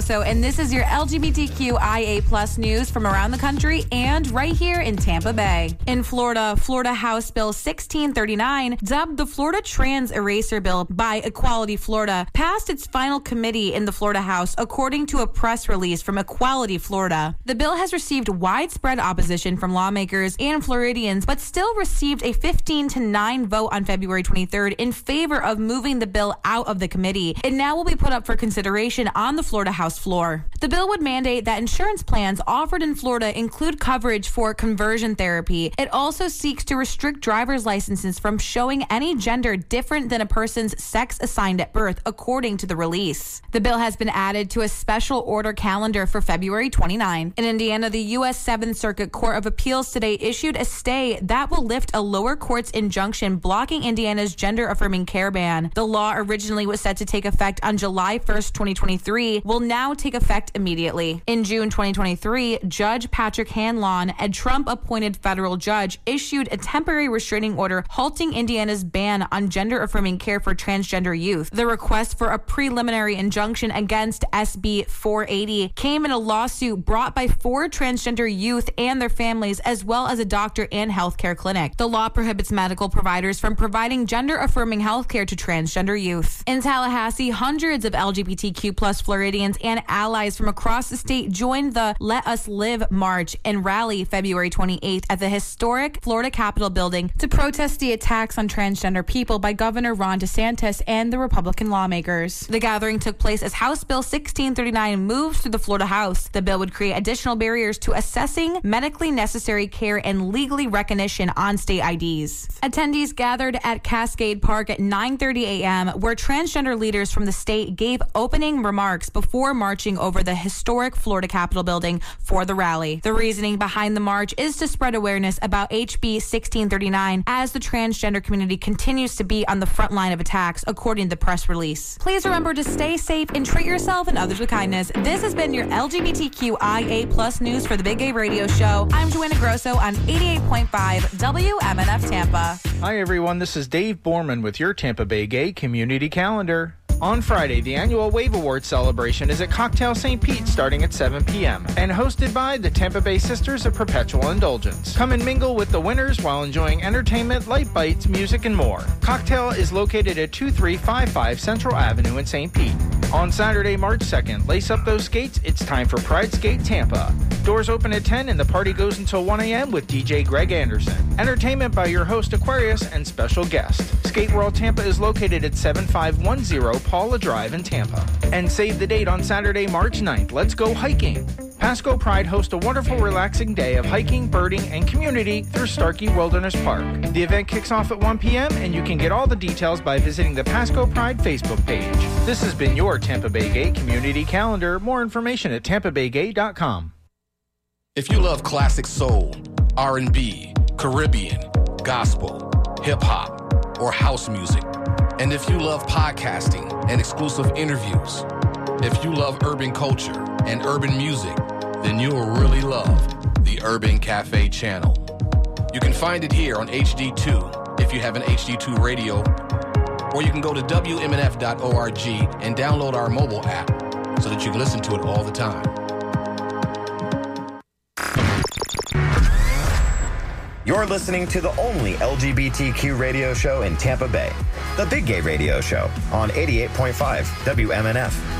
Grosso, and this is your LGBTQIA plus news from around the country and right here in Tampa Bay. In Florida, Florida House Bill 1639, dubbed the Florida Trans Erasure Bill by Equality Florida, passed its final committee in the Florida House, according to a press release from Equality Florida. The bill has received widespread opposition from lawmakers and Floridians, but still received a 15 to 9 vote on February 23rd in favor of moving the bill out of the committee. It now will be put up for consideration on the Florida House floor. The bill would mandate that insurance plans offered in Florida include coverage for conversion therapy. It also seeks to restrict driver's licenses from showing any gender different than a person's sex assigned at birth, according to the release. The bill has been added to a special order calendar for February 29. In Indiana, the U.S. Seventh Circuit Court of Appeals today issued a stay that will lift a lower court's injunction blocking Indiana's gender affirming care ban. The law originally was set to take effect on July 1st, 2023, will now take effect immediately. In June 2023, Judge Patrick Hanlon, a Trump appointed federal judge, issued a temporary restraining order halting Indiana's ban on gender affirming care for transgender youth. The request for a preliminary injunction against SB 480 came in a lawsuit brought by four transgender youth and their families, as well as a doctor and healthcare clinic. The law prohibits medical providers from providing gender affirming healthcare to transgender youth. In Tallahassee, hundreds of LGBTQ plus Floridians and allies from across the state joined the Let Us Live March and rally February 28th at the historic Florida Capitol building to protest the attacks on transgender people by Governor Ron DeSantis and the Republican lawmakers. The gathering took place as House Bill 1639 moves through the Florida House. The bill would create additional barriers to assessing medically necessary care and legally recognition on state IDs. Attendees gathered at Cascade Park at 9:30 a.m. where transgender leaders from the state gave opening remarks before marching over the historic Florida Capitol building for the rally. The reasoning behind the march is to spread awareness about HB 1639 as the transgender community continues to be on the front line of attacks, according to the press release. Please remember to stay safe and treat yourself and others with kindness. This has been your LGBTQIA plus news for the Big Gay Radio Show. I'm Joanna Grosso on 88.5 WMNF Tampa. Hi, everyone. This is Dave Borman with your Tampa Bay Gay Community Calendar. On Friday, the annual Wave Award celebration is at Cocktail St. Pete starting at 7 p.m. and hosted by the Tampa Bay Sisters of Perpetual Indulgence. Come and mingle with the winners while enjoying entertainment, light bites, music, and more. Cocktail is located at 2355 Central Avenue in St. Pete. On Saturday, March 2nd, lace up those skates. It's time for Pride Skate Tampa. Doors open at 10 and the party goes until 1 a.m. with DJ Greg Anderson. Entertainment by your host Aquarius and special guest. Skate World Tampa is located at 7510 Paula Drive in Tampa. And save the date on Saturday, March 9th. Let's go hiking. Pasco Pride hosts a wonderful, relaxing day of hiking, birding, and community through Starkey Wilderness Park. The event kicks off at 1 p.m., and you can get all the details by visiting the Pasco Pride Facebook page. This has been your Tampa Bay Gay Community Calendar. More information at tampabaygay.com. If you love classic soul, R&B, Caribbean, gospel, hip hop, or house music, and if you love podcasting and exclusive interviews, if you love urban culture and urban music, then you'll really love the Urban Cafe channel. You can find it here on HD2 if you have an HD2 radio, or you can go to WMNF.org and download our mobile app so that you can listen to it all the time. You're listening to the only LGBTQ radio show in Tampa Bay, the Big Gay Radio Show on 88.5 WMNF.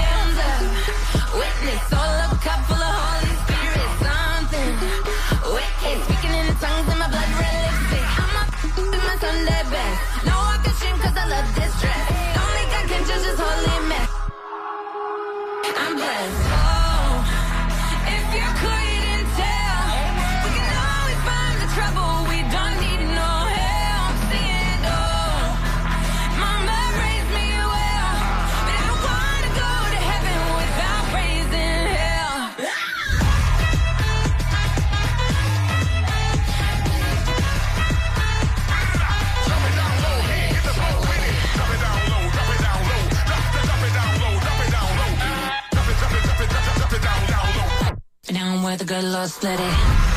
Where the good Lord split it.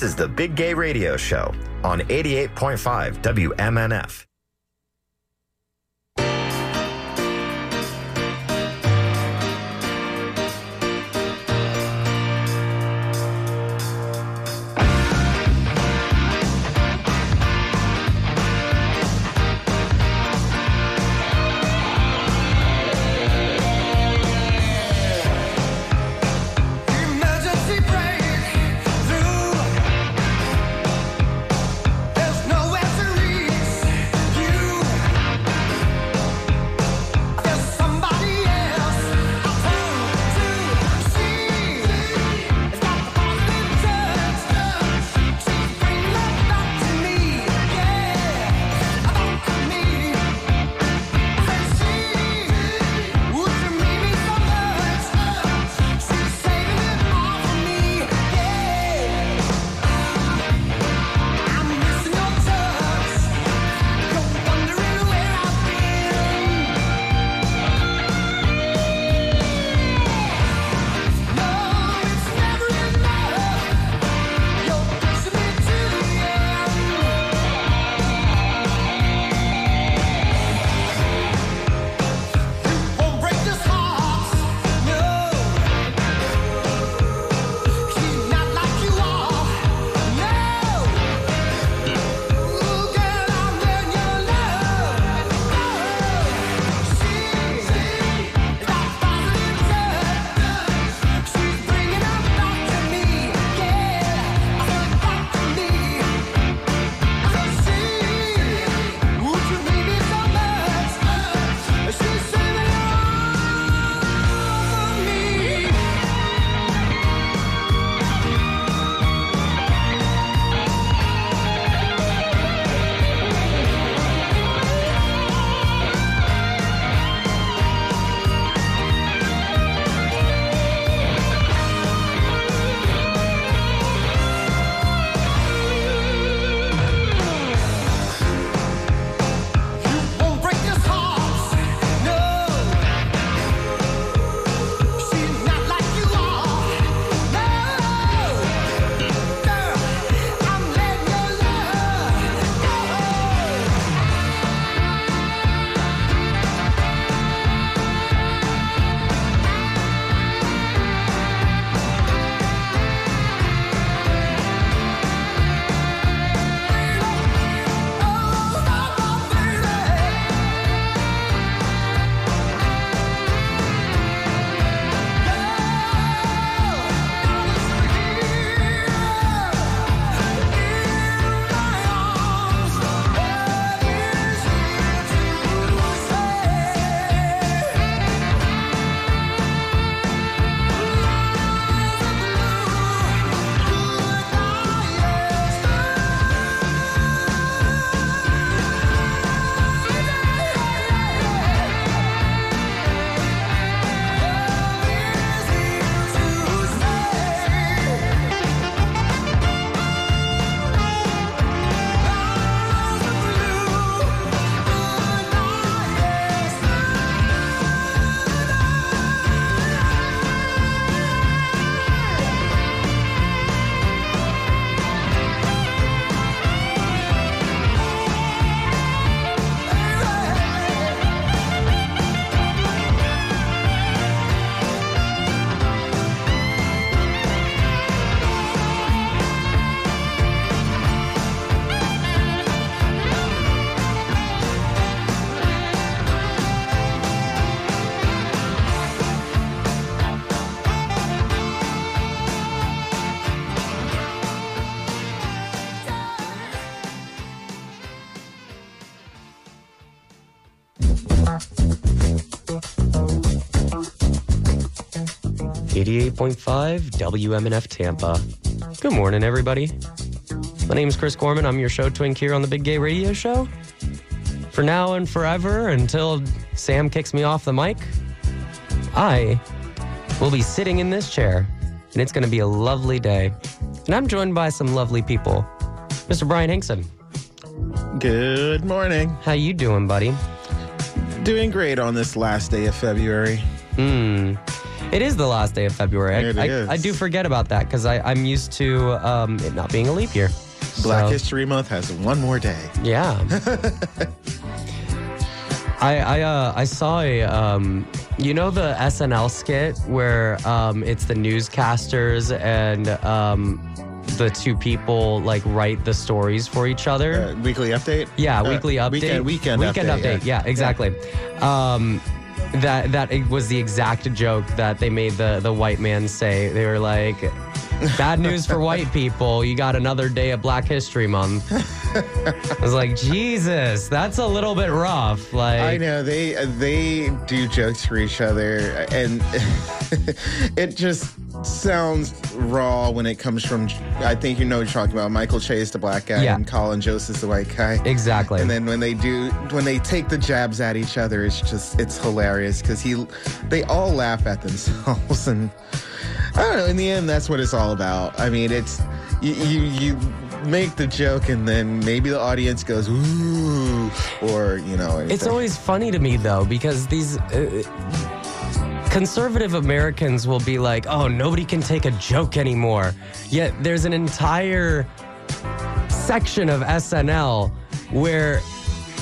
This is the Big Gay Radio Show on 88.5 WMNF. 98.5 WMNF Tampa. Good morning, everybody. My name is Chris Gorman. I'm your show twink here on the Big Gay Radio Show. For now and forever, until Sam kicks me off the mic, I will be sitting in this chair, and it's going to be a lovely day. And I'm joined by some lovely people. Mr. Bryan Hinkson. Good morning. How you doing, buddy? Doing great on this last day of February. Hmm. It is the last day of February. I, It I, is. I do forget about that because I'm used to um, it not being a leap year. Black So- History Month has one more day. Yeah. I I uh, I saw a um, you know the SNL skit where um, it's the newscasters and um, the two people like write the stories for each other. Uh, weekly update? Yeah, Uh, weekly update. weekend- weekend weekend update, update. yeah. Yeah, exactly. Um, that that was the exact joke that they made the the white man say. They were like, "Bad news for white people. You got another day of Black History Month." I was like, Jesus, that's a little bit rough. Like, I know they they do jokes for each other, and it just sounds raw when it comes from. I think you know what you're talking about. Michael Che, the black guy, Yeah. and Colin Jost, the white guy. Exactly. And then when they do, when they take the jabs at each other, it's just it's hilarious because he, they all laugh at themselves, and I don't know. In the end, that's what it's all about. I mean, it's you you. you Make the joke, and then maybe the audience goes ooh, or you know. It's always funny to me though because these uh, conservative Americans will be like, "Oh, nobody can take a joke anymore." Yet there's an entire section of SNL where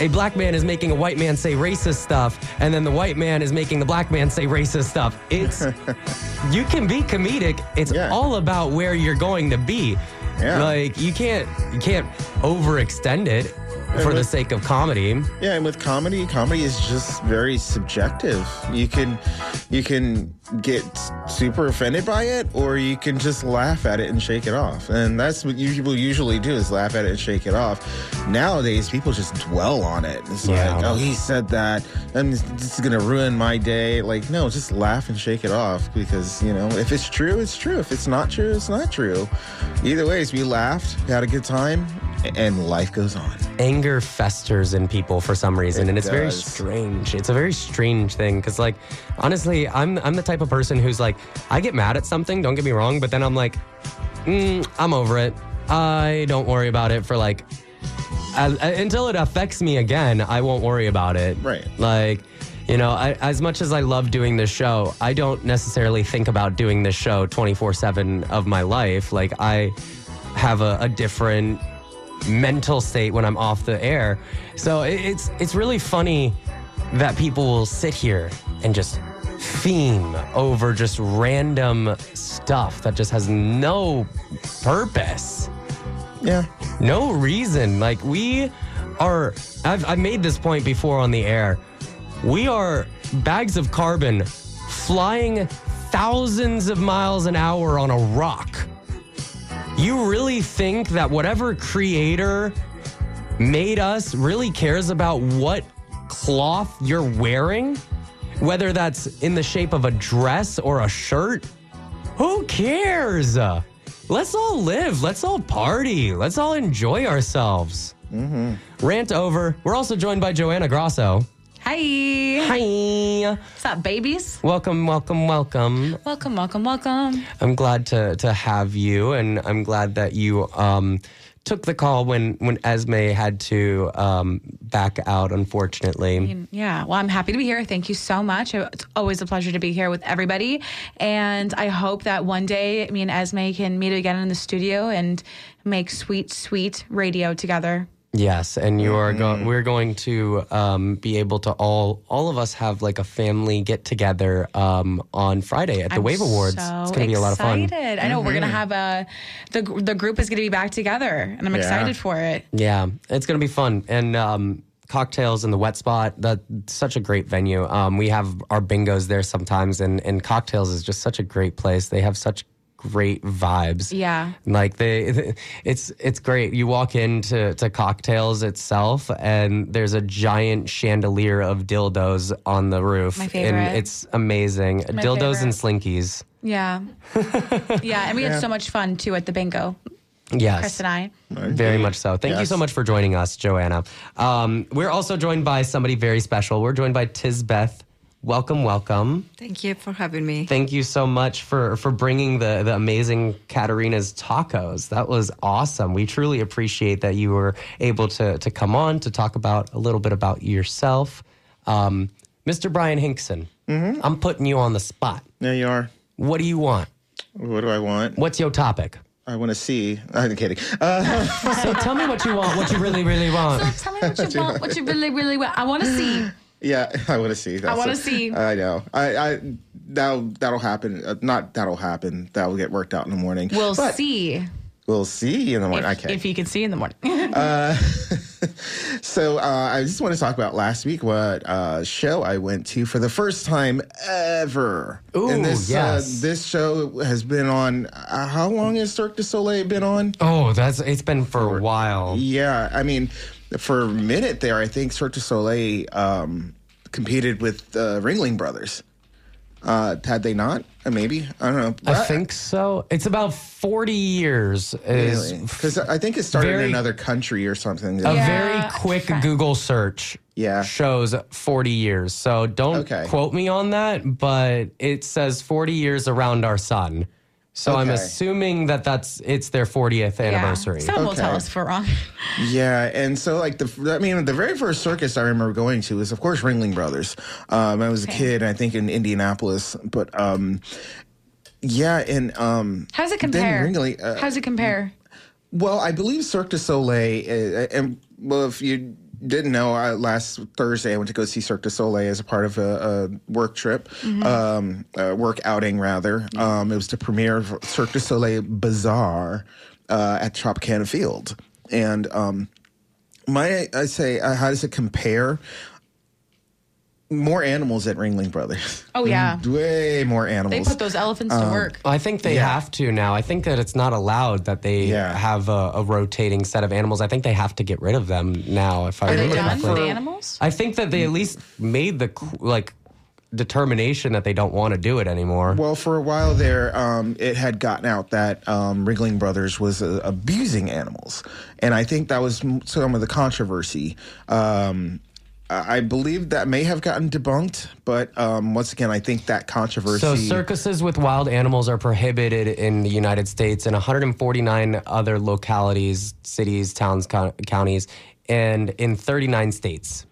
a black man is making a white man say racist stuff and then the white man is making the black man say racist stuff. It's you can be comedic. It's all about where you're going to be. Yeah. Like you can't you can't overextend it And for the sake of comedy. Yeah, and with comedy, comedy is just very subjective. You can you can get super offended by it, or you can just laugh at it and shake it off. And that's what you people usually do is laugh at it and shake it off. Nowadays, people just dwell on it. It's Yeah. like, oh, he said that, and this is gonna ruin my day. Like, no, just laugh and shake it off because you know if it's true, it's true. If it's not true, it's not true. Either ways, we laughed, had a good time, and life goes on. anger festers in people for some reason It and it's very strange. It's a very strange thing because like honestly i'm i'm the type of person who's like i get mad at something don't get me wrong but then i'm like mm, i'm over it. I don't worry about it for like as, until it affects me again i won't worry about it. Right. like you know I, as much as i love doing this show i don't necessarily think about doing this show 24-7 of my life. Like i have a, a different mental state when I'm off the air. So it's it's really funny that people will sit here and just theme over just random stuff that just has no purpose. Yeah. No reason. Like we are I've I've made this point before on the air. We are bags of carbon flying thousands of miles an hour on a rock. You really think that whatever creator made us really cares about what cloth you're wearing? Whether that's in the shape of a dress or a shirt? Who cares? Let's all live. Let's all party. Let's all enjoy ourselves. Mm-hmm. Rant over. We're also joined by Joanna Grosso. Hi. Hi. What's up, babies? Welcome, welcome, welcome. Welcome, welcome, welcome. I'm glad to to have you, and I'm glad that you um, took the call when when Esme had to um, back out. Unfortunately, Yeah, well, I'm happy to be here. Thank you so much. It's always a pleasure to be here with everybody. And I hope that one day me and Esme can meet again in the studio and make sweet, sweet radio together. Yes, and you are go- we're going to um, be able to all all of us have like a family get together um, on Friday at the I'm Wave Awards. so it's going to be a lot of fun. excited. I know we're gonna have a the the group is gonna be back together, and I'm Yeah. excited for it. Yeah, it's gonna be fun. And um, cocktails in the wet spot. That's such a great venue. Um, we have our bingos there sometimes, and and cocktails is just such a great place. They have such great vibes. Yeah. Like they, it's it's great. You walk into to cocktails itself, and there's a giant chandelier of dildos on the roof, My favorite. and it's amazing. My dildos favorite. and slinkies. Yeah. yeah, and we had Yeah. so much fun too at the bingo. Yes. Chris and I. Very much so. Thank you so much for joining us, Joanna. Um, we're also joined by somebody very special. We're joined by Tisbeth. Welcome, welcome. Thank you for having me. Thank you so much for for bringing the the amazing Catrina's tacos. That was awesome. We truly appreciate that you were able to to come on to talk about a little bit about yourself, um, Mr. Bryan Hinkson. I'm putting you on the spot. There you are. What do you want? What do I want? What's your topic? I want to see. I'm kidding. Uh, so tell me what you want. What you really, really want. So tell me what you want, what you really, really want. I want to see. Yeah, I want to see. That's I wanna it. see. I know. I, I that'll that'll happen. Uh, not that'll happen. That'll get worked out in the morning. We'll But see We'll see in the morning. if, okay. if you can see in the morning. uh, so uh, I just want to talk about last week what uh, show I went to for the first time ever. Ooh, and this yes. uh, this show has been on. Uh, how long has Cirque du Soleil been on? Oh, that's it's been for a while. Yeah, I mean, for a minute there, I think Cirque du Soleil um, competed with uh, Ringling Brothers. Uh, had they not? Uh, maybe I don't know. I think so. It's about 40 years. Is because I think it started very- in another country or something. A very quick Google search yeah. shows 40 years. So don't Okay. quote me on that, but it says 40 years around our sun. So I'm assuming that that's it's their 40th anniversary. Someone will tell us if we're wrong. Yeah, and so like the, I mean, the very first circus I remember going to was, of course, Ringling Brothers. Um, I was a kid, I think, in Indianapolis, but um, yeah, and um, How does it then compare? Ringling, uh, How does it compare? Well, I believe Cirque du Soleil, uh, and well, if you didn't know, I, last Thursday I went to go see Cirque du Soleil as a part of a, a work trip, Mhm. um, a work outing rather. Um, it was the premiere of Cirque du Soleil Bazaar uh, at Tropicana Field, and um, my I say, uh, how does it compare? More animals at Ringling Brothers. Oh, yeah. way more animals. They put those elephants to Um, work. I think they Yeah. have to now. I think that it's not allowed that they have a, a rotating set of animals. I think they have to get rid of them now. If I Are they remember done with correctly. the animals? I think that they at least made the like determination that they don't want to do it anymore. Well, for a while there, um, it had gotten out that um, Ringling Brothers was uh, abusing animals, and I think that was some of the controversy. Um, I believe that may have gotten debunked, but um, once again, I think that controversy. So circuses with wild animals are prohibited in the United States and 149 other localities, cities, towns, co- counties, and in 39 states.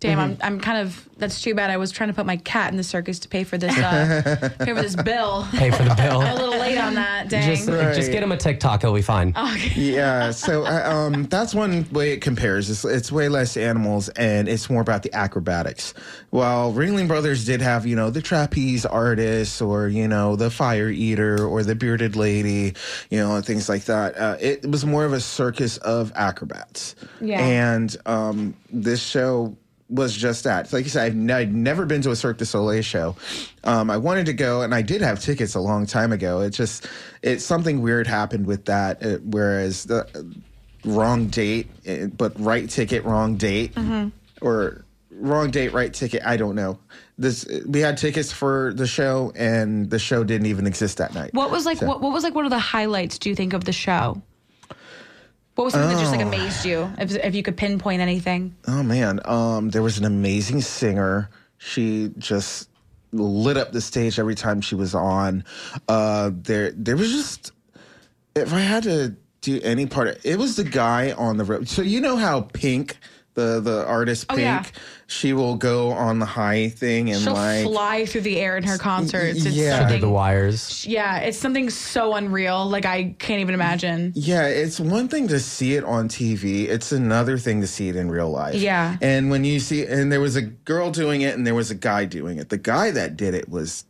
Damn, I'm, I'm kind of. That's too bad. I was trying to put my cat in the circus to pay for this. Uh, pay for this bill. Pay for the bill. I'm a little late on that. Dang. Just, just get him a TikTok, he'll be fine. yeah, so uh, um, that's one way it compares. It's, it's way less animals, and it's more about the acrobatics. While Ringling Brothers did have, you know, the trapeze artist, or you know, the fire eater, or the bearded lady, you know, and things like that. Uh, it was more of a circus of acrobats. Yeah. And um, this show was just that. Like you said, I've, n- I'd never been to a Cirque du Soleil show. Um, I wanted to go, and I did have tickets a long time ago. It just, it's something weird happened with that. uh whereas the uh, wrong date, uh, but right ticket, wrong date, Mhm. or wrong date, right ticket. I don't know. This we had tickets for the show, and the show didn't even exist that night. What was like? So- What, what was like? One of the highlights? Do you think of the show? What was something that just like Oh. amazed you? If, if you could pinpoint anything. Oh man, um, there was an amazing singer. She just lit up the stage every time she was on. Uh, there, there was just if I had to do any part, of, it was the guy on the road. So you know how Pink, the the artist Oh, Pink, yeah. she will go on the high thing and She'll like fly through the air in her concerts. It's yeah. something, The wires. yeah, it's something so unreal. Like I can't even imagine. Yeah, it's one thing to see it on TV. It's another thing to see it in real life. Yeah. And when you see, and there was a girl doing it, and there was a guy doing it. The guy that did it was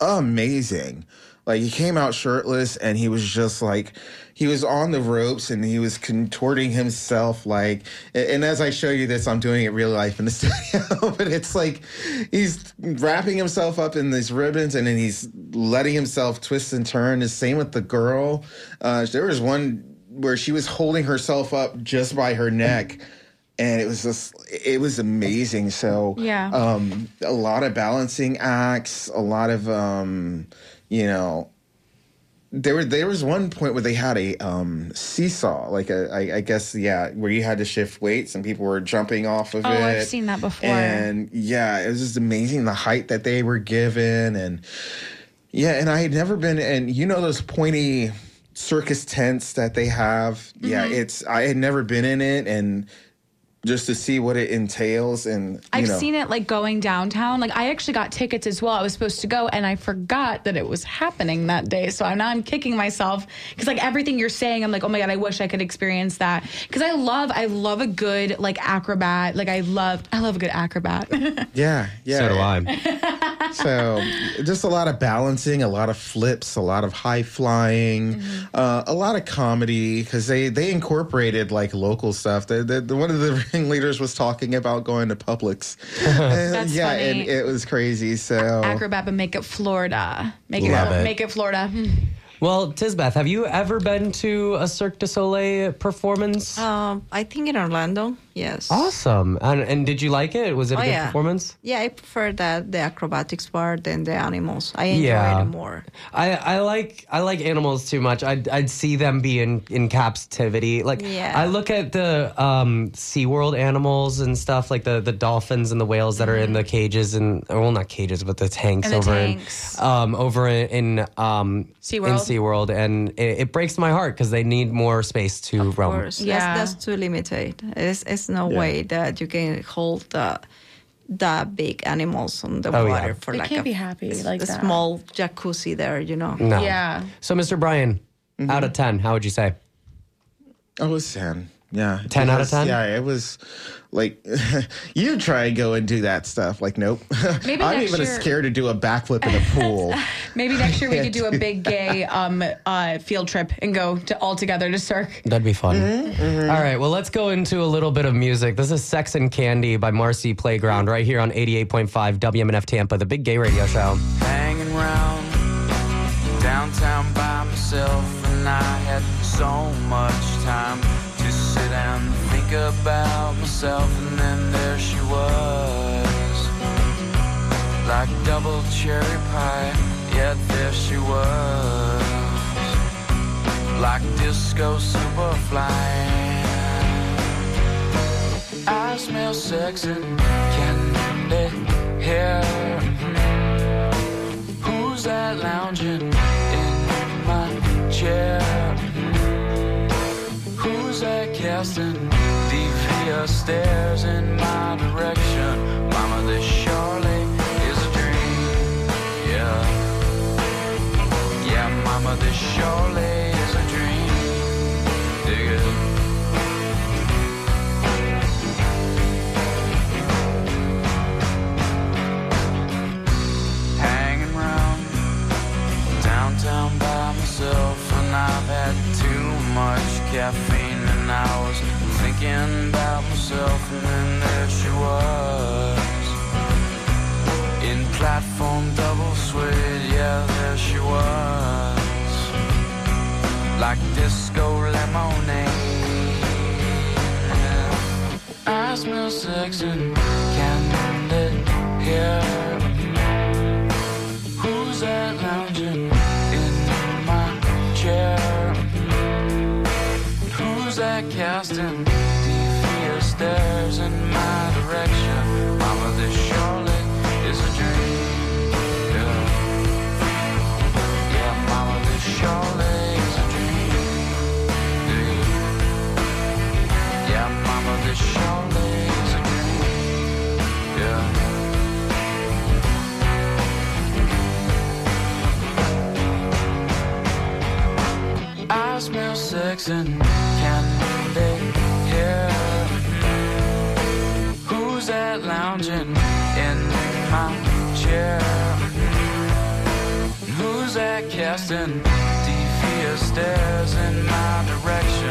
amazing. Like he came out shirtless and he was just like he was on the ropes and he was contorting himself like and as I show you this, I'm doing it real life in the studio, but it's like he's wrapping himself up in these ribbons and then he's letting himself twist and turn. The same with the girl. Uh, there was one where she was holding herself up just by her neck and it was just it was amazing so Yeah. um a lot of balancing acts a lot of um you know there were there was one point where they had a um seesaw like a I, I guess yeah where you had to shift weights and people were jumping off of Oh, it I've seen that before. and yeah it was just amazing the height that they were given and yeah and i had never been and you know those pointy circus tents that they have yeah Mhm. it's i had never been in it and just to see what it entails and you I've know seen it like going downtown. Like I actually got tickets as well. I was supposed to go and I forgot that it was happening that day. So now I'm kicking myself because like everything you're saying, I'm like, oh my god, I wish I could experience that. Because I love, I love a good like acrobat. Like I love, I love a good acrobat. yeah yeah So do I. so just a lot of balancing a lot of flips a lot of high flying Mm-hmm. uh, a lot of comedy because they they incorporated like local stuff the, the, the- one of the ringleaders was talking about going to Publix And, That's yeah funny. and it was crazy so acrobat, but make it Florida. Make Love it, it. make it Florida. Hmm. Well, Tisbeth, have you ever been to a Cirque du Soleil performance? Um, I think in Orlando, yes. Awesome. And, and did you like it? Was it a Oh, good yeah. performance? Yeah, I prefer that the acrobatics part than the animals. I enjoy Yeah. it more. I, I like I like animals too much. I'd, I'd see them be in, in captivity. Like Yeah. I look at the um, SeaWorld animals and stuff, like the, the dolphins and the whales that are in the cages and well not cages, but the tanks And the over tanks. in um, over in, in um SeaWorld? in SeaWorld and it, it breaks my heart because they need more space to Of roam. course, Yeah. that's, that's too limited. It's, it's no Yeah. way that you can hold the the big animals on the Oh, yeah. water for They like can't a, be happy like a that. small jacuzzi there, you know. No. Yeah. So Mr. Bryan, out of mm-hmm. ten, how would you say? I was 10. Yeah. 10 out of 10? Yeah, it was like, you try and go and do that stuff. Like, nope. Maybe I'm next even year- scared to do a backflip in a pool. Maybe next year we could do a big gay um, uh, field trip and go to all together to Cirque. That'd be fun. Mm-hmm, All right, well, let's go into a little bit of music. This is Sex and Candy by Marcy Playground right here on 88.5 WMNF Tampa, the big gay radio show. hanging around downtown by myself, and I had so much time sit and think about myself, and then there she was, like double cherry pie. Yet there she was, like disco superfly. I smell sex and candy here. Who's that lounging in my chair? Casting devious stares in my direction? Mama, this surely is a dream. Yeah. Yeah, mama, this surely is a dream. Dig it. hanging round downtown by myself and I've had too much caffeine I was thinking about myself and then there she was. In platform double suede yeah there she was. Like disco lemonade. I smell sex and candy here That casting devious stares in my direction? Mama, this surely is a dream. Yeah, Mama, this is a dream. Yeah, Mama, this is a dream. Yeah. I smell sex and Who's that lounging in my chair? Who's that casting fear stares in my direction.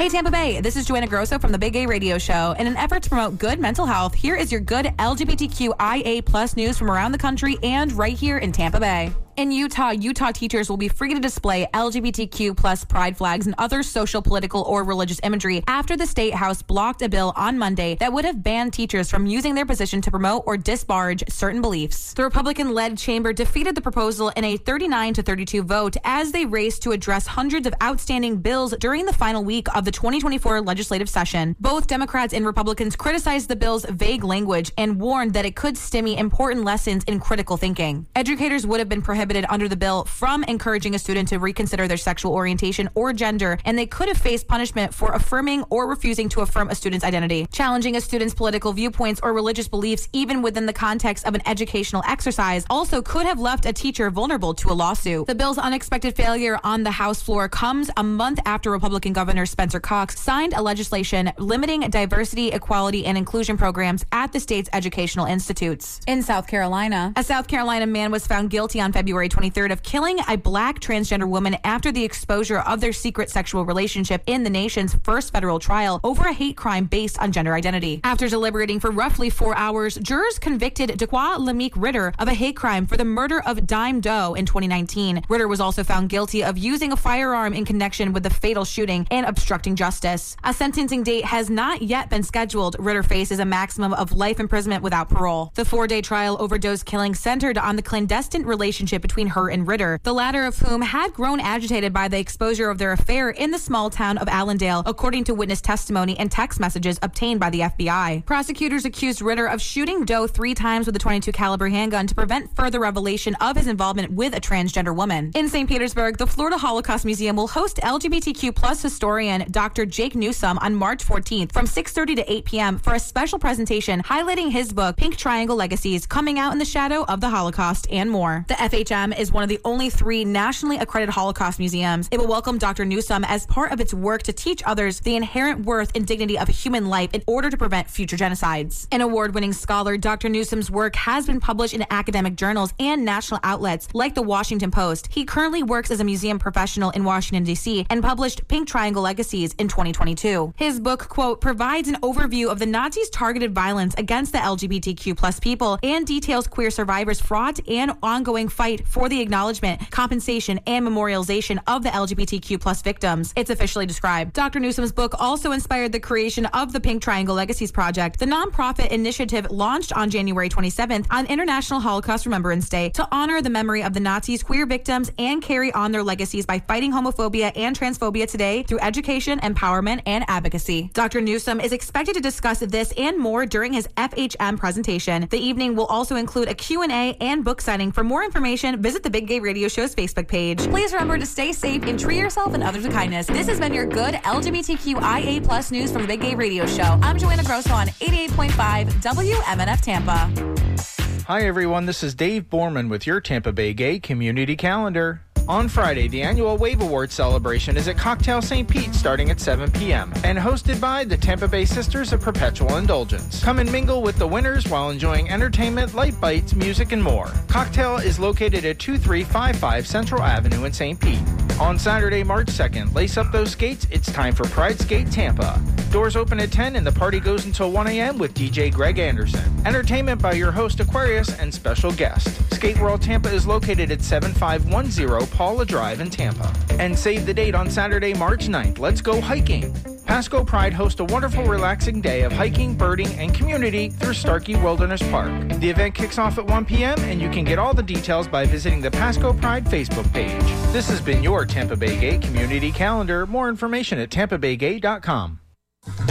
Hey Tampa Bay, this is Joanna Grosso from the Big Gay Radio Show. In an effort to promote good mental health, here is your good LGBTQIA plus news from around the country and right here in Tampa Bay. In Utah, Utah teachers will be free to display LGBTQ plus pride flags and other social, political, or religious imagery after the state house blocked a bill on Monday that would have banned teachers from using their position to promote or disparage certain beliefs. The Republican-led chamber defeated the proposal in a 39 to 32 vote as they raced to address hundreds of outstanding bills during the final week of the 2024 legislative session. Both Democrats and Republicans criticized the bill's vague language and warned that it could stymie important lessons in critical thinking. Educators would have been prohibited under the bill from encouraging a student to reconsider their sexual orientation or gender, and they could have faced punishment for affirming or refusing to affirm a student's identity. Challenging a student's political viewpoints or religious beliefs, even within the context of an educational exercise, also could have left a teacher vulnerable to a lawsuit. The bill's unexpected failure on the House floor comes a month after Republican Governor Spencer Cox signed a legislation limiting diversity, equality, and inclusion programs at the state's educational institutes. In South Carolina, a South Carolina man was found guilty on February 23rd of killing a black transgender woman after the exposure of their secret sexual relationship in the nation's first federal trial over a hate crime based on gender identity. After deliberating for roughly four hours, jurors convicted Daqua Lameek Ritter of a hate crime for the murder of Dime Doe in 2019. Ritter was also found guilty of using a firearm in connection with the fatal shooting and obstructing justice. A sentencing date has not yet been scheduled. Ritter faces a maximum of life imprisonment without parole. The four day trial over Doe's killing centered on the clandestine relationship between her and Ritter, the latter of whom had grown agitated by the exposure of their affair in the small town of Allendale, according to witness testimony and text messages obtained by the FBI. Prosecutors accused Ritter of shooting Doe three times with a 22 caliber handgun to prevent further revelation of his involvement with a transgender woman. In St. Petersburg, the Florida Holocaust Museum will host LGBTQ plus historian Dr. Jake Newsome on March 14th from 6:30 to 8 p.m. for a special presentation highlighting his book Pink Triangle Legacies: Coming Out in the Shadow of the Holocaust and more. The Is one of the only three nationally accredited Holocaust museums. It will welcome Dr. Newsome as part of its work to teach others the inherent worth and dignity of human life in order to prevent future genocides. An award-winning scholar, Dr. Newsome's work has been published in academic journals and national outlets like the Washington Post. He currently works as a museum professional in Washington D.C. and published Pink Triangle Legacies in 2022. His book, quote, provides an overview of the Nazis' targeted violence against the LGBTQ plus people and details queer survivors' fraught and ongoing fight for the acknowledgement, compensation, and memorialization of the LGBTQ plus victims. It's officially described. Dr. Newsome's book also inspired the creation of the Pink Triangle Legacies Project, the nonprofit initiative launched on January 27th on International Holocaust Remembrance Day to honor the memory of the Nazis' queer victims and carry on their legacies by fighting homophobia and transphobia today through education, empowerment, and advocacy. Dr. Newsom is expected to discuss this and more during his FHM presentation. The evening will also include a Q&A and book signing. For more information, visit the Big Gay Radio Show's Facebook page. Please remember to stay safe and treat yourself and others with kindness. This has been your good LGBTQIA plus news from the Big Gay Radio Show. I'm Joanna Grosso on 88.5 WMNF Tampa. Hi, everyone. This is Dave Borman with your Tampa Bay Gay Community Calendar. On Friday, the annual Wave Award celebration is at Cocktail St. Pete starting at 7 p.m. and hosted by the Tampa Bay Sisters of Perpetual Indulgence. Come and mingle with the winners while enjoying entertainment, light bites, music, and more. Cocktail is located at 2355 Central Avenue in St. Pete. On Saturday, March 2nd, lace up those skates. It's time for Pride Skate Tampa. Doors open at 10 and the party goes until 1 a.m. with DJ Greg Anderson. Entertainment by your host Aquarius and special guest. Skate World Tampa is located at 7510 Paula Drive in Tampa. And save the date on Saturday, March 9th. Let's go hiking. Pasco Pride hosts a wonderful, relaxing day of hiking, birding, and community through Starkey Wilderness Park. The event kicks off at 1 p.m., and you can get all the details by visiting the Pasco Pride Facebook page. This has been your Tampa Bay Gay Community Calendar. More information at tampabaygay.com.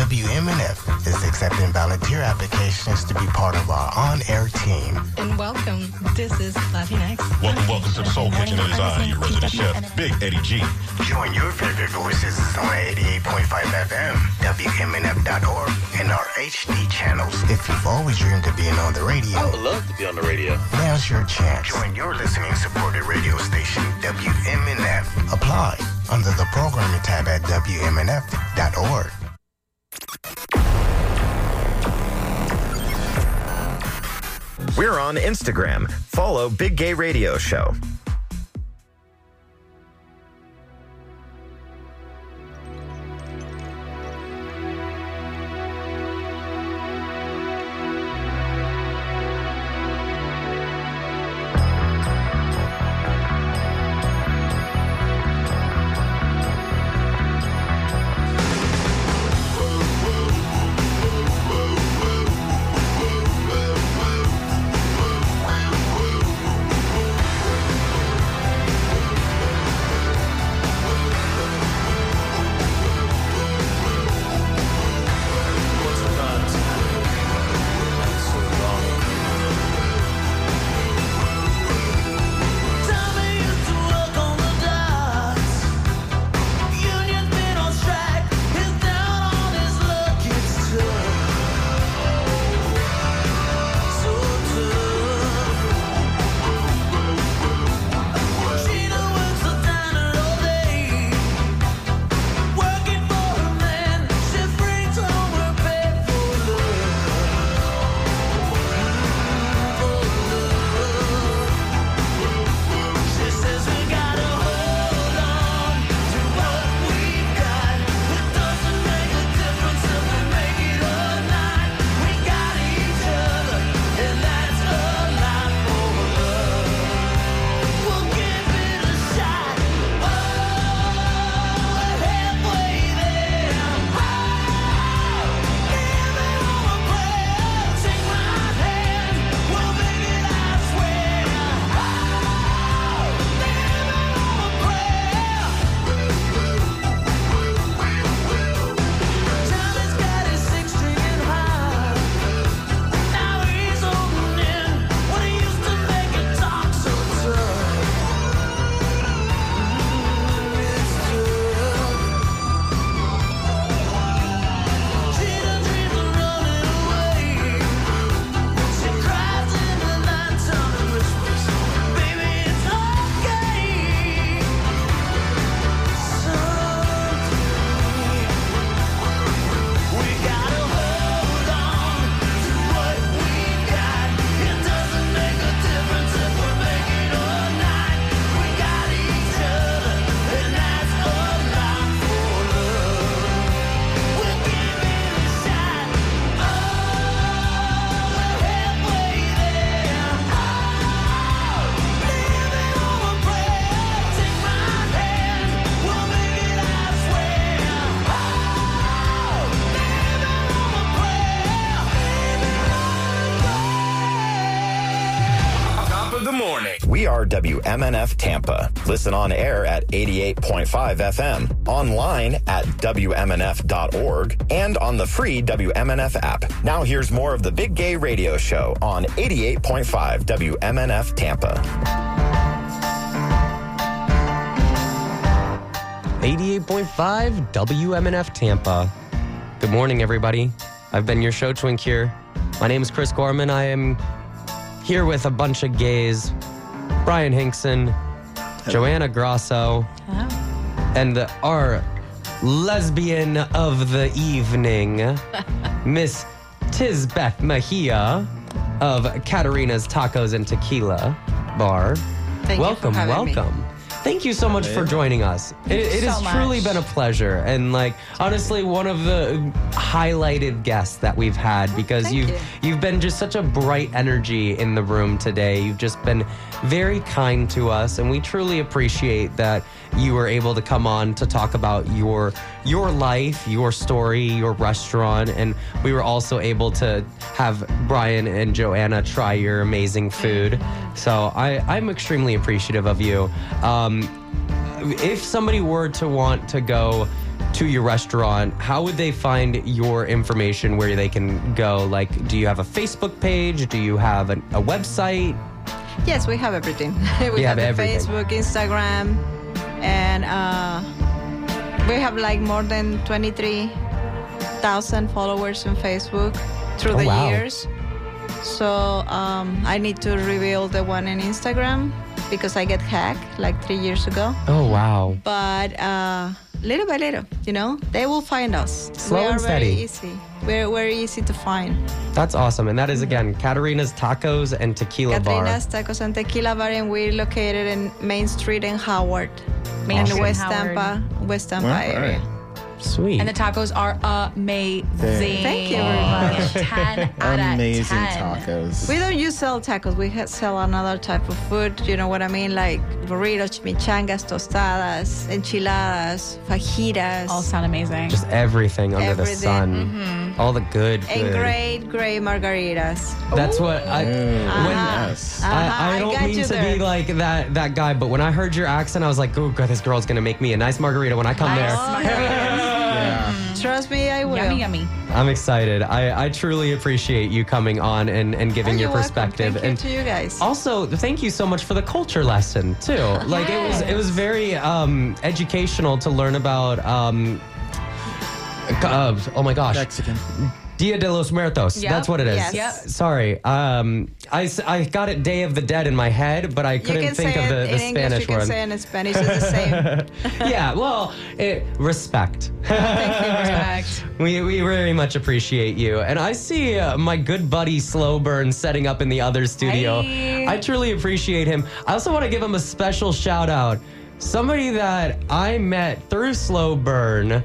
WMNF is accepting volunteer applications to be part of our on-air team. And welcome. This is Latinx. Welcome, welcome to the Soul Kitchen. It is I, your resident chef, Big Eddie G. Join your favorite voices on 88.5 FM, WMNF.org, and our HD channels. If you've always dreamed of being on the radio, I would love to be on the radio. now's your chance. Join your listening supported radio station, WMNF. Apply under the programming tab at WMNF.org. We're on Instagram. Follow Big Gay Radio Show. WMNF Tampa. Listen on air at 88.5 FM, online at WMNF.org, and on the free WMNF app. Now here's more of the Big Gay Radio Show on 88.5 WMNF Tampa. 88.5 WMNF Tampa. Good morning, everybody. I've been your show twink here. My name is Chris Gorman. I am here with a bunch of gays Bryan Hinkson, Joanna Grosso, and the, our lesbian of the evening, Miss Tisbeth Mejia of Catrina's Tacos and Tequila Bar. Thank you for welcome, me. Welcome. Thank you so much for joining us. It, Thank you it has so truly been a pleasure, and like honestly, one of the highlighted guests that we've had mm, because Thank you've you. you've been just such a bright energy in the room today. You've just been very kind to us, and we truly appreciate that you were able to come on to talk about your your life, your story, your restaurant, and we were also able to have Bryan and Joanna try your amazing food. So I, I'm extremely appreciative of you. Um, if somebody were to want to go to your restaurant, how would they find your information where they can go? Like, do you have a Facebook page? Do you have an, a website? Yes, we have everything. we You have the everything. Facebook, Instagram, and uh, we have like more than 23,000 followers on Facebook through Oh, the wow. years. So um, I need to reveal the one in Instagram because I get hacked like three years ago. Oh, wow. But uh, little by little, you know, they will find us. Slow we are and steady. very easy. We're very easy to find. That's awesome. And that is, again, Catrina's Tacos and Tequila Catrina's Tacos and Tequila Bar, and we're located in Main Street in Howard, Main in Street West Howard. Tampa, West Tampa All right. area. Bar. Sweet. And the tacos are amazing. Thank you very much. 10 out of Amazing 10. tacos. We don't use sell tacos. We ha- sell another type of food. You know what I mean? Like burritos, chimichangas, tostadas, enchiladas, fajitas. All sound amazing. Just everything under the Everything. sun. All the good, and good. great, great margaritas. That's what I. When, Uh-huh. I, Uh-huh, I I don't got mean you to there. be like that that guy, but when I heard your accent, I was like, "Oh, God, this girl's gonna make me a nice margarita when I come there." Trust me, I will. Yummy, yummy. I'm excited. I, I truly appreciate you coming on and, and giving Oh, your you're welcome. perspective. Thank you and to you guys. also, thank you so much for the culture lesson too. Like it was it was very um, educational to learn about. Um, uh, oh my gosh, Mexican. Dia de los Muertos. Yep. That's what it is. Yes. Yep. Sorry. Um, I, I got it Day of the Dead in my head, but I couldn't think of the, the Spanish English. You can one. say in Spanish. It's the same. yeah, well, it, respect. Respect. We, we very much appreciate you. And I see uh, my good buddy Slow Burn setting up in the other studio. Hey. I truly appreciate him. I also want to give him a special shout out. Somebody that I met through Slow Burn.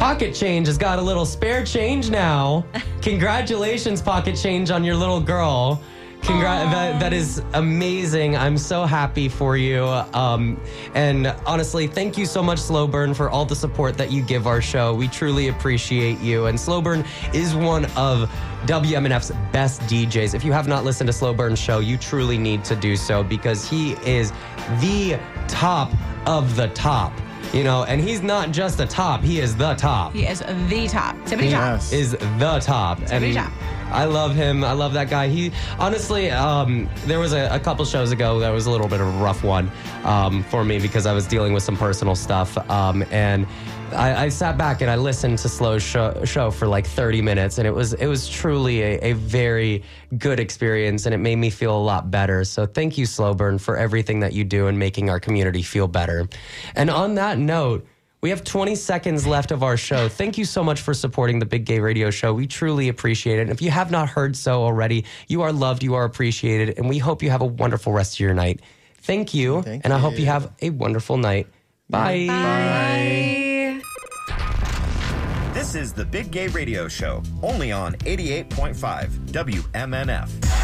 Pocket Change has got a little spare change now. Congratulations, Pocket Change, on your little girl. Congra- that, that is amazing. I'm so happy for you. Um, and honestly, thank you so much, Slowburn, for all the support that you give our show. We truly appreciate you. And Slowburn is one of WMNF's best DJs. If you have not listened to Slowburn's show, you truly need to do so because he is the top of the top. You know, and he's not just a top, he is the top He is the top. Tippity he top. Yes. is the top. Tippity And top. I love him. I love that guy. He honestly, um, there was a, a couple shows ago that was a little bit of a rough one um, for me because I was dealing with some personal stuff. Um, and I, I sat back and I listened to Slow's show, show for like 30 minutes, and it was it was truly a, a very good experience, and it made me feel a lot better. So thank you, Slowburn, for everything that you do and making our community feel better. And on that note. We have 20 seconds left of our show. Thank you so much for supporting the Big Gay Radio Show. We truly appreciate it. And if you have not heard so already, you are loved, you are appreciated, and we hope you have a wonderful rest of your night. Thank you, Thank and I hope you you. have a wonderful night. Bye. Bye. This is the Big Gay Radio Show, only on 88.5 WMNF.